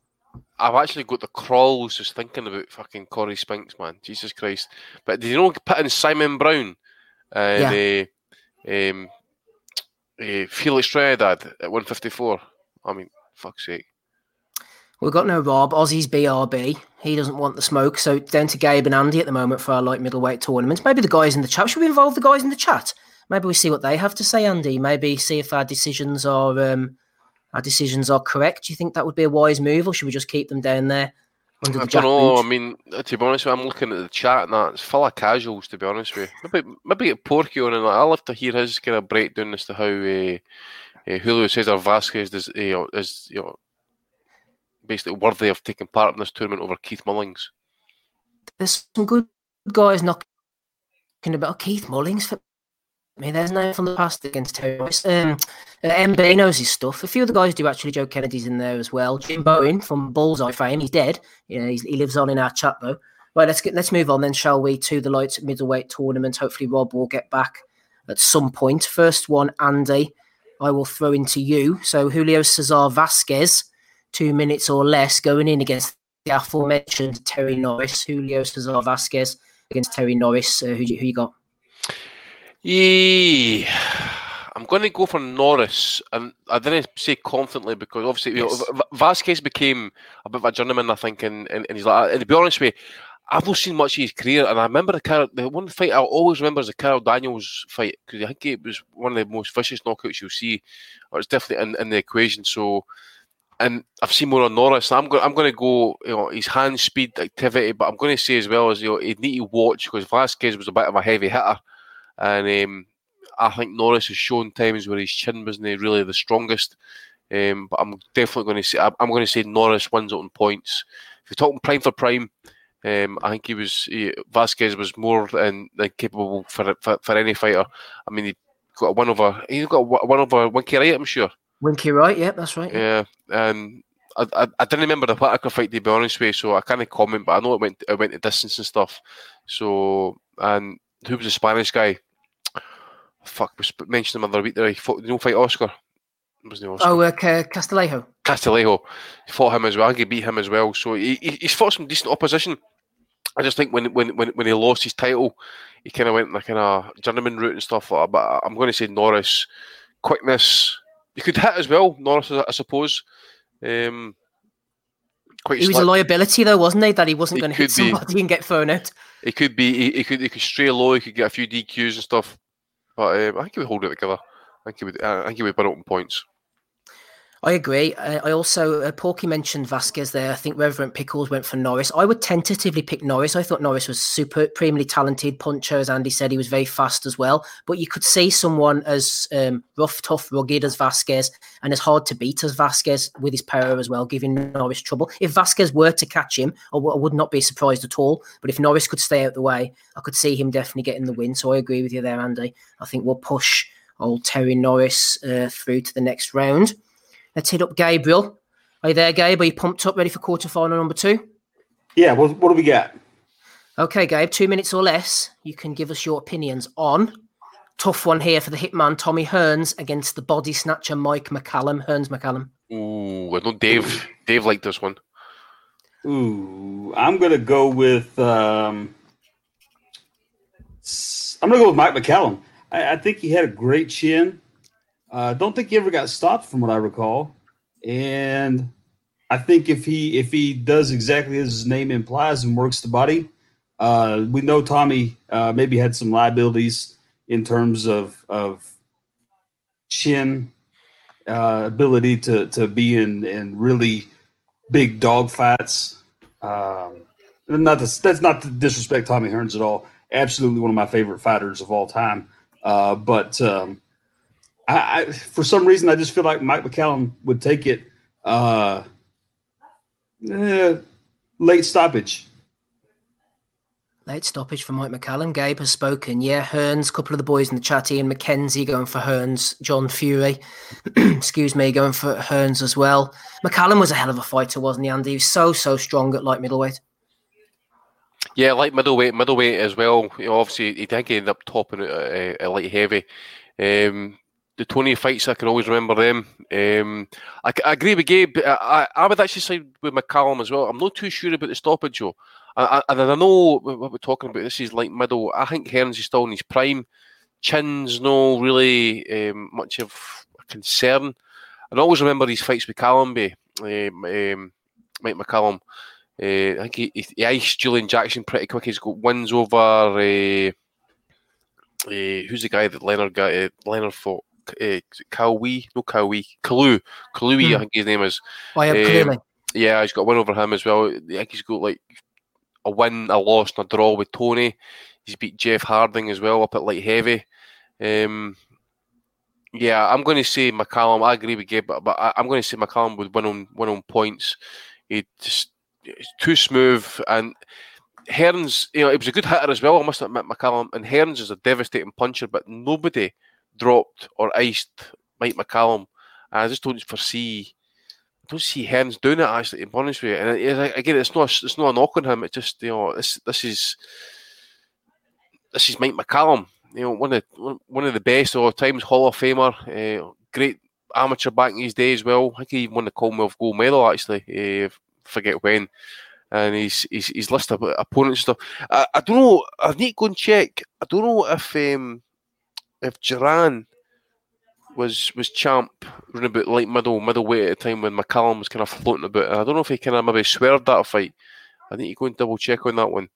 I've actually got the crawls just thinking about fucking Corey Spinks, man. Jesus Christ. But did you know put in Simon Brown and uh, um, uh, Felix Trinidad at 154? I mean, fuck's sake. We've got no Rob. Ozzy's BRB. He doesn't want the smoke. So down to Gabe and Andy at the moment for our light middleweight tournament. Maybe the guys in the chat. Should we involve the guys in the chat? Maybe we see what they have to say, Andy. Maybe see if our decisions are um, our decisions are correct. Do you think that would be a wise move, or should we just keep them down there under I the don't know. I mean, to be honest, with you, I'm looking at the chat and that it's full of casuals. To be honest with you, maybe maybe get Porky on and. I'll have to hear his kind of breakdown as to how uh, uh, Julio Cesar Vasquez is, uh, is you know basically worthy of taking part in this tournament over Keith Mullings. There's some good guys knocking about Keith Mullings. For me, there's no from the past against Terry Rice. Um, uh, knows his stuff. A few of the guys do actually. Joe Kennedy's in there as well. Jim Bowen from Bullseye fame. He's dead. Yeah, he's, he lives on in our chat though. Right, let's get let's move on then, shall we, to the light middleweight tournament. Hopefully, Rob will get back at some point. First one, Andy, I will throw into you. So Julio Cesar Vasquez, two minutes or less, going in against the aforementioned Terry Norris. Julio Cesar Vasquez against Terry Norris. Uh, who, who you got? Yeah, I'm going to go for Norris, and I didn't say confidently because obviously you know, Vasquez became a bit of a journeyman, I think, and, and, and he's like. And to be honest with you, I've not seen much of his career, and I remember the Carl, the one fight I always remember is the Carl Daniels fight because I think it was one of the most vicious knockouts you'll see, or it's definitely in, in the equation. So, and I've seen more on Norris. And I'm going. I'm going to go. You know, his hand speed activity, but I'm going to say as well as you know, he'd need to watch because Vasquez was a bit of a heavy hitter, and um, I think Norris has shown times where his chin wasn't really the strongest. Um, but I'm definitely going to say I'm going to say Norris wins it on points. If you're talking prime for prime, um, I think he was he, Vasquez was more than, than capable for, for for any fighter. I mean, he got a one over. He got one over Winky Wright, I'm sure. Winky Wright, yeah, that's right. Yeah, and I, I, I didn't remember the Whitaker fight to be honest with you, so I can't comment. But I know it went it went to distance and stuff. So and who was the Spanish guy? Fuck, we mentioned him the other week there. He fought, know, fight Oscar. Wasn't he Oscar? Oh, uh, Ca- Castillejo. Castillejo he fought him as well. He beat him as well. So he, he, he's fought some decent opposition. I just think when when when, when he lost his title, he kind of went like in a journeyman route and stuff like that. But I'm going to say Norris, quickness. You could hit as well, Norris, I I suppose. Um, quite He was a liability, though, wasn't he? That he wasn't going to hit could be. and get thrown out. It could be. He, he could. He could stray low. He could get a few DQs and stuff. But um, I think he would hold it together. I think he would. I think he would it on points. I agree. Uh, I also, uh, Porky mentioned Vasquez there. I think Reverend Pickles went for Norris. I would tentatively pick Norris. I thought Norris was supremely talented puncher, as Andy said. He was very fast as well. But you could see someone as um, rough, tough, rugged as Vasquez and as hard to beat as Vasquez with his power as well, giving Norris trouble. If Vasquez were to catch him, I, would not be surprised at all. But if Norris could stay out the way, I could see him definitely getting the win. So I agree with you there, Andy. I think we'll push old Terry Norris uh, through to the next round. Let's hit up Gabriel. Are you there, Gabe? Are you pumped up, ready for quarterfinal number two? Yeah, what, what do we get? Okay, Gabe, two minutes or less. You can give us your opinions on. Tough one here for the hitman Tommy Hearns against the body snatcher Mike McCallum. Hearns McCallum. Ooh, I know Dave. Dave liked this one. Ooh, I'm gonna go with um, s- I'm gonna go with Mike McCallum. I, I think he had a great chin. Uh, don't think he ever got stopped, from what I recall. And I think if he if he does exactly as his name implies and works the body, uh, we know Tommy uh, maybe had some liabilities in terms of of chin uh, ability to to be in in really big dog fights. Um, not to, that's not to disrespect Tommy Hearns at all. Absolutely one of my favorite fighters of all time. Uh, but um, I, I, for some reason, I just feel like Mike McCallum would take it uh, eh, late stoppage. Late stoppage for Mike McCallum. Gabe has spoken. Yeah, Hearns, a couple of the boys in the chat, Ian McKenzie going for Hearns, John Fury, *clears throat* excuse me, going for Hearns as well. McCallum was a hell of a fighter, wasn't he, Andy? He was so, so strong at light middleweight. Yeah, light middleweight, middleweight as well. You know, obviously, he did end up topping it at, uh, light heavy. Um, the Toney fights, I can always remember them. Um, I, I, agree with Gabe. I, I, would actually side with McCallum as well. I'm not too sure about the stoppage, Joe. And I, know what we're talking about. This is like middle. I think Hearns is still in his prime. Chin's no really um, much of a concern. And I always remember his fights with Callumby, um, um, Mike McCallum. Uh, I think he, he, he, iced Julian Jackson pretty quick. He's got wins over. Uh, uh, who's the guy that Leonard got? Leonard fought. Uh, no Kawi, Kalu, Kalui, hmm. I think his name is. Oh, yeah, um, yeah, he's got a win over him as well. I think he's got like a win, a loss, and a draw with Toney. He's beat Jeff Harding as well up at light heavy. Um, yeah, I'm going to say McCallum. I agree with Gabe, but, but I, am going to say McCallum would win on win on points. He just it's too smooth and. Hearns, you know, he was a good hitter as well. I must admit, McCallum and Hearns is a devastating puncher, but nobody dropped or iced Mike McCallum. I just don't foresee I don't see Hearns doing it actually. To be honest with you, and again, it's not it's not a knock on him. It's just you know this this is this is Mike McCallum. You know, one of one of the best of all times, Hall of Famer, uh, great amateur back in his day as well. I think he even won the Commonwealth gold medal actually. Uh, forget when. And he's he's, he's listed opponents stuff. I, I don't know. I need to go and check. I don't know if um, if Duran was was champ running about light middle middleweight at the time when McCallum was kind of floating about. I don't know if he kind of maybe swerved that fight. I need to go and double check on that one.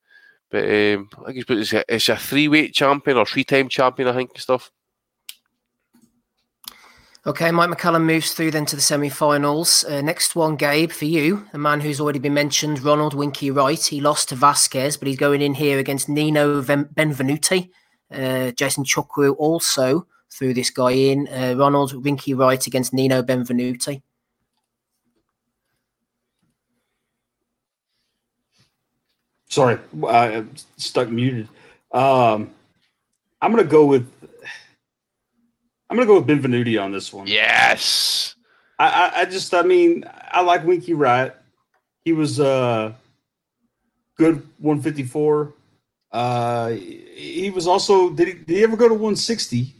But um, I guess it's a, it's a three weight champion or three time champion, I think, and stuff. Okay, Mike McCallum moves through then to the semi-finals. Uh, next one, Gabe, for you, a man who's already been mentioned, Ronald Winky Wright. He lost to Vasquez, but he's going in here against Nino Benvenuti. Uh, Jason Chukwu also threw this guy in. Uh, Ronald Winky Wright against Nino Benvenuti. Sorry, I am stuck muted. Um, I'm going to go with. I'm going to go with Benvenuti on this one. Yes. I, I, I just, I mean, I like Winky Wright. He was uh good 154. Uh, he was also did he, did he ever go to 160?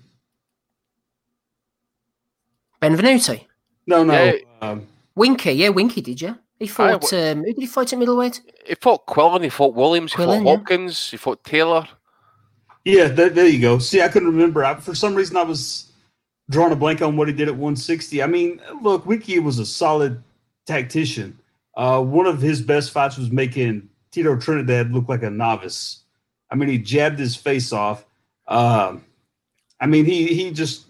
Benvenuti. No, no. Yeah. Um, Winky, yeah, Winky did you? He fought. I, um, who did he fight at middleweight? He fought Quillan. He fought Williams. Quillan, he fought Hopkins. Yeah. He fought Taylor. Yeah, there, there you go. See, I couldn't remember. I, for some reason, I was drawing a blank on what he did at 160. I mean, look, Winky was a solid tactician. Uh, one of his best fights was making Tito Trinidad look like a novice. I mean, he jabbed his face off. Um, I mean, he he just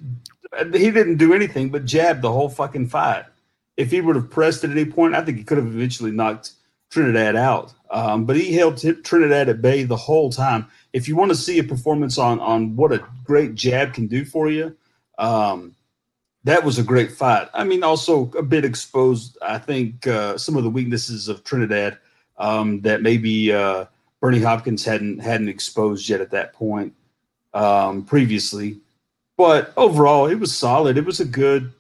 he didn't do anything but jab the whole fucking fight. If he would have pressed at any point, I think he could have eventually knocked Trinidad out. Um, but he held Trinidad at bay the whole time. If you want to see a performance on on what a great jab can do for you, um, that was a great fight. I mean, also a bit exposed. I think uh, some of the weaknesses of Trinidad um, that maybe uh, Bernie Hopkins hadn't hadn't exposed yet at that point um, previously. But overall, it was solid. It was a good.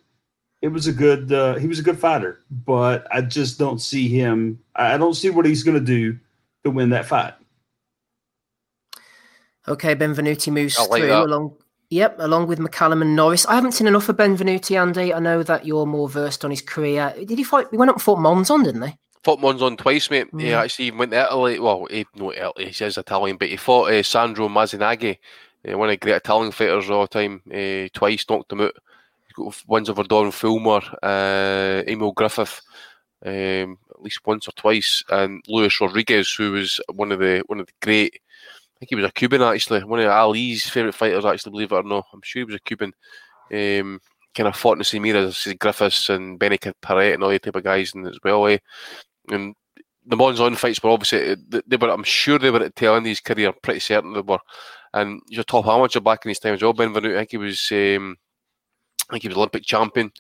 It was a good. Uh, he was a good fighter, but I just don't see him. I don't see what he's going to do to win that fight. Okay, Benvenuti moves through that. along. Yep, along with McCallum and Norris. I haven't seen enough of Benvenuti, Andy. I know that you're more versed on his career. Did he fight? He went up and fought Monzon, didn't he? Fought Monzon twice, mate. Mm. He actually went to Italy. Well, he, no, Italy, he says Italian, but he fought uh, Sandro Mazzinghi uh, one of the great Italian fighters of all time. Uh, twice knocked him out. He's got wins over Don Fullmer, uh, Emile Griffith, um, at least once or twice, and Luis Rodriguez, who was one of the one of the great. I think he was a Cuban actually, one of Ali's favourite fighters actually, believe it or not. I'm sure he was a Cuban. Um, kind of fought in the same era as Griffiths and Benny Paret and all the type of guys and as well. Eh? And the Monzon fights were obviously they were. I'm sure they were at the tail end of his career. Pretty certain they were and a top amateur back in his time as well. Benvenuti, I think he was um, I think he was Olympic champion,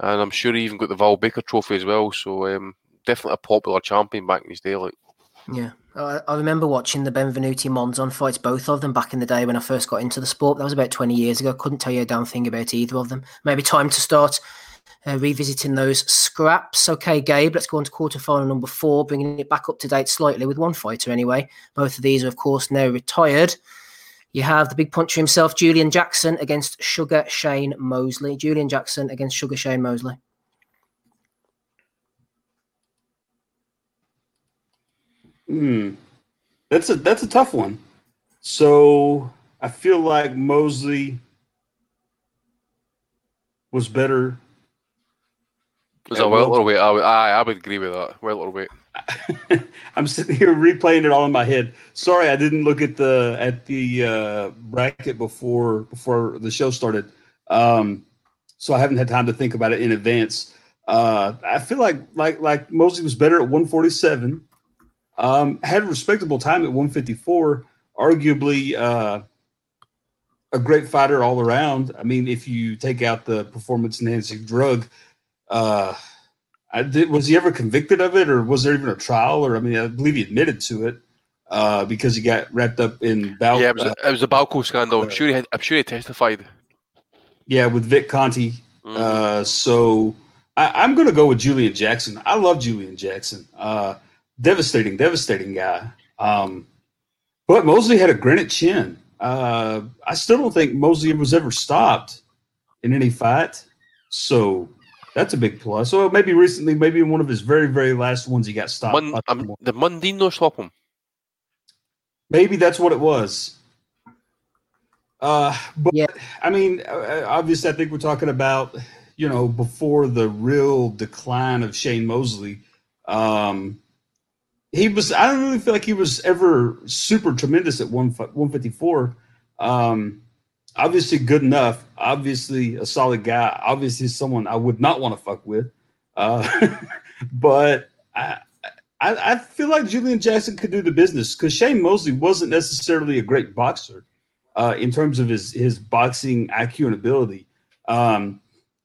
and I'm sure he even got the Val Barker Trophy as well. So um, definitely a popular champion back in his day. Like, Yeah, I, remember watching the Benvenuti Monzon fights, both of them back in the day when I first got into the sport. That was about 20 years ago. Couldn't tell you a damn thing about either of them. Maybe time to start uh, revisiting those scraps. Okay, Gabe, let's go on to quarterfinal number four, bringing it back up to date slightly with one fighter anyway. Both of these are, of course, now retired. You have the big puncher himself, Julian Jackson, against Sugar Shane Mosley. Julian Jackson against Sugar Shane Mosley. Hmm. That's a that's a tough one. So I feel like Mosley was better. was a well-? I would, I, I would agree with that. Welterweight. *laughs* I'm sitting here replaying it all in my head. Sorry, I didn't look at the at the uh, bracket before before the show started, um, so I haven't had time to think about it in advance. Uh, I feel like like like Mosley was better at 147. Um, had a respectable time at 154. Arguably uh, a great fighter all around. I mean, if you take out the performance enhancing drug, uh, I did, was he ever convicted of it, or was there even a trial? Or I mean, I believe he admitted to it uh, because he got wrapped up in Bal- yeah, it was, it was a Balco scandal. I'm uh, sure he had, I'm sure he testified. yeah, with Vic Conte. Mhm. Uh, so I, I'm going to go with Julian Jackson. I love Julian Jackson. Uh, devastating, devastating guy. Um, but Mosley had a granite chin. Uh, I still don't think Mosley was ever stopped in any fight. So that's a big plus. So maybe recently, maybe in one of his very, very last ones, he got stopped. Mun, by um, the Mundine swap. Maybe that's what it was. Uh, but Yeah. I mean, uh, obviously, I think we're talking about you know before the real decline of Shane Mosley. Um, he was. I don't really feel like he was ever super tremendous at one one fifty four. Um, obviously, good enough. Obviously, a solid guy. Obviously, someone I would not want to fuck with. Uh, *laughs* but I, I, I feel like Julian Jackson could do the business because Shane Mosley wasn't necessarily a great boxer uh, in terms of his his boxing IQ and ability. Um,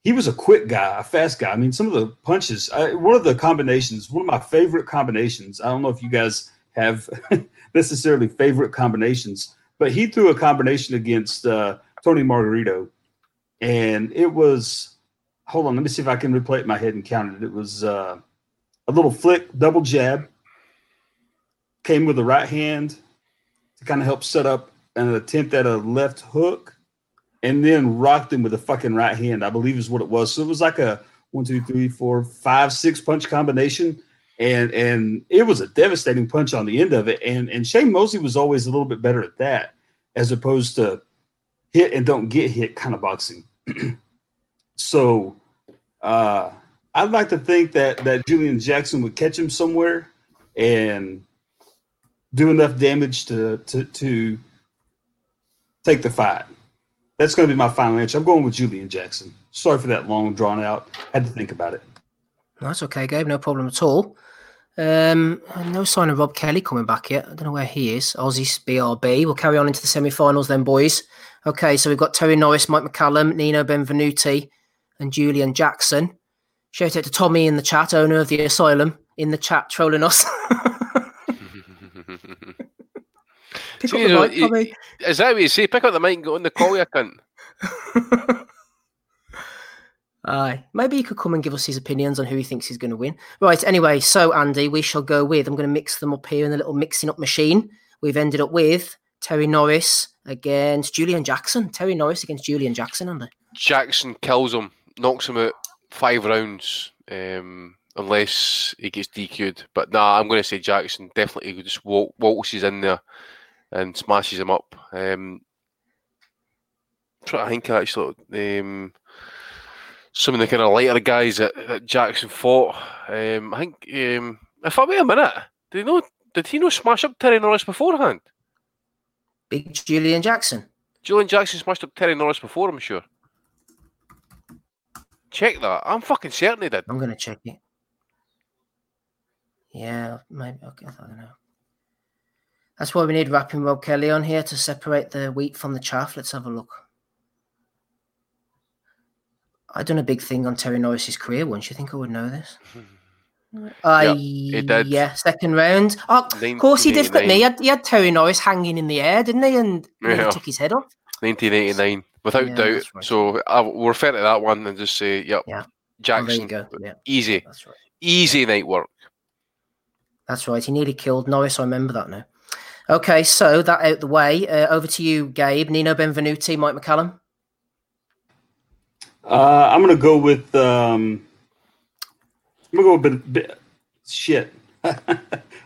he was a quick guy, a fast guy. I mean, some of the punches, I, one of the combinations, one of my favorite combinations. I don't know if you guys have *laughs* necessarily favorite combinations, but he threw a combination against uh, Tony Margarito, and it was. Hold on, let me see if I can replay it in my head and count it. It was uh, a little flick, double jab, came with the right hand to kind of help set up an attempt at a left hook, and then rocked him with a fucking right hand, I believe is what it was. So it was like a one, two, three, four, five, six punch combination. And and it was a devastating punch on the end of it. And and Shane Mosley was always a little bit better at that, as opposed to hit and don't get hit kind of boxing. *clears throat* so uh I'd like to think that that Julian Jackson would catch him somewhere and do enough damage to to to take the fight. That's going to be my final answer. I'm going with Julian Jackson. Sorry for that long drawn out. Had to think about it. That's okay, Gabe. No problem at all. Um, no sign of Rob Kelly coming back yet. I don't know where he is. Ozzy's BRB. We'll carry on into the semi-finals then, boys. Okay, so we've got Terry Norris, Mike McCallum, Nino Benvenuti, and Julian Jackson. Shout out to Tommy in the chat, owner of the asylum, in the chat trolling us. *laughs* *laughs* Pick up the mic, you- Tommy. Is that what you say? Pick up the mic and go on the call, you cunt. *laughs* Aye, maybe he could come and give us his opinions on who he thinks he's going to win. Right. Anyway, so Andy, we shall go with. I'm going to mix them up here in the little mixing up machine. We've ended up with Terry Norris against Julian Jackson. Terry Norris against Julian Jackson, Andy. Jackson kills him, knocks him out five rounds, um, unless he gets DQ'd. But nah, I'm going to say Jackson definitely just wal- waltzes in there and smashes him up. Um, to think actually, um, some of the kind of lighter guys that, that Jackson fought. Um, I think um, if I wait a minute, did he know? Did he not smash up Terry Norris beforehand? Big Julian Jackson. Julian Jackson smashed up Terry Norris before, I'm sure. Check that. I'm fucking certain he did. I'm going to check it. Yeah, maybe. Okay, I don't know. That's why we need rapping Rob Kelly on here to separate the wheat from the chaff. Let's have a look. I done a big thing on Terry Norris's career once. You think I would know this? *laughs* I did. yeah, second round. Oh, of course he did. But me, he had, he had Terry Norris hanging in the air, didn't he? And he took his head off. 1989, without Yeah, doubt. right. So I will refer to that one and just say, yep, Yeah. Oh, Jackson. Yeah, easy, that's right. easy night work. That's right. He nearly killed Norris. I remember that now. Okay, so that out the way. Uh, over to you, Gabe. Nino Benvenuti, Mike McCallum. Uh, I'm gonna go with. Um, I'm gonna go with ben, ben- shit. *laughs* I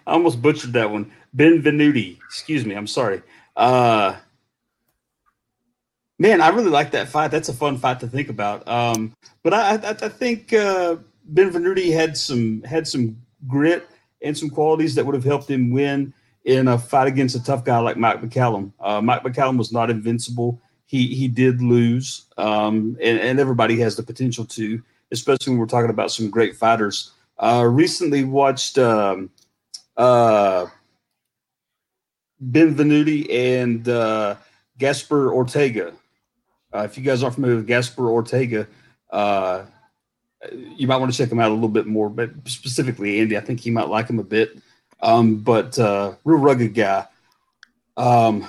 almost butchered that one. Benvenuti. Excuse me. I'm sorry. Uh, man, I really like that fight. That's a fun fight to think about. Um, but I, I, I think uh, Benvenuti had some had some grit and some qualities that would have helped him win in a fight against a tough guy like Mike McCallum. Uh, Mike McCallum was not invincible. He he did lose, um, and, and everybody has the potential to, especially when we're talking about some great fighters. Uh, recently watched um, uh, Benvenuti and uh, Gaspar Ortega. Uh, if you guys aren't familiar with Gasper Ortega, uh, you might want to check him out a little bit more. But specifically, Andy, I think you might like him a bit. Um, but uh, real rugged guy. Um,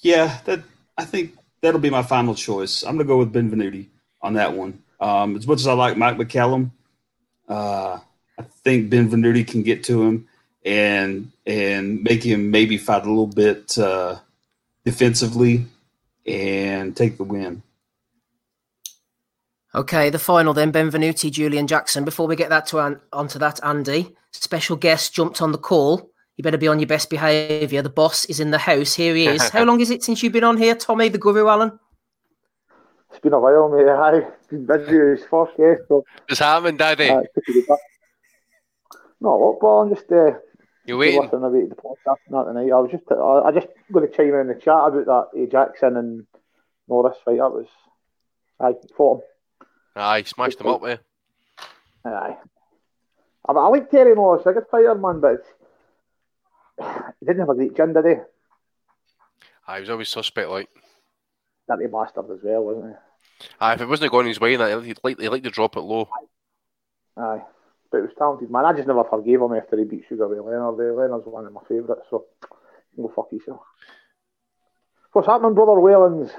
yeah, that I think that'll be my final choice. I'm gonna go with Benvenuti on that one. Um, as much as I like Mike McCallum, uh, I think Benvenuti can get to him and and make him maybe fight a little bit uh, defensively and take the win. Okay, the final then, Benvenuti, Julian Jackson. Before we get that to an- onto that, Andy, special guest jumped on the call. You better be on your best behaviour. The boss is in the house. Here he is. *laughs* How long is it since you've been on here, Tommy, the Guru Allen? It's been a while, mate. Aye, been busy as first guest, so What's happening, Daddy? uh, took it back. Not a lot, but I'm just uh, you waiting? listening about the podcast and that tonight. I was just, I, I just going to chime in the chat about that A. Jackson and Norris fight. That was, I fought him. Aye, smashed them up there. Aye. I, I like Terry Norris, a good fighter, man, but it's, he didn't have a great chin, did he? Aye, he was always suspect like. Dirty bastard as well, wasn't he? Aye, if it wasn't going his way, that he'd like he'd like to drop it low. Aye. But he was talented, man. I just never forgave him after he beat Sugar Ray Leonard. Leonard's one of my favourites, so go fuck yourself. What's happening, brother Whalens?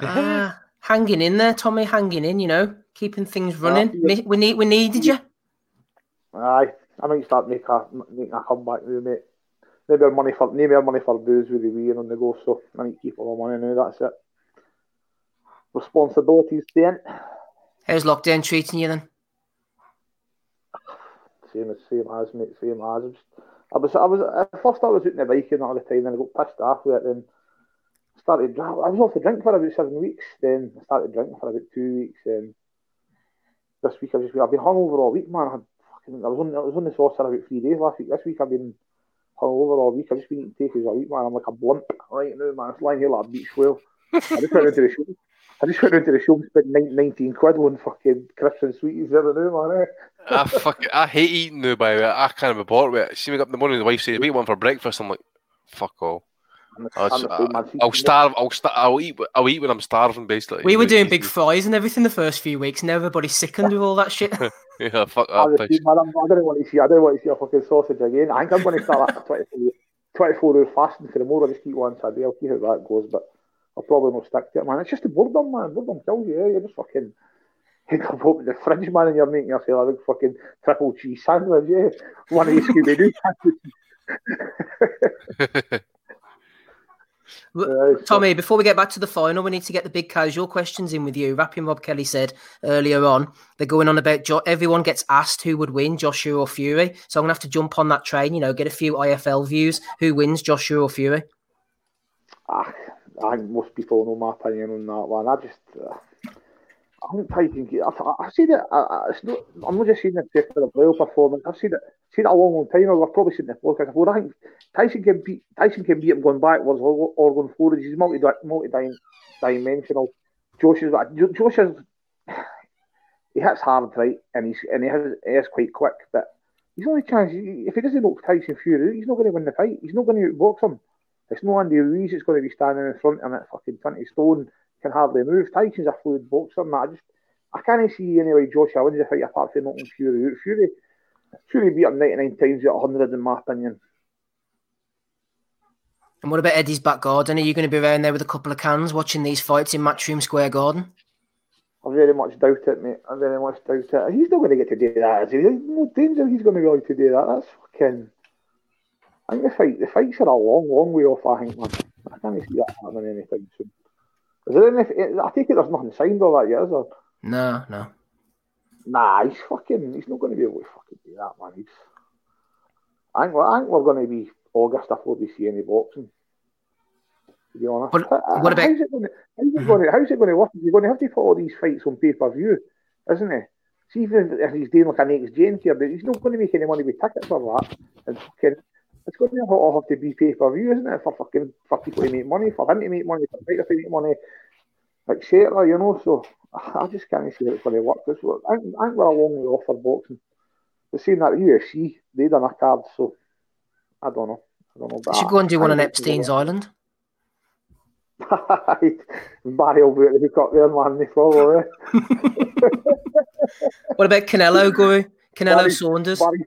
Ah, hanging in there, Tommy, hanging in, you know, keeping things running. yeah. Mi- We need, we needed you. Aye, I might start making a, making a comeback now, mate. Maybe our money for maybe our money for booze with the wee on the go, so I need to keep all my money now. That's it. Responsibilities then. How's lockdown treating you then? Same as same as mate, same as. I was I was at first I was out on the bike and all the time, then I got pissed off with it. Then started. I was off the drink for about seven weeks. Then I started drinking for about two weeks. Then this week I've just I've been hungover all week, man. I, had I was on I was on the sauce for about three days last week. This week I've been hungover all week. I've just been eating takers all week, man. I'm like a blimp right now, man. It's lying here like a beach whale. I just went into the shop. I just went into the shop and spent nine- 19 quid on fucking crisps and sweeties the other day, man. eh? I fuck. I hate eating now by the way. I be bored with it. See me up in the morning, the wife says, "Wait one for breakfast." I'm like, "Fuck all." I'm, I'll, I'm the same, man. I'll starve. I'll sta- I'll eat. I'll eat when I'm starving, basically. We were doing big fries and everything the first few weeks, and now everybody's sickened with all that shit. *laughs* Yeah, fuck I'm that. the bitch. man. I'm, I don't want to see. I don't want to see a fucking sausage again. I think I'm going to start a 24, 24 hour fasting for the more. I just eat once a day. I'll see how that goes, but I'll probably not stick to it, man. It's just the boredom, man. Boredom kills you. Eh? You're just fucking. You come open the fridge, man, and you're making yourself a big fucking triple cheese sandwich, yeah? One of these *laughs* Scooby Doo sandwiches. *laughs* Tommy, before we get back to the final, we need to get the big casual questions in with you. Rapping Rob Kelly said earlier on, they're going on about jo- everyone gets asked who would win, Joshua or Fury. So I'm going to have to jump on that train, you know, get a few IFL views. Who wins, Joshua or Fury? Ah, I think most people know my opinion on that one. I just, uh, I think Tyson. I, I see that. I, I, it's not, I'm not just seeing it just for the playoff performance. I've seen it, seen it a long, long time. I've probably seen podcast before. I think Tyson can beat Tyson can beat him going backwards or, or going forwards. He's multi multi dimensional. Josh is Jo- Josh is *sighs* he hits hard right, and he's and he has he is quite quick. But he's only chance if he doesn't knock Tyson Fury, he's not going to win the fight. He's not going to box him. It's no Andy Ruiz that's going to be standing in front of him at fucking 20 stone, can hardly move. Tyson's a fluid boxer, and I just, I can't see anyway Josh Allen to fight apart from Norton Fury. Fury, Fury beat him 99 times out of 100 in my opinion. And what about Eddie's back garden? Are you going to be around there with a couple of cans watching these fights in Matchroom Square Garden? I very much doubt it, mate. I very much doubt it. He's not going to get to do that. Is he? There's no danger he's going to go to do that. That's fucking. I think the fight, the fights are a long, long way off. I think, man. I can't see that happening anytime soon. Is there any? Eh, I think it there's nothing signed or that yet, is there? No, no. Nah, he's fucking. He's not going to be able to fucking do that, man. He's. I think, I think we're going to be August before we'll be seeing any boxing. To be honest, What- what about- how's it going to? How's it going to? How's it going to work? You're going to have to put all these fights on pay per view, isn't it? See, even if he's doing like an gen here, but he's not going to make any money with tickets or that. And fucking, it's going to all have to be pay per view, isn't it? For fucking for people to make money, for him to make money, for fighter to make money, etc. You know, so I just can't see how it's going to work. This, I, I think we're a long way off for boxing. The same that UFC, they done a card, so I don't know. I don't know. You should go and do one on Epstein's Island. *laughs* Barry will be at the up there, man. They *laughs* probably. What about Canelo, Guru? Canelo Barry- Saunders. Barry's,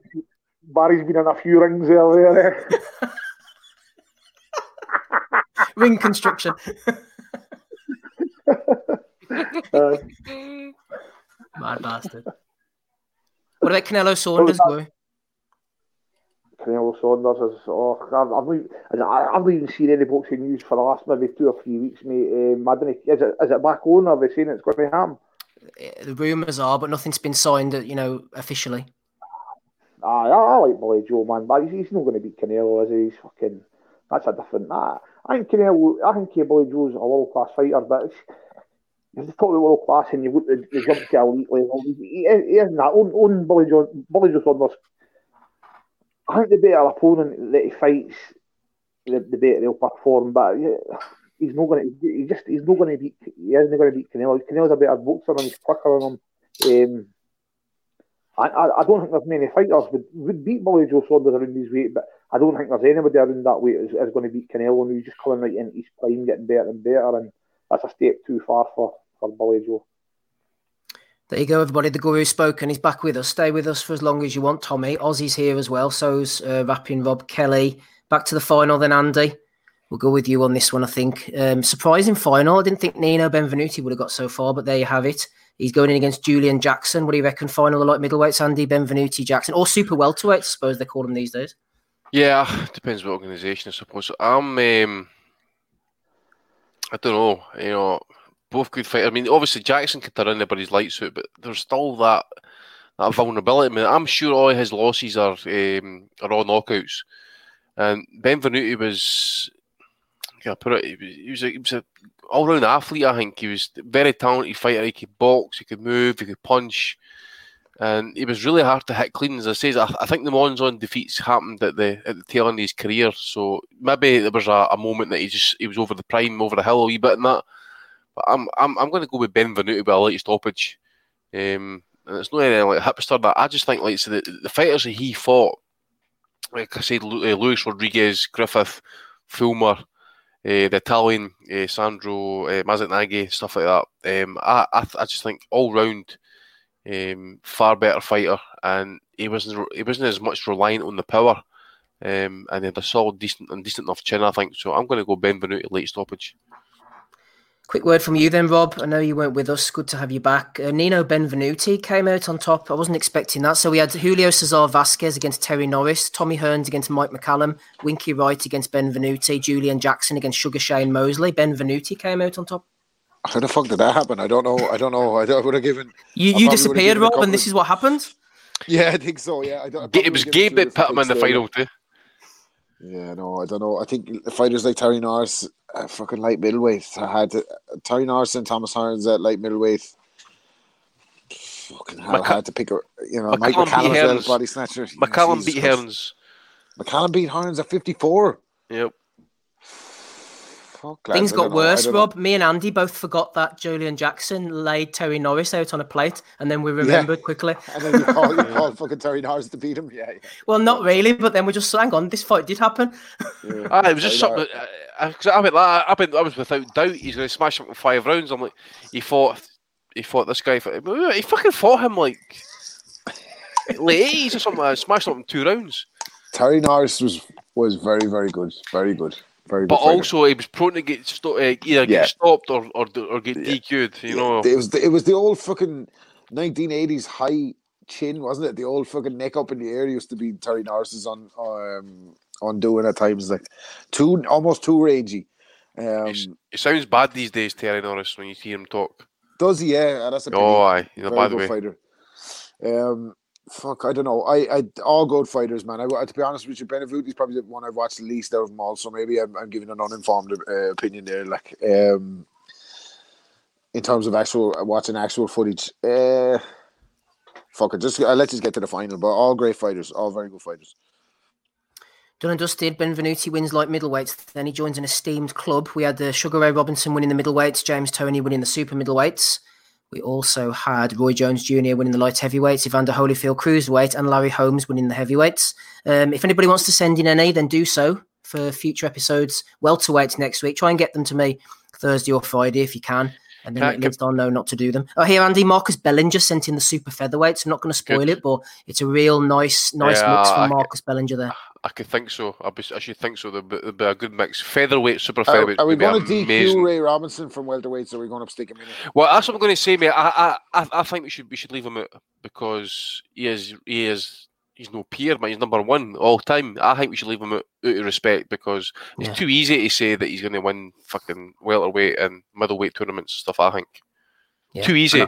Barry's been in a few rings earlier. *laughs* Ring construction. *laughs* Uh, Mad bastard. What about Canelo Saunders, Guru? Canelo Saunders is. Oh, I've, I've, not, I- I've not even seen any boxing news for the last maybe two or three weeks, mate. Um, I don't know, is it, is it back on? Or are they saying it's going to happen? Eh, The rumours are, but nothing's been signed, you know, officially. I, I like Billy Joe, man, but he's, he's not going to beat Canelo, is he? He's fucking. That's a different. Nah, I think Canelo. I think Billy Joe's a world class fighter, but it's, if you talk about world class and you look at the jump to elite level, he, he, isn't that. On, on Billy Joe, Billy Joe Saunders. I think the better opponent that he fights, the, the better he'll perform. But yeah, he's not going to. He just he's not going to beat. He isn't going to beat Canelo. Canelo's a better boxer and he's quicker on him. Um, I, I, I don't think there's many fighters would, would beat Billy Joe Saunders around his weight, but I don't think there's anybody around that weight is, is going to beat Canelo. And he's just coming right into his prime, getting better and better, and that's a step too far for, for Billy Joe. There you go, everybody. The Guru's spoken. He's back with us. Stay with us for as long as you want, Tommy. Ozzy's here as well. So's uh, rapping Rob Kelly. Back to the final, then, Andy. We'll go with you on this one, I think. Um, surprising final. I didn't think Nino Benvenuti would have got so far, but there you have it. He's going in against Julian Jackson. What do you reckon? Final, the light middleweights, Andy Benvenuti Jackson, or super welterweights, I suppose they call them these days. Yeah, depends what organisation, I suppose. I'm, um, I don't know, you know, both good fighters. I mean, obviously Jackson could turn anybody's lights out, but there's still that that vulnerability. I mean, I'm sure all his losses are um, are all knockouts, and Benvenuti was, I put it? He was, a, he was a all round athlete. I think he was very talented fighter. He could box, he could move, he could punch. And he was really hard to hit clean. As I say, I, I think the Monzon defeats happened at the at the tail end of his career. So maybe there was a, a moment that he just he was over the prime, over the hill a wee bit in that. But I'm I'm I'm going to go with Ben Benvenuti by a light stoppage. Um, and it's not anything like hipster. That I just think like so the, the fighters that he fought, like I said, uh, Luis Rodriguez, Griffith, Fullmer, uh, the Italian uh, Sandro uh, Mazzinghi, stuff like that. Um, I, I I just think all round um, far better fighter, and he wasn't he wasn't as much reliant on the power, um, and he had a solid, decent and decent enough chin, I think. So I'm going to go Benvenuti late stoppage. Quick word from you then, Rob. I know you weren't with us. Good to have you back. Uh, Nino Benvenuti came out on top. I wasn't expecting that. So we had Julio Cesar Vasquez against Terry Norris, Tommy Hearns against Mike McCallum, Winky Wright against Benvenuti, Julian Jackson against Sugar Shane Mosley. Benvenuti came out on top. How the fuck did that happen? I don't know. I don't know. I, don't- I would have given. You, you disappeared, given Rob, and this is what happened. Yeah, I think so. Yeah, I don't, I It was Gabe that Cyrus put him in the final too. Yeah, no, I don't know. I think fighters like Terry Norris, uh, fucking light middleweight, I had to, Terry Norris and Thomas Hearns at light middleweight. Fucking hell, McCall- I had to pick a, you know, Mike McCallum beat Hearns. body snatcher. McCallum beat. Hearns. McCallum beat Hearns at 54. Yep. Fuck, lads, Things got don't know, I worse, don't know. Rob. Me and Andy both forgot that Julian Jackson laid Terry Norris out on a plate, and then we remembered quickly. *laughs* And then you call, you *laughs* call fucking Terry Norris to beat him. Yeah, Well, not really, but then we just hang on. This fight did happen. *laughs* yeah. Ah, it was just Terry something. I, I, 'cause I, went, like, I, been, I was without doubt he's going to smash him in five rounds. I'm like, he fought he fought this guy. For, He fucking fought him like late eighties or something. I smashed him in two rounds. Terry Norris was was very very good, very good, very. But also, he was prone to get sto- uh, either Yeah. get stopped or or, or get DQ'd. You know, it was the, it was the old fucking 1980s high chin, wasn't it? The old fucking neck up in the air used to be Terry Norris's on um on doing at times, like too almost too rangy. Um, it sounds bad these days, Terry Norris, when you hear him talk. does he? Yeah, that's a Oh, aye, in a bad way. fighter. Um, fuck, I don't know. I, I all good fighters, man. I, to be honest with you, Benvenuti's probably the one I've watched the least out of them all. So maybe I'm, I'm giving an uninformed uh, opinion there. Like, um, in terms of actual watching actual footage, uh, fuck it. Just uh, let's just get to the final. But all great fighters, all very good fighters. Done and dusted. Benvenuti wins light middleweights. Then he joins an esteemed club. We had the Sugar Ray Robinson winning the middleweights, James Toney winning the super middleweights. We also had Roy Jones Jr. winning the light heavyweights, Evander Holyfield cruiserweight, and Larry Holmes winning the heavyweights. Um, if anybody wants to send in any, then do so for future episodes. Welterweights next week. Try and get them to me Thursday or Friday if you can. And then at least I'll know not to do them. Oh, here, Andy Marcus Bellinger sent in the super featherweights. I'm not going to spoil Good. it, but it's a real nice, nice Yeah, mix I- from Marcus Bellinger there. I could think so. I, be, I should think so. There'd be, there'd be a good mix. Featherweight, super featherweight. are we going to amazing. DQ Ray Robinson from welterweights? Or are we going to stick him in? Well, that's what I'm going to say, mate. I, I, I, I think we should we should leave him out because he is he is he's no peer, but He's number one all time. I think we should leave him out, out of respect because it's Yeah. too easy to say that he's going to win fucking welterweight and middleweight tournaments and stuff. I think Yeah. too easy.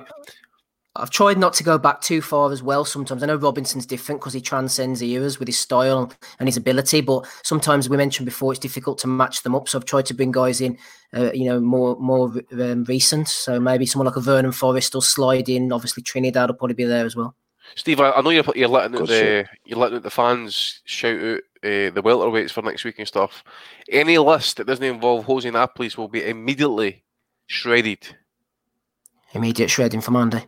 And I've tried not to go back too far as well. Sometimes I know Robinson's different because he transcends the eras with his style and his ability, but sometimes we mentioned before it's difficult to match them up. So I've tried to bring guys in, uh, you know, more more um, recent. So maybe someone like a Vernon Forrest will slide in. Obviously Trinidad will probably be there as well. Steve, I, I know you're you're letting Good the you're letting the fans shout out uh, the welterweights for next week and stuff. Any list that doesn't involve Jose Napoles will be immediately shredded. Immediate shredding from Andy.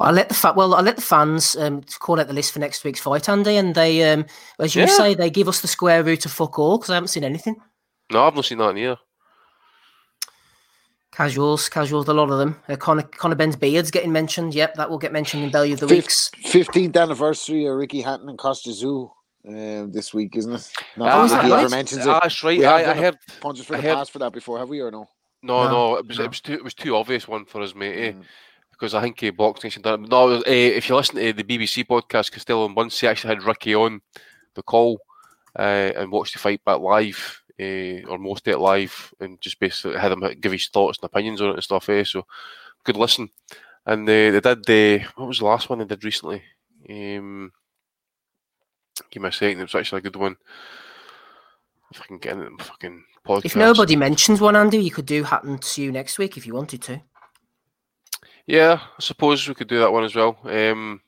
I let the fa- well, I let the fans um, call out the list for next week's fight, Andy, and they, um, as you Yeah. say, they give us the square root of fuck all because I haven't seen anything. No, I've not seen that in here. Casuals, casuals, a lot of them. Uh, Conor, Conor Benn's beard's getting mentioned. Yep, that will get mentioned in Bellew of the Fif- Weeks. 15th anniversary of Ricky Hatton and Kostya Tszyu um, this week, isn't it? Not is that that Ricky right? ever mentions it. Ah, that's right. We have I, I done heard. Punches for I the heard- pass for that before, have we or no? No, No, no, it was no. it was too it was too obvious one for us, mate. eh? Mm. Because I think uh, BoxNation done it. No, uh, if you listen to the BBC podcast, Costello and Bunce he actually had Ricky on the call uh, and watched the fight back live, uh, or most of it live, and just basically had him give his thoughts and opinions on it and stuff. Eh? So good listen. And uh, they did. Uh, what was the last one they did recently? Um, give me a second. It was actually a good one. If I can get into the fucking podcast. If nobody mentions one, Andy, you could do Hatton-Tszyu next week if you wanted to. Yeah, I suppose we could do that one as well. Um,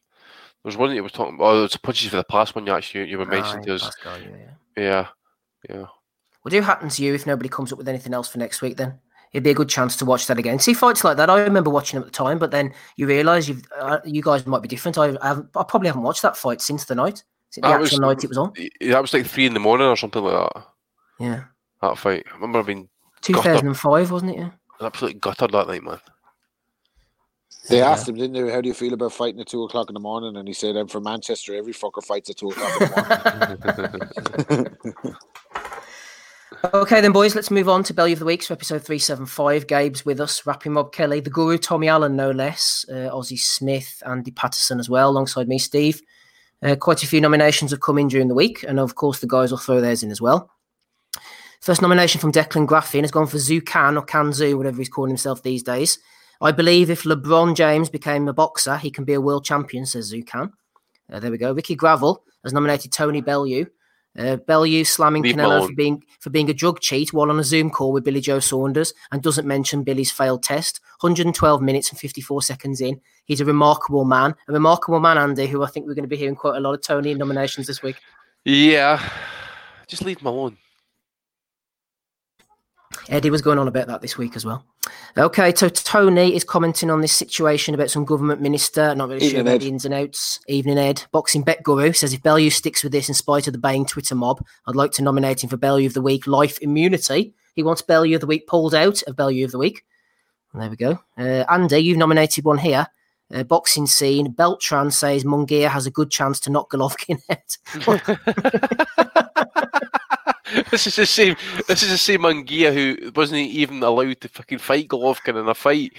there was one that you were talking about. Oh, it's punches for the past one you actually you were mentioning Aye, to us. Yeah, yeah. Yeah, yeah. We'll do Hatton-Tszyu if nobody comes up with anything else for next week. Then it'd be a good chance to watch that again. See fights like that. I remember watching them at the time, but then you realise you've uh, you guys might be different. I, I, haven't, I probably haven't watched that fight since the night. Since the That actual was- night it was on. That was like three in the morning or something like that. Yeah, That fight. I remember being two thousand and five, wasn't it? Yeah. absolutely gutted that night, man. They Yeah. asked him, didn't they, how do you feel about fighting at two o'clock in the morning? And he said, I'm from Manchester. Every fucker fights at two o'clock in the morning. *laughs* Okay, then, boys, let's move on to Bellew of the Weeks for episode 375. Gabe's with us, rapping Rob Kelly, the guru Tommy Allen, no less, uh, Ozzy Smith, Andy Patterson as well, alongside me, Steve. Uh, quite a few nominations have come in during the week, and of course, the guys will throw theirs in as well. First nomination from Declan Graffin has gone for Zucan or Kanzu, whatever he's calling himself these days. I believe if LeBron James became a boxer, he can be a world champion, says Zucan. Uh, there we go. Ricky Gravel has nominated Tony Bellew. Uh, Bellew slamming Leave Canelo for being for being a drug cheat while on a Zoom call with Billy Joe Saunders and doesn't mention Billy's failed test. 112 minutes and 54 seconds in. He's a remarkable man. A remarkable man, Andy, who I think we're going to be hearing quite a lot of Tony nominations this week. Yeah, just leave him alone. Eddie was going on about that this week as well. Okay, so Tony is commenting on this situation about some government minister, not really sure about Ed. the ins and outs. Evening Ed. Boxing Bet Guru says if Bellew sticks with this in spite of the baying Twitter mob, I'd like to nominate him for Bellew of the Week Life Immunity. He wants Bellew of the Week pulled out of Bellew of the Week. There we go. Uh, Andy, you've nominated one here. Uh, boxing scene. Beltran says Munguia has a good chance to knock Golovkin *laughs* out. *laughs* *laughs* this is the same. This is the same Munguia who wasn't even allowed to fucking fight Golovkin in a fight.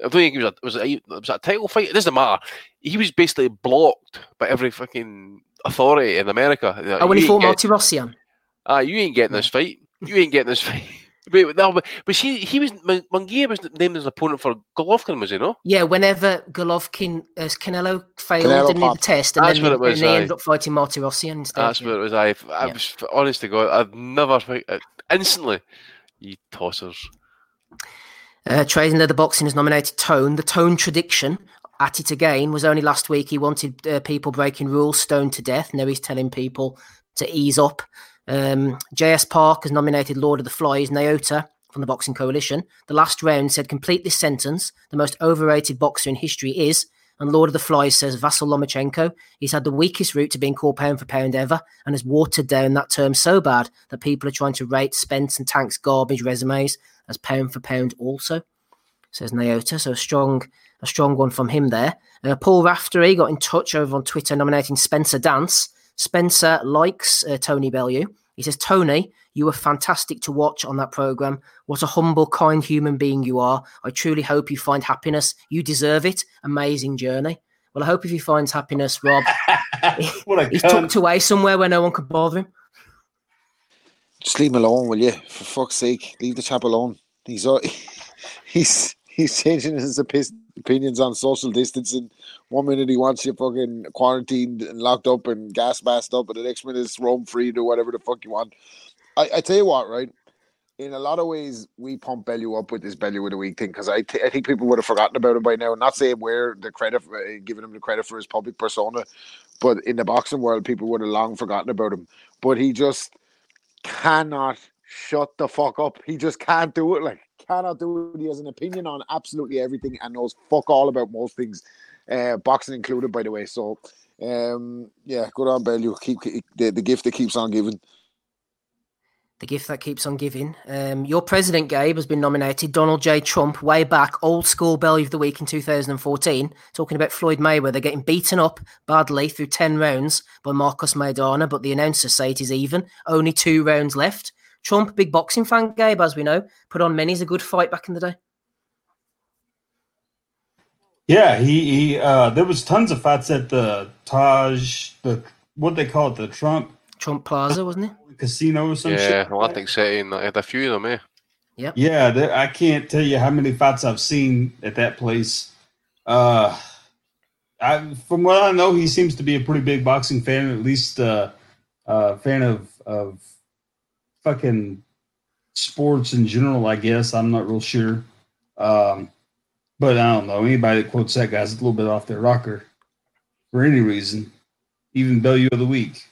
I don't think it was a, was it, was it a title fight. It doesn't matter. He was basically blocked by every fucking authority in America. oh, when he fought Martirosyan. Ah, you ain't getting this fight. You ain't getting this fight. But, no, but, but she, he was Munguia was named as an opponent for Golovkin, was he? No, Yeah, whenever Golovkin, uh, Canelo failed Canelo in the test, and That's then, what it was, and they ended up fighting Martirosyan instead. that's what it was. I, I Yeah. was honest to God, I've never fight- uh, instantly. You tossers. Uh, Trading Leather Boxing has nominated Tone. The Tone Tradiction, at it again, was only last week. He wanted uh, people breaking rules stoned to death. Now he's telling people to ease up. Um, JS Park has nominated Lord of the Flies, Naota from the Boxing Coalition. The last round said, complete this sentence. The most overrated boxer in history is, and Lord of the Flies says Vasyl Lomachenko. He's had the weakest route to being called pound for pound ever and has watered down that term so bad that people are trying to rate Spence and Tank's garbage resumes as pound for pound also says Naota. So a strong, a strong one from him there. Uh, Paul Raftery got in touch over on Twitter nominating Spencer Dance. Spencer likes uh, Tony Bellew. He says, Tony, you were fantastic to watch on that program. What a humble, kind human being you are. I truly hope you find happiness. You deserve it. Amazing journey. Well, I hope if he finds happiness, Rob, *laughs* what a he's cunt. tucked away somewhere where no one could bother him. Just leave him alone, will you? For fuck's sake, leave the chap alone. He's uh, *laughs* he's he's changing his opi- opinions on social distancing. One minute he wants you fucking quarantined and locked up and gas masked up, and the next minute it's roam free, do whatever the fuck you want. I, I tell you what, right? In a lot of ways, we pump Bellew up with this Bellew of the week thing because I, th- I think people would have forgotten about him by now. Not saying we're the credit, for, uh, giving him the credit for his public persona, but in the boxing world, people would have long forgotten about him. But he just cannot shut the fuck up. He just can't do it. Like cannot do it. He has an opinion on absolutely everything and knows fuck all about most things, uh, boxing included, by the way. So, um, yeah, good on Bellew. Keep, keep the, the gift that keeps on giving. The gift that keeps on giving. Um, your president, Gabe, has been nominated. Donald J. Trump, way back, old school Bellew of the week in 2014, talking about Floyd Mayweather getting beaten up badly through 10 rounds by Marcos Maidana, but the announcers say it is even. Only two rounds left. Trump, big boxing fan, Gabe, as we know, put on many's a good fight back in the day. Yeah, he, he uh there was tons of fights at the Taj the what they call it, the Trump Trump Plaza, wasn't it? casino or some yeah, shit. Atlantic City, and I had a few of them, eh? Yeah, there, I can't tell you how many fights I've seen at that place. Uh, I, from what I know, he seems to be a pretty big boxing fan, at least uh, uh, fan of of fucking sports in general. I guess I'm not real sure, um, but I don't know. Anybody that quotes that guy's a little bit off their rocker for any reason, even Bellew of the week.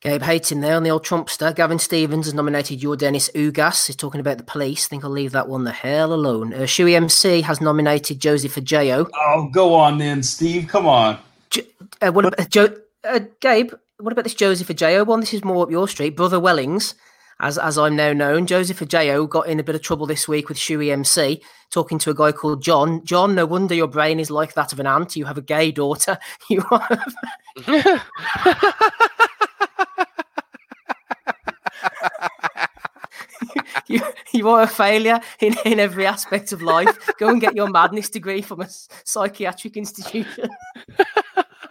Gabe Hayton there on the old Trumpster. Gavin Stevens has nominated Yordenis Ugas. He's talking about the police. I think I'll leave that one the hell alone. Uh, Shui MC has nominated Josie Fajeo. Oh, go on then, Steve. Come on. Uh, what about Joe? Uh, Gabe, what about this Josie Fajeo one? This is more up your street. Brother Wellings, as as I'm now known, Josie Fajeo got in a bit of trouble this week with Shui MC, talking to a guy called John. John, no wonder your brain is like that of an ant. You have a gay daughter. *laughs* You are. *laughs* you, you are a failure in, in every aspect of life. Go and get your madness degree from a psychiatric institution.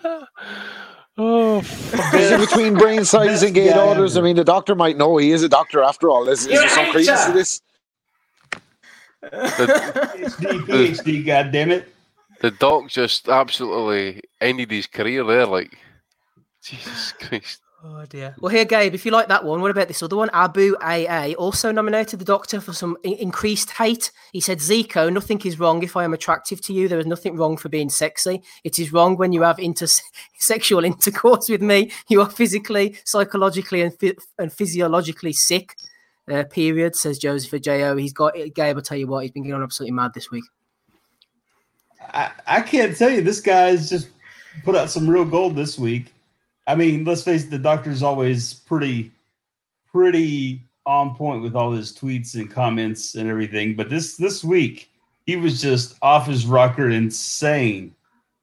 *laughs* Oh, *laughs* Is it between brain size and gay Yeah, daughters? yeah. I mean, the doctor might know. He is a doctor after all. Is, is there some credence to this? the, PhD, PhD, God damn it. the doc just absolutely ended his career there. Like, Jesus Christ. Oh dear. Well, here, Gabe, if you like that one, what about this other one? Abu AA also nominated the doctor for some in- increased hate. He said, Zico, nothing is wrong if I am attractive to you. There is nothing wrong for being sexy. It is wrong when you have inter- *laughs* sexual intercourse with me. You are physically, psychologically, and, phy- and physiologically sick. Uh, period, says Joseph J.O. He's got, Gabe, I'll tell you what, he's been going absolutely mad this week. I, I can't tell you. This guy's just put out some real gold this week. I mean, let's face it, the doctor's always pretty, pretty on point with all his tweets and comments and everything. But this this week, he was just off his rocker, insane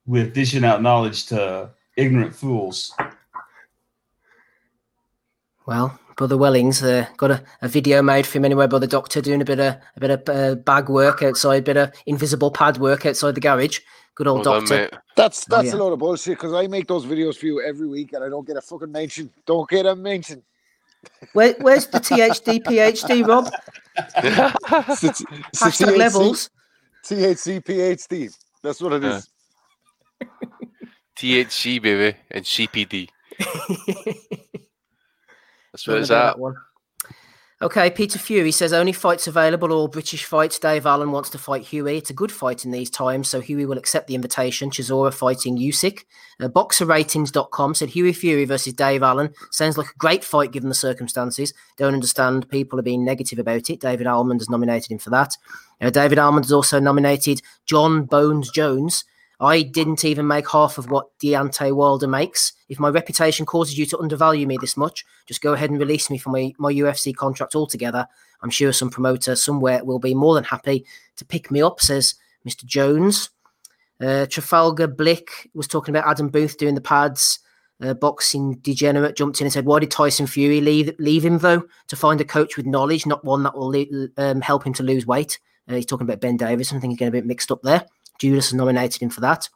with dishing out knowledge to ignorant fools. Well, Brother Wellings uh, got a, a video made for him anyway by the doctor doing a bit of a bit of uh, bag work outside, a bit of invisible pad work outside the garage. Good old Well doctor. mate. That's Oh, that's yeah. a lot of bullshit because I make those videos for you every week and I don't get a fucking mention. Don't get a mention. Where, where's the THD PhD, Rob? It's the- it's Hashtag THC levels. THC PhD. That's what it is. Yeah. is. THC baby and CPD. *laughs* That's what it's at. that one. Okay, Peter Fury says only fights available, all British fights. Dave Allen wants to fight Hughie. It's a good fight in these times, so Hughie will accept the invitation. Chisora fighting Usyk. Uh, BoxerRatings.com said Hughie Fury versus Dave Allen sounds like a great fight given the circumstances. Don't understand people are being negative about it. David Almond has nominated him for that. Uh, David Almond has also nominated John Bones Jones. I didn't even make half of what Deontay Wilder makes. If my reputation causes you to undervalue me this much, just go ahead and release me from my, my UFC contract altogether. I'm sure some promoter somewhere will be more than happy to pick me up, says Mr. Jones. Uh, Trafalgar Blick was talking about Adam Booth doing the pads. Uh, boxing degenerate jumped in and said, "Why did Tyson Fury leave leave him though? To find a coach with knowledge, not one that will le- um, help him to lose weight." Uh, he's talking about Ben Davison. I think he's getting a bit mixed up there. Judas has nominated him for that.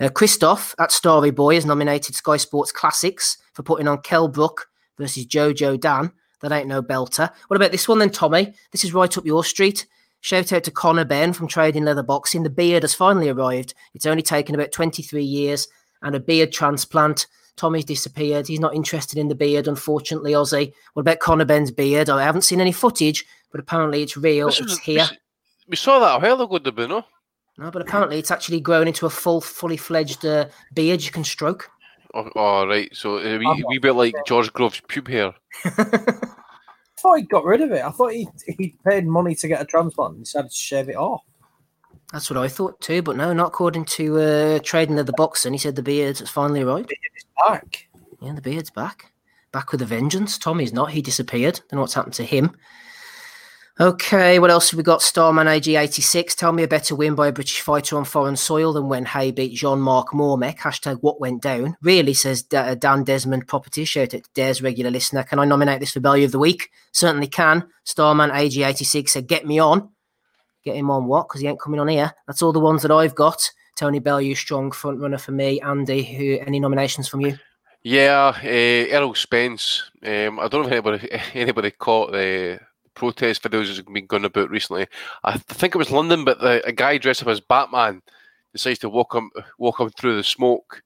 Uh, Christoph at Starry Boy has nominated Sky Sports Classics for putting on Kel Brook versus Jojo Dan. That ain't no belter. What about this one then, Tommy? This is right up your street. Shout out to Conor Benn from Trading Leather Boxing. The beard has finally arrived. It's only taken about 23 years and a beard transplant. Tommy's disappeared. He's not interested in the beard, unfortunately, Ozzy. What about Conor Benn's beard? I haven't seen any footage, but apparently it's real. This It's here. we- We saw that a while ago, we no? No, but apparently it's actually grown into a full, fully fledged uh, beard you can stroke. Oh, oh right. So a I'm wee, not wee bit like George Groves' pube hair. *laughs* I thought he got rid of it. I thought he he paid money to get a transplant and decided to shave it off. That's what I thought too, but no, not according to uh, Trading Leather Boxing. He said the beard has finally arrived. It's back. Yeah, the beard's back. Back with a vengeance. Tommy's not. He disappeared. Don't know what's happened to him. Okay, what else have we got? Starman AG86. Tell me a better win by a British fighter on foreign soil than when Haye beat Jean Marc Mormeck. Hashtag what went down. Really, says Da- Dan Desmond Property. Shout out to Des, regular listener. Can I nominate this for Bellew of the Week? Certainly can. Starman AG86 said, Get me on. Get him on what? Because he ain't coming on here. That's all the ones that I've got. Tony Bellew, strong front runner for me. Andy, who any nominations from you? Yeah, uh, Errol Spence. Um, I don't know if anybody *laughs* anybody caught the protest videos that's been going about recently. I think it was London, but the, a guy dressed up as Batman decides to walk him walk him through the smoke,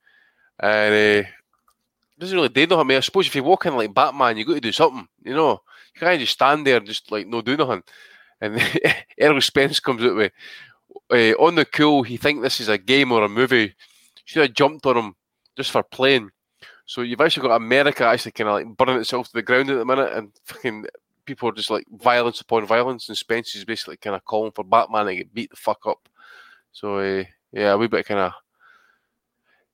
and uh, doesn't really do nothing. I mean, I suppose if you're walking like Batman, you got to do something. You know, you can't just stand there and just like no do nothing. And *laughs* Errol Spence comes out with uh, on the cool. He think this is a game or a movie. Should have jumped on him just for playing. So you've actually got America actually kind of like burning itself to the ground at the minute, and fucking people are just like violence upon violence, and Spence is basically kind of calling for Batman to get beat the fuck up. So uh, yeah, a wee bit kind of.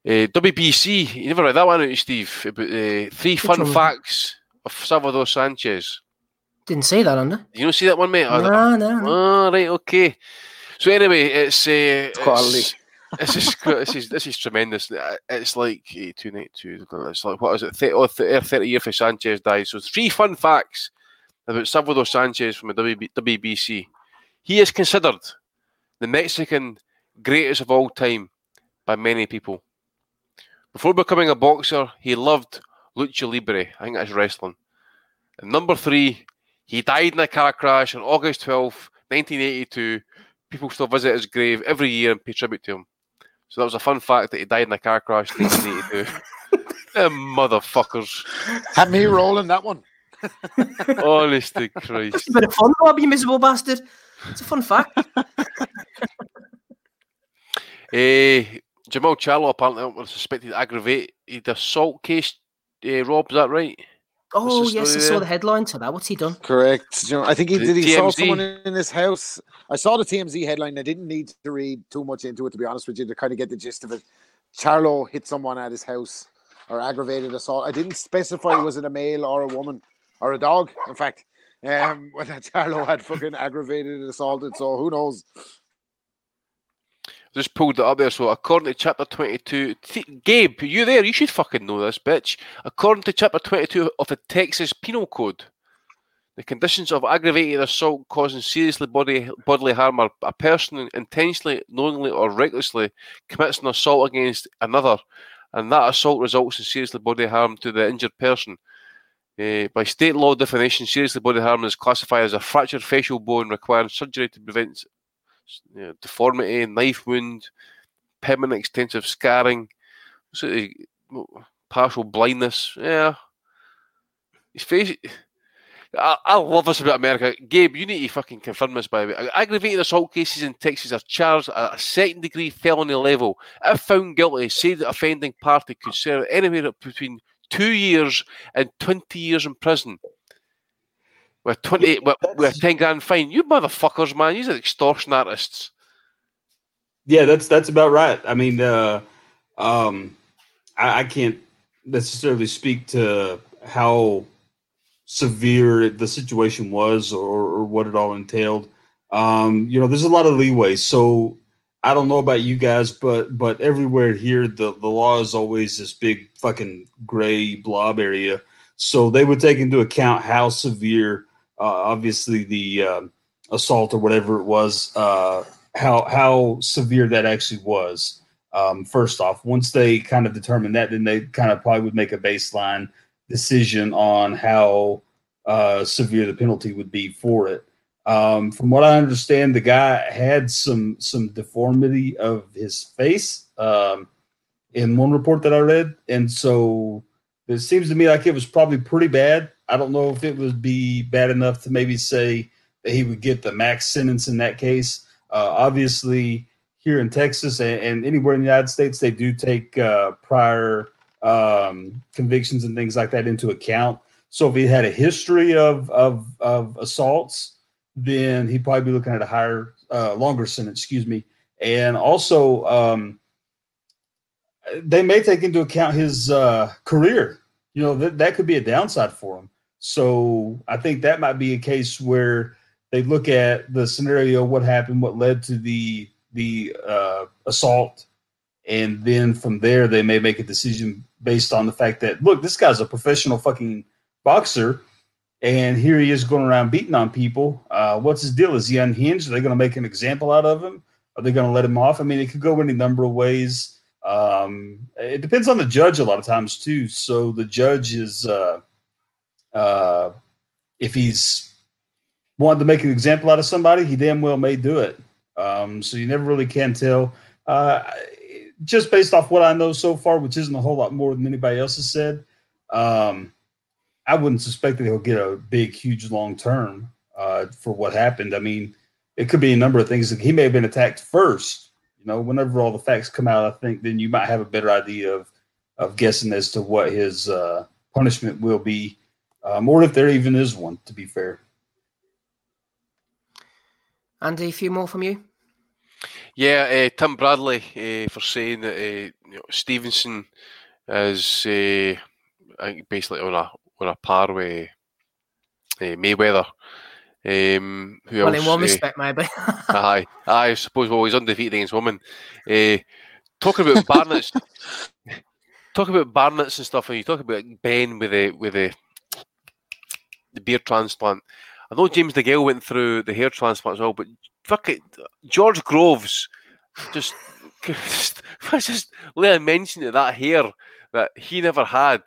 Uh, WBC, you never read that one out, Steve, about uh, three fun one? facts of Salvador Sanchez. Didn't see that under. You don't see that one, mate? Oh, No, no, no. Oh, right, okay. So anyway, it's uh, quality. it's- *laughs* this is this is this is tremendous. Uh, It's like two ninety two. It's like what is it? 30, oh, 30 30 year for Sanchez died. So three fun facts about Salvador Sanchez from the WB, WBC. He is considered the Mexican greatest of all time by many people. Before becoming a boxer, he loved lucha libre. I think that's wrestling. And number three, he died in a car crash on August twelfth, 1982. People still visit his grave every year and pay tribute to him. So that was a fun fact that he died in a car crash in 1982. *laughs* Them motherfuckers. Had me rolling that one. Honestly Christ. It's a bit of fun, Rob, you miserable bastard. It's a fun fact. *laughs* Eh, Jermall Charlo apparently was suspected aggravated assault case. Uh, Rob, is that right? Oh, yes, I saw there? the headline to that. What's he done? Correct. You know, I think he did. He saw someone in his house. I saw the TMZ headline. I didn't need to read too much into it to be honest with you to kind of get the gist of it. Charlo hit someone at his house or aggravated assault. I didn't specify was it a male or a woman, or a dog, in fact. Um, *laughs* that Charlo had fucking aggravated assaulted, so who knows? Just pulled it up there. So, according to chapter 22, Th- Gabe, you there? You should fucking know this, bitch. According to chapter 22 of the Texas Penal Code, the conditions of aggravated assault causing seriously body, bodily harm are a person intentionally, knowingly, or recklessly commits an assault against another, and that assault results in seriously bodily harm to the injured person. Uh, by state law definition, seriously bodily harm is classified as a fractured facial bone requiring surgery to prevent you know, deformity, knife wound, permanent extensive scarring, of partial blindness. Yeah, his face. I, I love this about America. Gabe, you need to fucking confirm this by the way. Aggravated assault cases in Texas are charged at a second degree felony level. If found guilty, say the offending party could serve anywhere between two years and 20 years in prison. With 20, with, with a 10 grand fine. You motherfuckers, man. You're extortion artists. Yeah, that's that's about right. I mean, uh, um, I, I can't necessarily speak to how severe the situation was or, or what it all entailed. Um, you know, there's a lot of leeway. So I don't know about you guys, but but everywhere here, the the law is always this big fucking gray blob area. So they would take into account how severe, uh, obviously the uh, assault or whatever it was, uh, how how severe that actually was. Um, first off, once they kind of determine that, then they kind of probably would make a baseline decision on how uh, severe the penalty would be for it. Um, from what I understand, the guy had some some deformity of his face um, in one report that I read, and so it seems to me like it was probably pretty bad. I don't know if it would be bad enough to maybe say that he would get the max sentence in that case. Uh, obviously, here in Texas and, and, anywhere in the United States, they do take uh, prior um, convictions and things like that into account. So if he had a history of of, of assaults then he'd probably be looking at a higher, uh, longer sentence, excuse me. And also, um, they may take into account his uh, career. You know, that, that could be a downside for him. So I think that might be a case where they look at the scenario, what happened, what led to the the uh, assault, and then from there they may make a decision based on the fact that look, this guy's a professional fucking boxer and here he is going around beating on people. Uh, what's his deal? Is he unhinged? Are they going to make an example out of him? Are they going to let him off? I mean, it could go any number of ways. Um, it depends on the judge a lot of times too. So the judge is, uh, uh, if he's wanted to make an example out of somebody, he damn well may do it. Um, so you never really can tell. Uh, just based off what I know so far, which isn't a whole lot more than anybody else has said. Um, I wouldn't suspect that he'll get a big, huge long term uh, for what happened. I mean, it could be a number of things. He may have been attacked first. You know, whenever all the facts come out, I think then you might have a better idea of of guessing as to what his uh, punishment will be, um, or if there even is one. To be fair. Andy, a few more from you. Yeah, uh, Tim Bradley uh, for saying that uh, you know, Stevenson is basically on a on a par with uh, Mayweather. Um, who well, else? in one uh, respect, maybe. *laughs* aye, I suppose. Well, he's undefeated against women. Uh, talking about Barnett's, *laughs* talking about Barnett's and stuff, and you talk about Ben with the with the the beard transplant. I know James DeGale went through the hair transplant as well, but fuck it, George Groves just *laughs* just, just let I mention that hair that he never had.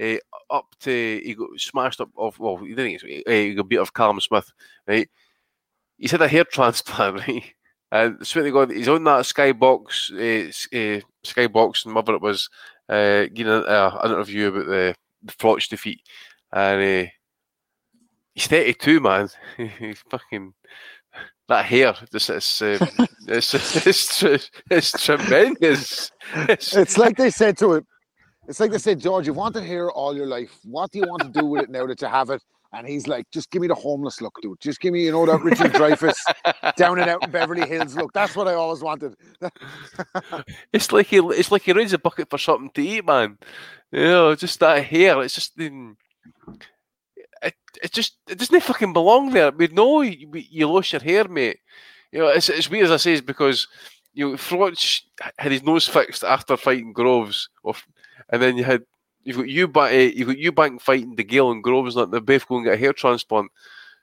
Uh, up to he got smashed up off. Well, he didn't. Uh, he got beat off Callum Smith, right? He's had a hair *laughs* transplant, right? And swear to God, he's on that skybox, uh, uh, skybox, and whatever it was, uh, uh, an interview about the the Froch defeat, and uh, he's thirty two, man. *laughs* he's fucking that hair. This is um, it's, *laughs* it's, it's, it's tremendous. It's, it's like they said to him. It's like they said, George, you've wanted hair all your life. What do you want to do with it now that you have it? And he's like, just give me the homeless look, dude. Just give me, you know, that Richard Dreyfuss down and out in Beverly Hills look. That's what I always wanted. *laughs* it's like he, it's like he raised a bucket for something to eat, man. You know, just that hair. It's just, mm, it, it just it doesn't fucking belong there. We know you, you lost your hair, mate. You know, it's it's weird as I say, is because you know Froch had his nose fixed after fighting Groves, or, and then you had you've got you uh, you've got Eubank fighting DeGale and Groves, not the both going to get a hair transplant.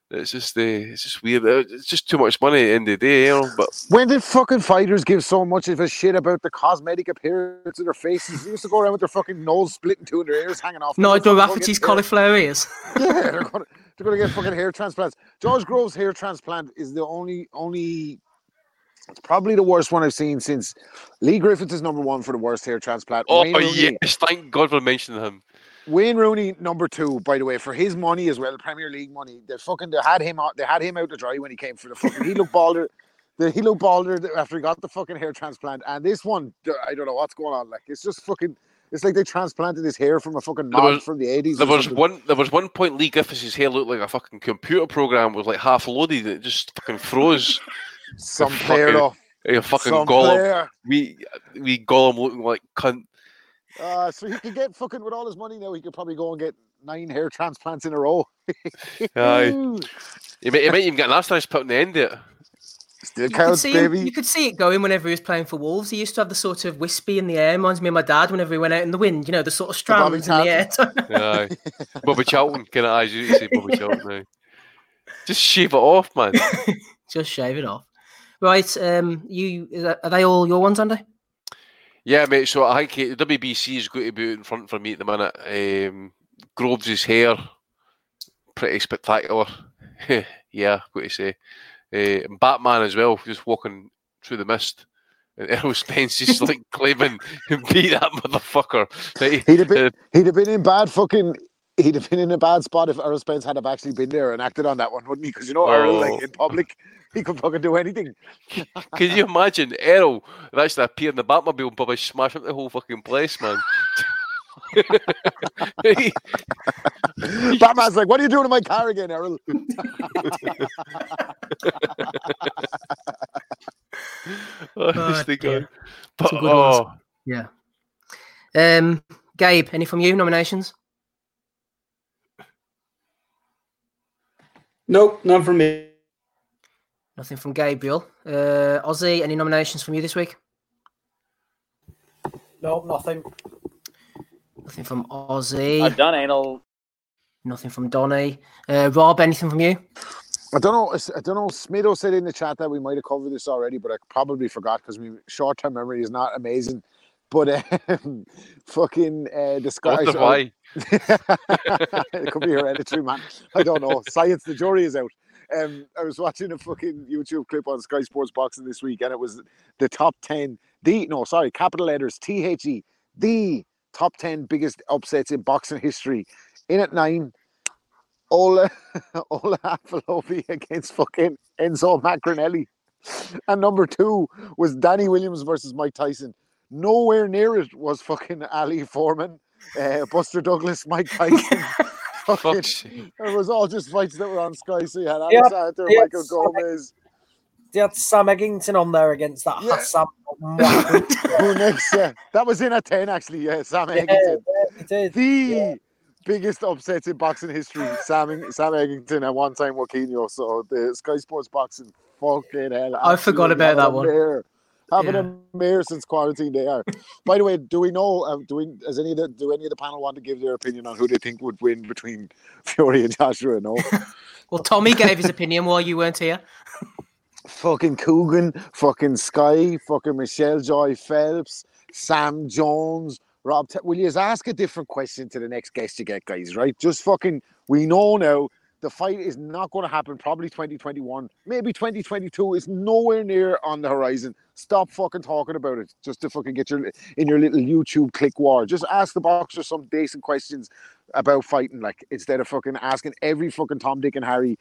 It's just uh, it's just weird. It's just too much money at the end of the day, you know. But When did fucking fighters give so much of a shit about the cosmetic appearance of their faces? They used to go around with their fucking nose split in two and their ears hanging off. No, They're Rafferty's cauliflower ears. *laughs* Yeah, they're going, to, they're going to get fucking hair transplants. George Groves' hair transplant is the only only. It's probably the worst one I've seen since Leigh Griffiths is number one for the worst hair transplant. oh Rooney, yes, thank God for mentioning him. Wayne Rooney number two, by the way, for his money as well, Premier League money. They fucking they had him out. They had him out to dry when he came for the fucking. He looked balder. The, he looked balder after he got the fucking hair transplant. And this one, I don't know what's going on. Like it's just fucking. It's like they transplanted his hair from a fucking There mod was- from the eighties. There was one. There was one point. Leigh Griffiths' hair looked like a fucking computer program was like half loaded. It just fucking froze. Some fucking- player though. a fucking Some golem. player. We we Gollum looking like cunt. Uh, so he could get fucking with all his money now. He could probably go and get nine hair transplants in a row. *laughs* Aye. He might, he might even get an asterisk put on the end of it. Still You could, counts, see him, baby. you could see it going whenever he was playing for Wolves. He used to have the sort of wispy in the air. Reminds me of my dad whenever he went out in the wind. You know, the sort of Bobby strands in the air. *laughs* Aye. Bobby Charlton, can I as you say Bobby *laughs* Charlton now? Just shave it off, man. Just shave it off. Right. Um. You are they all your ones, Andy? Yeah, mate. So I think uh, WBC is going to be in front for me at the minute. Um, Groves' hair, pretty spectacular. *laughs* yeah, got to say. Uh, and Batman as well, just walking through the mist. And *laughs* Errol Spence is like claiming *laughs* beat that motherfucker. He'd have been he'd have been in bad fucking he'd have been in a bad spot if Errol Spence had have actually been there and acted on that one, wouldn't he? Because you know Earl, Oh. like in public, *laughs* he could fucking do anything. *laughs* Can you imagine Errol actually appear in the Batmobile and probably smash up the whole fucking place, man? *laughs* Batman's like, "What are you doing in my car again, Errol?" Honestly, dear. God. But, good oh, Yeah. Um. Gabe, any from you nominations? Nope, none from me. Nothing from Gabriel. Uh, Ozzy, any nominations from you this week? No, nothing. Nothing from Ozzy. I've done anal. Nothing from Donny. Uh, Rob, anything from you? I don't know. I don't know. Smido said in the chat that we might have covered this already, but I probably forgot because my short-term memory is not amazing. But um, *laughs* fucking uh, the wonder why. *laughs* it could be hereditary, man. I don't know. Science, the jury is out. Um, I was watching a fucking YouTube clip on Sky Sports Boxing this week, and it was the top ten. The no, sorry, capital letters T H E. The top ten biggest upsets in boxing history. In at nine, Ola *laughs* Ola Afolabi against fucking Enzo Maccarinelli, and number two was Danny Williams versus Mike Tyson. Nowhere near it was fucking Ali Foreman, uh, Buster Douglas, Mike Tyson. *laughs* Fucking- it was all just fights that were on Sky. So you had Yeah, Alexander, yeah, Michael Sam- Gomez. They had Sam Eggington on there against that Yeah. Hassan. *laughs* Who next? Yeah, that was in at ten actually. Yeah, Sam yeah, Eggington. did. The Yeah. biggest upsets in boxing history. Sam Sam Eggington at one time Joaquinho. So the Sky Sports Boxing. Fucking hell! I forgot about that one. mare. Having Yeah. a mare since quarantine, they are. By the way, do we know? Uh, do we? Does any of the do any of the panel want to give their opinion on who they think would win between *laughs* Fury and Joshua? No. *laughs* Well, Tommy gave his opinion while you weren't here. fucking Coogan, fucking Sky, fucking Michelle Joy Phelps, Sam Jones, Rob. T- Will you ask a different question to the next guest you get, guys? Right? Just fucking. We know now the fight is not going to happen. Probably 2021, maybe 2022. It's nowhere near on the horizon. Stop fucking talking about it. Just to fucking get your in your little YouTube click war. Just ask the boxer some decent questions about fighting, like instead of fucking asking every fucking Tom, Dick, and Harry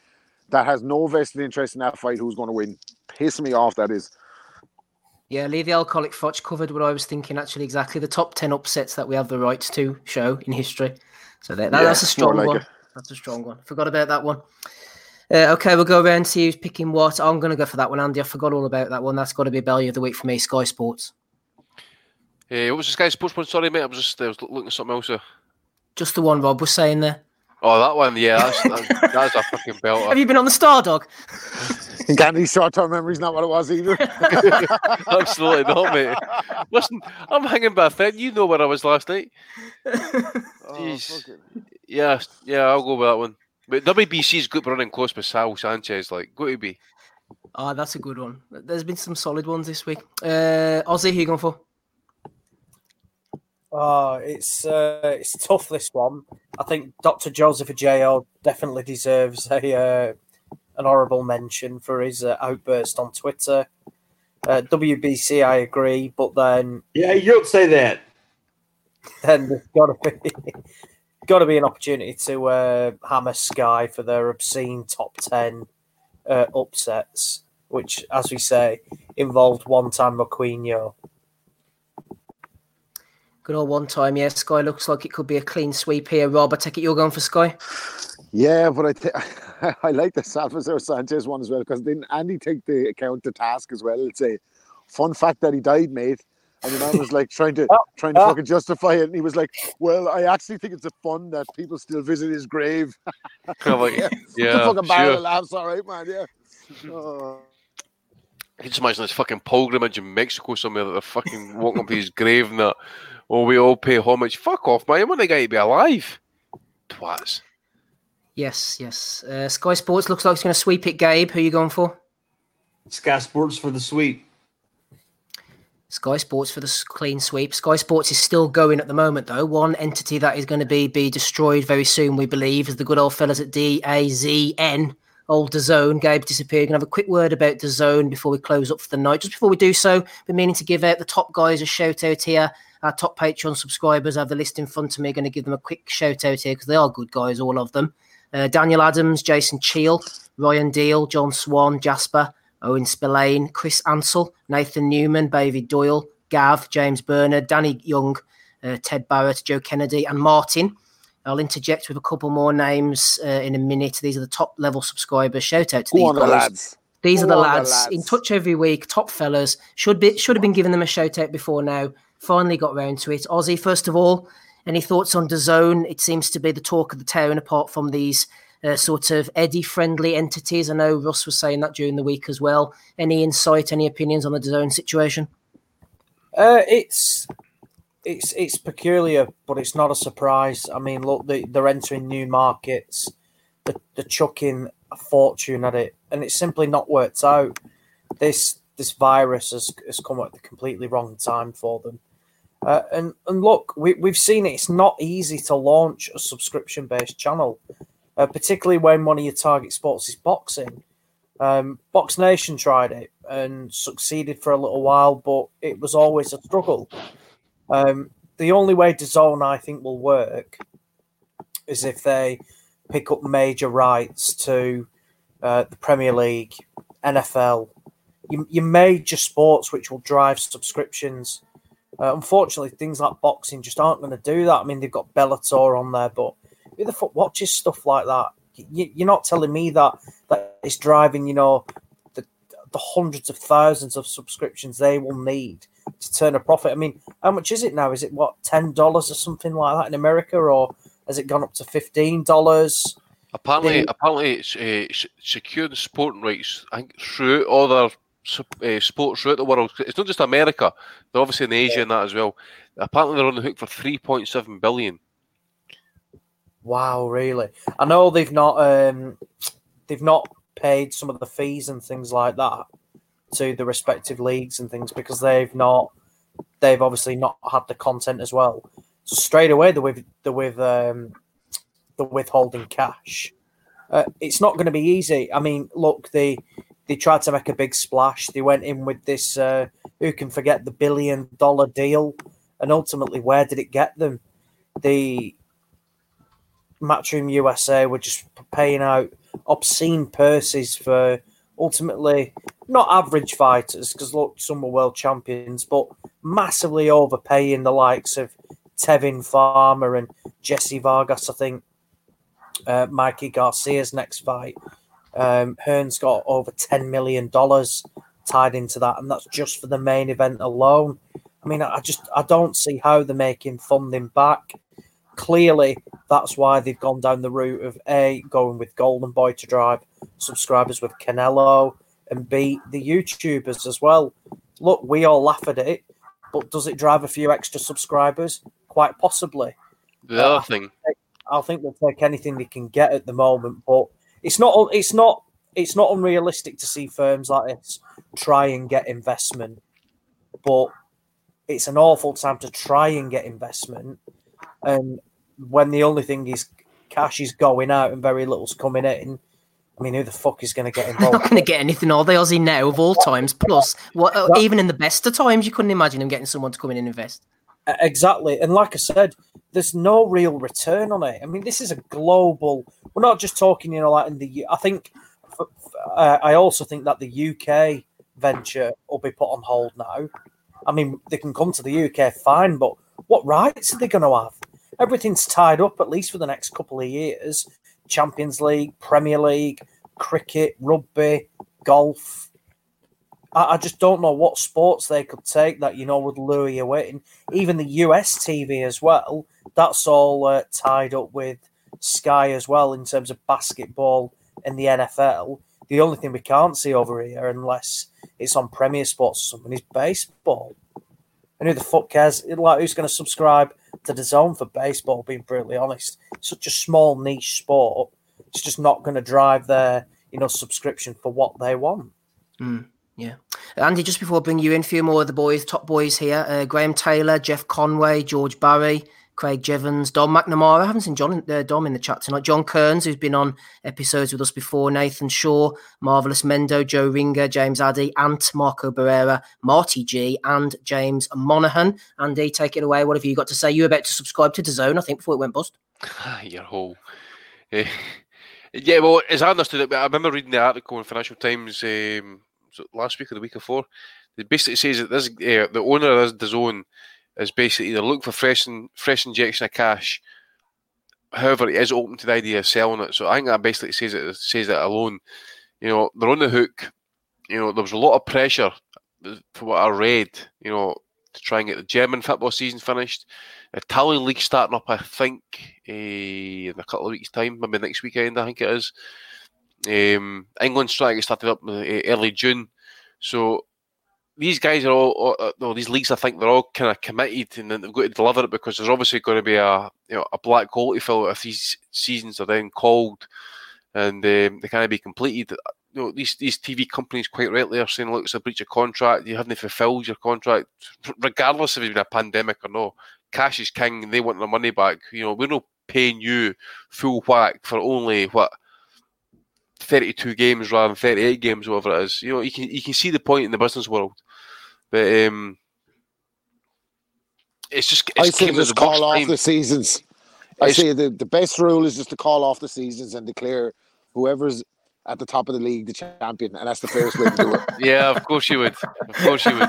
that has no vested interest in that fight who's going to win. Piss me off, that is. Yeah, leave the Alcoholic Fudge covered what I was thinking actually exactly the top 10 upsets that we have the rights to show in history. So that, that- Yeah, that's a strong like one. That's a strong one. Forgot about that one. Uh, okay, we'll go around to who's picking what. I'm going to go for that one, Andy. I forgot all about that one. That's got to be Bellew of the Week for me, Sky Sports. Uh, what was this guy's sports one? Sorry, mate. I was just I was looking at something else. uh. Just the one Rob was saying there. Oh, that one, yeah, that's *laughs* that's, that's a fucking belt. Have you been on the Star Dog? *laughs* Gandhi's short-term memory's not what it was either. *laughs* Absolutely not, mate. Listen, I'm hanging by a thread. You know where I was last night. Oh, Jeez. fuck it. Yeah, yeah, I'll go with that one. But WBC's good running close with Sal Sanchez, like, go to be. Ah, that's a good one. There's been some solid ones this week. Uh, Ozzy, who you going for? Oh, it's uh, it's tough this one. I think Dr. Joseph Ajayo definitely deserves a uh, an honourable mention for his uh, outburst on Twitter. Uh, WBC, I agree, but then Yeah, you don't say that. *laughs* then there's got to be got to be an opportunity to uh, hammer Sky for their obscene top ten uh, upsets, which, as we say, involved one-time McQueen. Good old one time, yeah. Sky looks like it could be a clean sweep here. Rob, I take it you're going for Sky. Yeah, but I think *laughs* I like the Salvador Sanchez one as well because didn't Andy take the account to task as well? It's a fun fact that he died, mate. And the man was like trying to trying to oh. fucking justify it, and he was like, "Well, I actually think it's a fun that people still visit his grave." *laughs* I'm like, yeah, *laughs* yeah, fucking barrel sure. of laughs, all right, man. Yeah. Oh. I can just imagine this fucking pilgrimage in Mexico somewhere that they're fucking walking up to his grave and that. Oh, we all pay homage. Fuck off, man. You want the guy to be alive? Twats. Yes, yes. Uh, Sky Sports looks like it's going to sweep it. Gabe, who are you going for? Sky Sports for the sweep. Sky Sports for the clean sweep. Sky Sports is still going at the moment, though. One entity that is going to be be destroyed very soon, we believe, is the good old fellas at DAZN, old DAZN. Gabe disappeared. Going to have a quick word about DAZN before we close up for the night. Just before we do so, we're meaning to give out the top guys a shout out here. Our top Patreon subscribers I have the list in front of me. Going to give them a quick shout out here because they are good guys, all of them. Uh, Daniel Adams, Jason Cheel, Ryan Deal, John Swan, Jasper, Owen Spillane, Chris Ansell, Nathan Newman, David Doyle, Gav, James Bernard, Danny Young, uh, Ted Barrett, Joe Kennedy, and Martin. I'll interject with a couple more names uh, in a minute. These are the top level subscribers. Shout out to Go these on, the lads. These are the on, the lads, in touch every week. Top fellas should be should have been giving them a shout out before now. Finally got round to it. Ozzy, first of all, any thoughts on the zone? It seems to be the talk of the town. Apart from these uh, sort of Eddie friendly entities, I know Russ was saying that during the week as well. Any insight? Any opinions on the zone situation? Uh, it's it's it's peculiar, but it's not a surprise. I mean, look, they, they're entering new markets. They're, they're chucking a fortune at it, and it's simply not worked out. This this virus has, has come at the completely wrong time for them. Uh, and and look, we, we've seen it. It's not easy to launch a subscription based channel, uh, particularly when one of your target sports is boxing. Um, BoxNation tried it and succeeded for a little while, but it was always a struggle. Um, the only way to DAZN, I think, will work is if they pick up major rights to uh, the Premier League, NFL, your, your major sports, which will drive subscriptions. Uh, unfortunately, things like boxing just aren't going to do that. I mean, they've got Bellator on there, but who the fuck watches stuff like that? You, you're not telling me that that it's driving, you know, the the hundreds of thousands of subscriptions they will need to turn a profit. I mean, how much is it now? Is it what ten dollars or something like that in America, or has it gone up to fifteen dollars? Apparently, They- apparently, it's uh, securing sporting rights. I think throughout other uh, sports throughout the world. It's not just America; they're obviously in Asia and that as well. Apparently, they're on the hook for three point seven billion. Wow, really? I know they've not um, they've not paid some of the fees and things like that to the respective leagues and things because they've not they've obviously not had the content as well. So straight away they're with they're with um, the withholding cash. Uh, it's not going to be easy. I mean, look, they they tried to make a big splash. They went in with this uh, who can forget the billion dollar deal, and ultimately, where did it get them? The Matchroom USA were just paying out obscene purses for ultimately not average fighters because look, some were world champions, but massively overpaying the likes of Tevin Farmer and Jesse Vargas. I think uh, Mikey Garcia's next fight. Um, Hearn's got over ten million dollars tied into that, and that's just for the main event alone. I mean, I I just I don't see how they're making funding back. Clearly that's why they've gone down the route of A, going with Golden Boy to drive subscribers with Canelo, and B, the YouTubers as well. Look, we all laugh at it, but does it drive a few extra subscribers? Quite possibly. The other uh, thing, I think they'll take anything they can get at the moment, but it's not it's not it's not unrealistic to see firms like this try and get investment, but it's an awful time to try and get investment, and when the only thing is cash is going out and very little's coming in. I mean, who the fuck is going to get involved? *laughs* They're not going to get anything, are they, Ozzy, now of all times? Plus, what, uh, even in the best of times, you couldn't imagine them getting someone to come in and invest. Exactly. And like I said, there's no real return on it. I mean, this is a global. We're not just talking, you know, like in the. I think. Uh, I also think that the UK venture will be put on hold now. I mean, they can come to the UK fine, but what rights are they going to have? Everything's tied up at least for the next couple of years. Champions League, Premier League, cricket, rugby, golf. I, I just don't know what sports they could take that you know would lure you in. Even the US TV as well. That's all uh, tied up with Sky as well in terms of basketball and the NFL. The only thing we can't see over here, unless it's on Premier Sports or something, is baseball. And who the fuck cares? Like, who's going to subscribe to the zone for baseball? Being brutally honest, such a small niche sport. It's just not going to drive their, you know, subscription for what they want. Yeah. Andy, just before I bring you in, a few more of the boys, top boys here. Uh, Graham Taylor, Jeff Conway, George Barry, Craig Jevons, Dom McNamara. I haven't seen John, uh, Dom in the chat tonight. John Kearns, who's been on episodes with us before. Nathan Shaw, Marvelous Mendo, Joe Ringer, James Addy, Ant, Marco Barrera, Marty G, and James Monaghan. Andy, take it away. What have you got to say? You were about to subscribe to DAZN, I think, before it went bust. *sighs* your whole. Eh, *laughs* yeah, well, as I understood it, I remember reading the article in Financial Times um, last week or the week before. It basically says that this uh, the owner of the zone is basically they're looking for fresh fresh injection of cash. However, it is open to the idea of selling it. So I think that basically says it says that alone. You know, they're on the hook. You know, there was a lot of pressure for what I read. You know, to try and get the German football season finished. Italian league starting up, I think, uh, in a couple of weeks' time, maybe next weekend, I think it is. Um, England's trying started up uh, early June. So these guys are all, uh, no, these leagues, I think they're all kind of committed and they've got to deliver it because there's obviously going to be a you know a black hole to fill if these seasons are then called and um, they can't be completed. You know, these these TV companies quite rightly are saying, look, it's a breach of contract. You haven't fulfilled your contract, regardless if it's been a pandemic or no. Cash is king, and they want their money back. You know, we're not paying you full whack for only what 32 games rather than 38 games, whatever it is. You know, you can you can see the point in the business world, but um, it's just I it's say came just call off time. the seasons. I It's- say the, the best rule is just to call off the seasons and declare whoever's at the top of the league the champion, and that's the fairest way to do it. *laughs* Yeah, of course you would. Of course you would.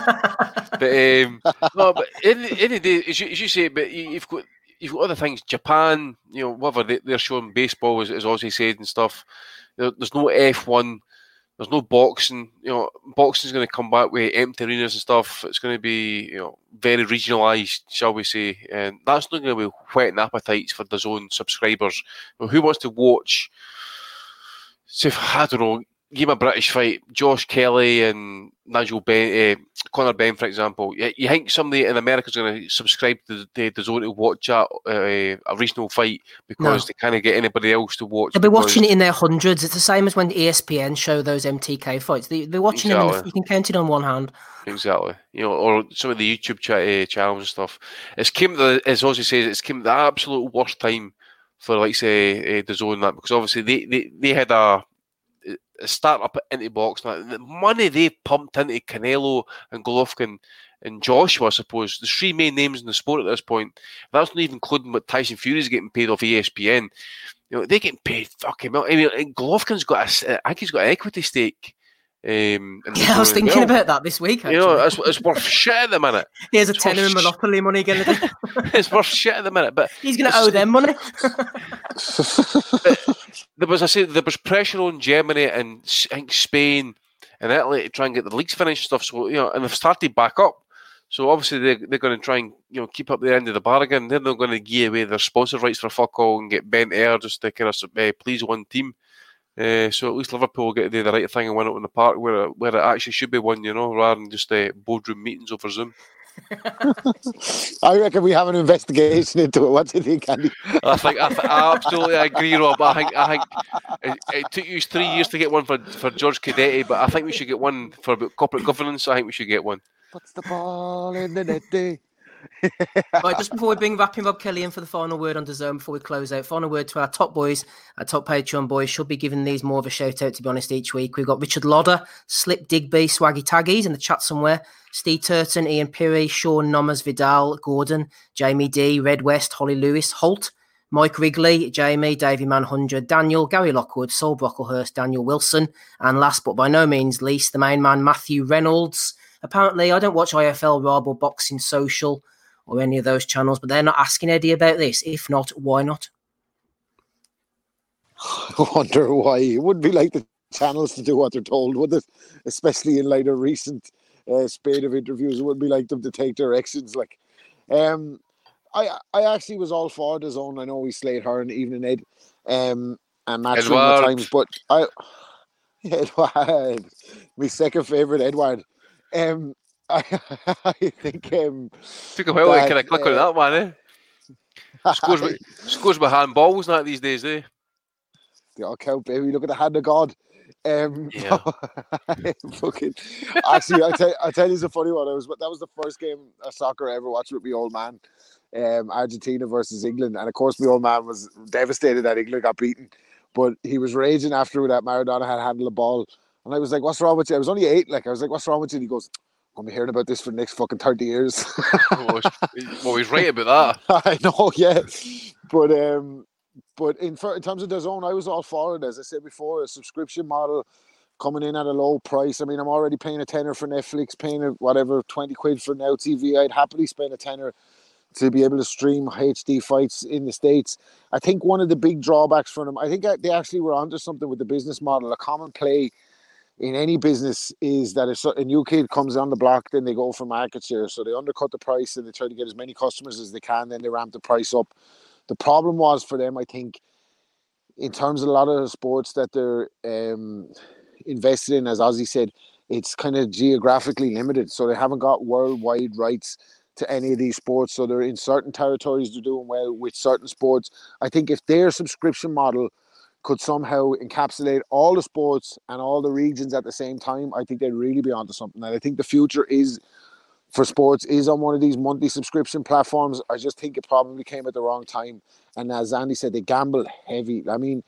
But um, no, but in, in the day, as you, as you say, but you- you've got you've got other things. Japan, you know, whatever they, they're showing baseball, as, as Ozzy said and stuff. There, there's no F one. There's no boxing. You know, boxing's going to come back with empty arenas and stuff. It's going to be you know very regionalised, shall we say, and that's not going to be whetting appetites for the zone subscribers. Know, who wants to watch? Say, I don't know, give me a British fight, Josh Kelly and Nigel Benn, uh, Conor Benn, for example. You, you think somebody in America is going to subscribe to the, the zone to watch a, uh, a regional fight because No. they can't get anybody else to watch? They'll be watching it in their hundreds. It's the same as when ESPN show those MTK fights. They, they're watching them. In the, you can count it on one hand. Exactly. You know, or some of the YouTube cha- uh, channels and stuff. It's came the, as Ozzy says, it's came the absolute worst time for like say uh, the zone that because obviously they, they, they had a start up into box now. The money they pumped into Canelo and Golovkin and Joshua, I suppose, the three main names in the sport at this point. That's not even including what Tyson Fury's getting paid off ESPN. You know, they're getting paid fucking well. I mean, Golovkin's got a, I think he's got an equity stake. Um, Yeah, I was thinking well. about that this week. Actually. You know, it's, it's worth shit at the minute. *laughs* Here's a it's worth tenner in sh- Monopoly money going *laughs* to it's worth shit at the minute. But He's going to owe them money. *laughs* there was, I say, there was pressure on Germany and I think Spain and Italy to try and get the leagues finished and stuff. So you know, and they've started back up. So obviously they they're going to try and you know keep up the end of the bargain. They're not going to give away their sponsor rights for fuck all and get bent air just to kind of uh, please one team. Uh, so at least Liverpool will get to do the right thing and win it in the park where it, where it actually should be won, you know, rather than just uh, boardroom meetings over Zoom. *laughs* I reckon we have an investigation into it. What do you think, Andy? I think I, th- I absolutely agree, Rob. I think I think it, it took you three years to get one for, for George Cadetti, but I think we should get one for about corporate governance. I think we should get one. Puts the ball in the net. Day. *laughs* right, just before we bring wrapping Rob Kelly in for the final word on the zone before we close out, final word to our top boys, our top Patreon boys. Should be giving these more of a shout out, to be honest, each week. We've got Richard Lodder, Slip Digby, Swaggy Taggies in the chat somewhere, Steve Turton, Ian Pirry, Sean Nommers, Vidal, Gordon, Jamie D, Red West, Holly Lewis, Holt, Mike Wrigley, Jamie, Davey Manhunter, Daniel, Gary Lockwood, Saul Brocklehurst, Daniel Wilson, and last but by no means least, the main man, Matthew Reynolds. Apparently, I don't watch IFL Rob or Boxing Social or any of those channels, but they're not asking Eddie about this. If not, why not? I *laughs* wonder why. It wouldn't be like the channels to do what they're told, would it? Especially in light of recent uh, spate of interviews, it wouldn't be like them to take directions. Like, um, I I actually was all for the zone. I know we slayed her in the Evening Ed, um, and Matchroom at Edward. times, but I *laughs* Edward, my second favorite Edward. Um, I *laughs* I think um, Took a while to kind of click on uh, that one, eh? *laughs* Scores with, scores with handballs, not these days, eh? the old cow baby. Look at the hand of God. Um, Yeah. *laughs* fucking. Actually, I tell I tell you it's a funny one. I was that was the first game of soccer I ever watched with my old man. Um, Argentina versus England, and of course, my old man was devastated that England got beaten. But he was raging after that Maradona had handled the ball, and I was like, "What's wrong with you?" I was only eight. Like I was like, "What's wrong with you?" And he goes, "I'm be hearing about this for the next fucking thirty years." well, he's- well, he's right about that. *laughs* I know, yeah. But um, but in in terms of the zone, I was all for it. As I said before, a subscription model coming in at a low price. I mean, I'm already paying a tenner for Netflix, paying a, whatever twenty quid for Now TV. I'd happily spend a tenner to be able to stream HD fights in the states. I think one of the big drawbacks for them, I think they actually were onto something with the business model. A common play in any business is that if a new kid comes on the block, then they go for market share. So they undercut the price and they try to get as many customers as they can. Then they ramp the price up. The problem was for them, I think, in terms of a lot of the sports that they're um, invested in, as Ozzy said, it's kind of geographically limited. So they haven't got worldwide rights to any of these sports. So they're in certain territories, they're doing well with certain sports. I think if their subscription model could somehow encapsulate all the sports and all the regions at the same time, I think they'd really be onto something. And I think the future is for sports is on one of these monthly subscription platforms. I just think it probably came at the wrong time. And as Andy said, they gamble heavy. I mean,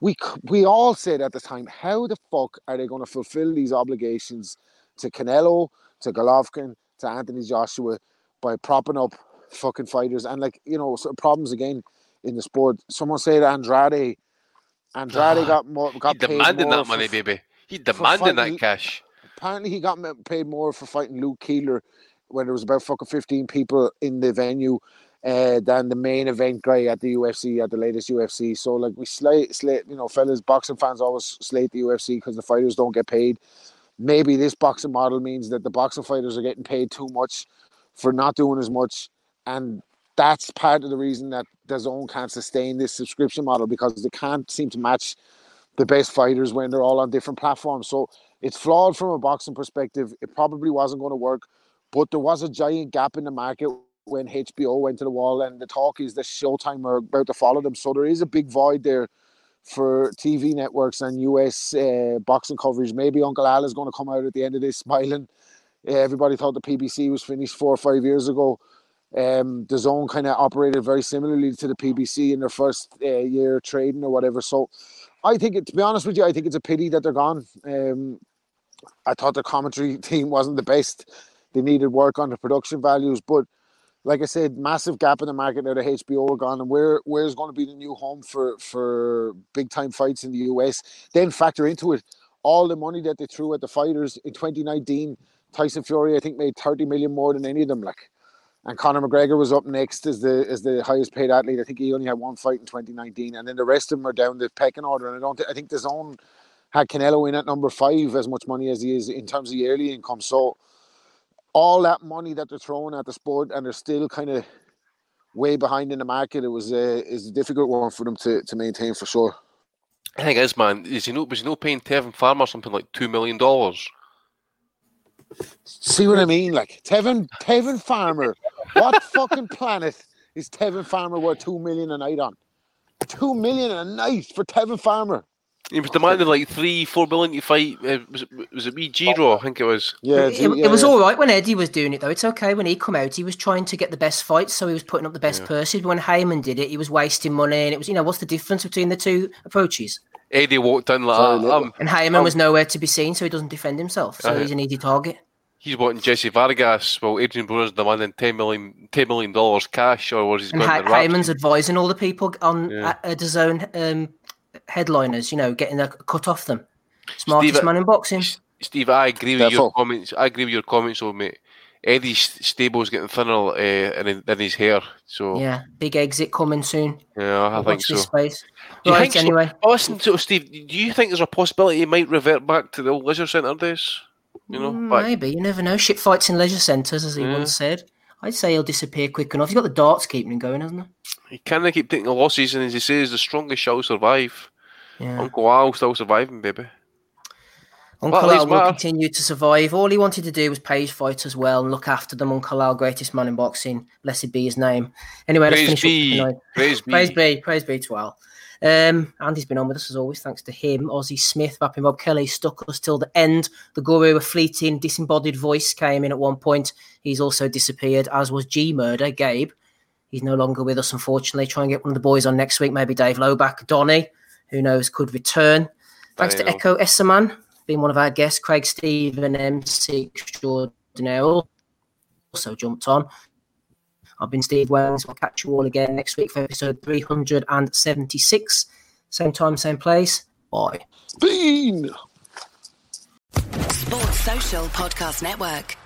we we all said at the time, how the fuck are they going to fulfill these obligations to Canelo, to Golovkin, to Anthony Joshua by propping up fucking fighters and like you know problems again in the sport. Someone said Andrade, Andrade Ah, got more got He demanding that for- money, baby. He demanding that cash. apparently he got paid more for fighting Luke Keeler when there was about fucking 15 people in the venue uh, than the main event guy at the UFC at the latest UFC. So like we slate, slate you know, fellas, boxing fans always slate the UFC because the fighters don't get paid. Maybe this boxing model means that the boxing fighters are getting paid too much for not doing as much, and that's part of the reason that the zone can't sustain this subscription model because they can't seem to match the best fighters when they're all on different platforms. So it's flawed from a boxing perspective. It probably wasn't going to work, but there was a giant gap in the market when HBO went to the wall, and the talk is that Showtime are about to follow them. So there is a big void there for TV networks and US uh, boxing coverage. Maybe Uncle Al is going to come out at the end of this *laughs* smiling. Everybody thought the PBC was finished four or five years ago. Um, the zone kind of operated very similarly to the PBC in their first uh, year trading or whatever. So I think, it, to be honest with you, I think it's a pity that they're gone. Um, I thought the commentary *laughs* team wasn't the best. They needed work on the production values, but like I said, massive gap in the market now that HBO are gone, and where where's going to be the new home for for big time fights in the US? Then factor into it all the money that they threw at the fighters in 2019. Tyson Fury, I think, made 30 million more than any of them. Like, and Conor McGregor was up next as the as the highest paid athlete. I think he only had one fight in 2019, and then the rest of them are down the pecking order. And I don't, thi- I think the zone had Canelo in at number five as much money as he is in terms of yearly income. So all that money that they're throwing at the sport and they're still kind of way behind in the market. It was a is a difficult one for them to, to maintain for sure. I think it is, man. Is he no was he no paying Tevin Farmer something like two million dollars? See what I mean? Like Tevin Tevin Farmer. What fucking planet is Tevin Farmer worth two million a night on? Two million a night for Tevin Farmer. He was demanding like three, four million to fight. Uh, was it was it me Giro? I think it was. Yeah, it, it was all right when Eddie was doing it though. It's okay when he come out. He was trying to get the best fights, so he was putting up the best Yeah. purses. But when Haymon did it, he was wasting money, and it was you know what's the difference between the two approaches? Eddie walked in like Very Um, And Haymon was nowhere to be seen, so he doesn't defend himself. So Uh-huh. he's an easy target. He's wanting Jesse Vargas. Well, Adrian Broner's demanding ten million, ten million dollars cash, or was he And going Hay- to Rapsy? Haymon's advising all the people on Yeah. uh, uh, the zone um, headliners, you know, getting a cut off them. Smartest Steve- man in boxing. Steve, I agree with your comments. I agree with your comments, on mate. Eddie's stable's getting thinner uh, in, in his hair. So yeah, Yeah, big exit coming soon. Yeah, I Watch think so. space. Do you Right, think so? anyway. Oh, listen to Steve. Do you think there's a possibility he might revert back to the old leisure centre days? You know, Mm, back- Maybe you never know. Shit fights in leisure centres, as he Yeah. once said. I'd say he'll disappear quick enough. He's got the darts keeping him going, hasn't he can't keep taking the losses, and as he says, the strongest shall survive. Yeah. Uncle Al still surviving, baby. Uncle Well, at least Al will matter. continue to survive. All he wanted to do was pay his fighters well and look after them. Uncle Al, greatest man in boxing. Blessed be his name. Anyway, let's Praise finish up be, tonight. praise be. Praise be, praise be to Al. Um, Andy's been on with us as always, thanks to him. Ozzy Smith, Rapping Bob Kelly stuck us till the end. The guru, a fleeting, disembodied voice came in at one point. He's also disappeared, as was G Murder, Gabe. He's no longer with us, unfortunately. Try and get one of the boys on next week, maybe Dave Loback, Donny, who knows, could return. Thanks to. Ekow Essuman, being one of our guests. Craig Stephen, MC extraordinaire, also jumped on. I've been Steve Wells. I'll catch you all again next week for episode 376. Same time, same place. Bye. Bean. Sports Social Podcast Network.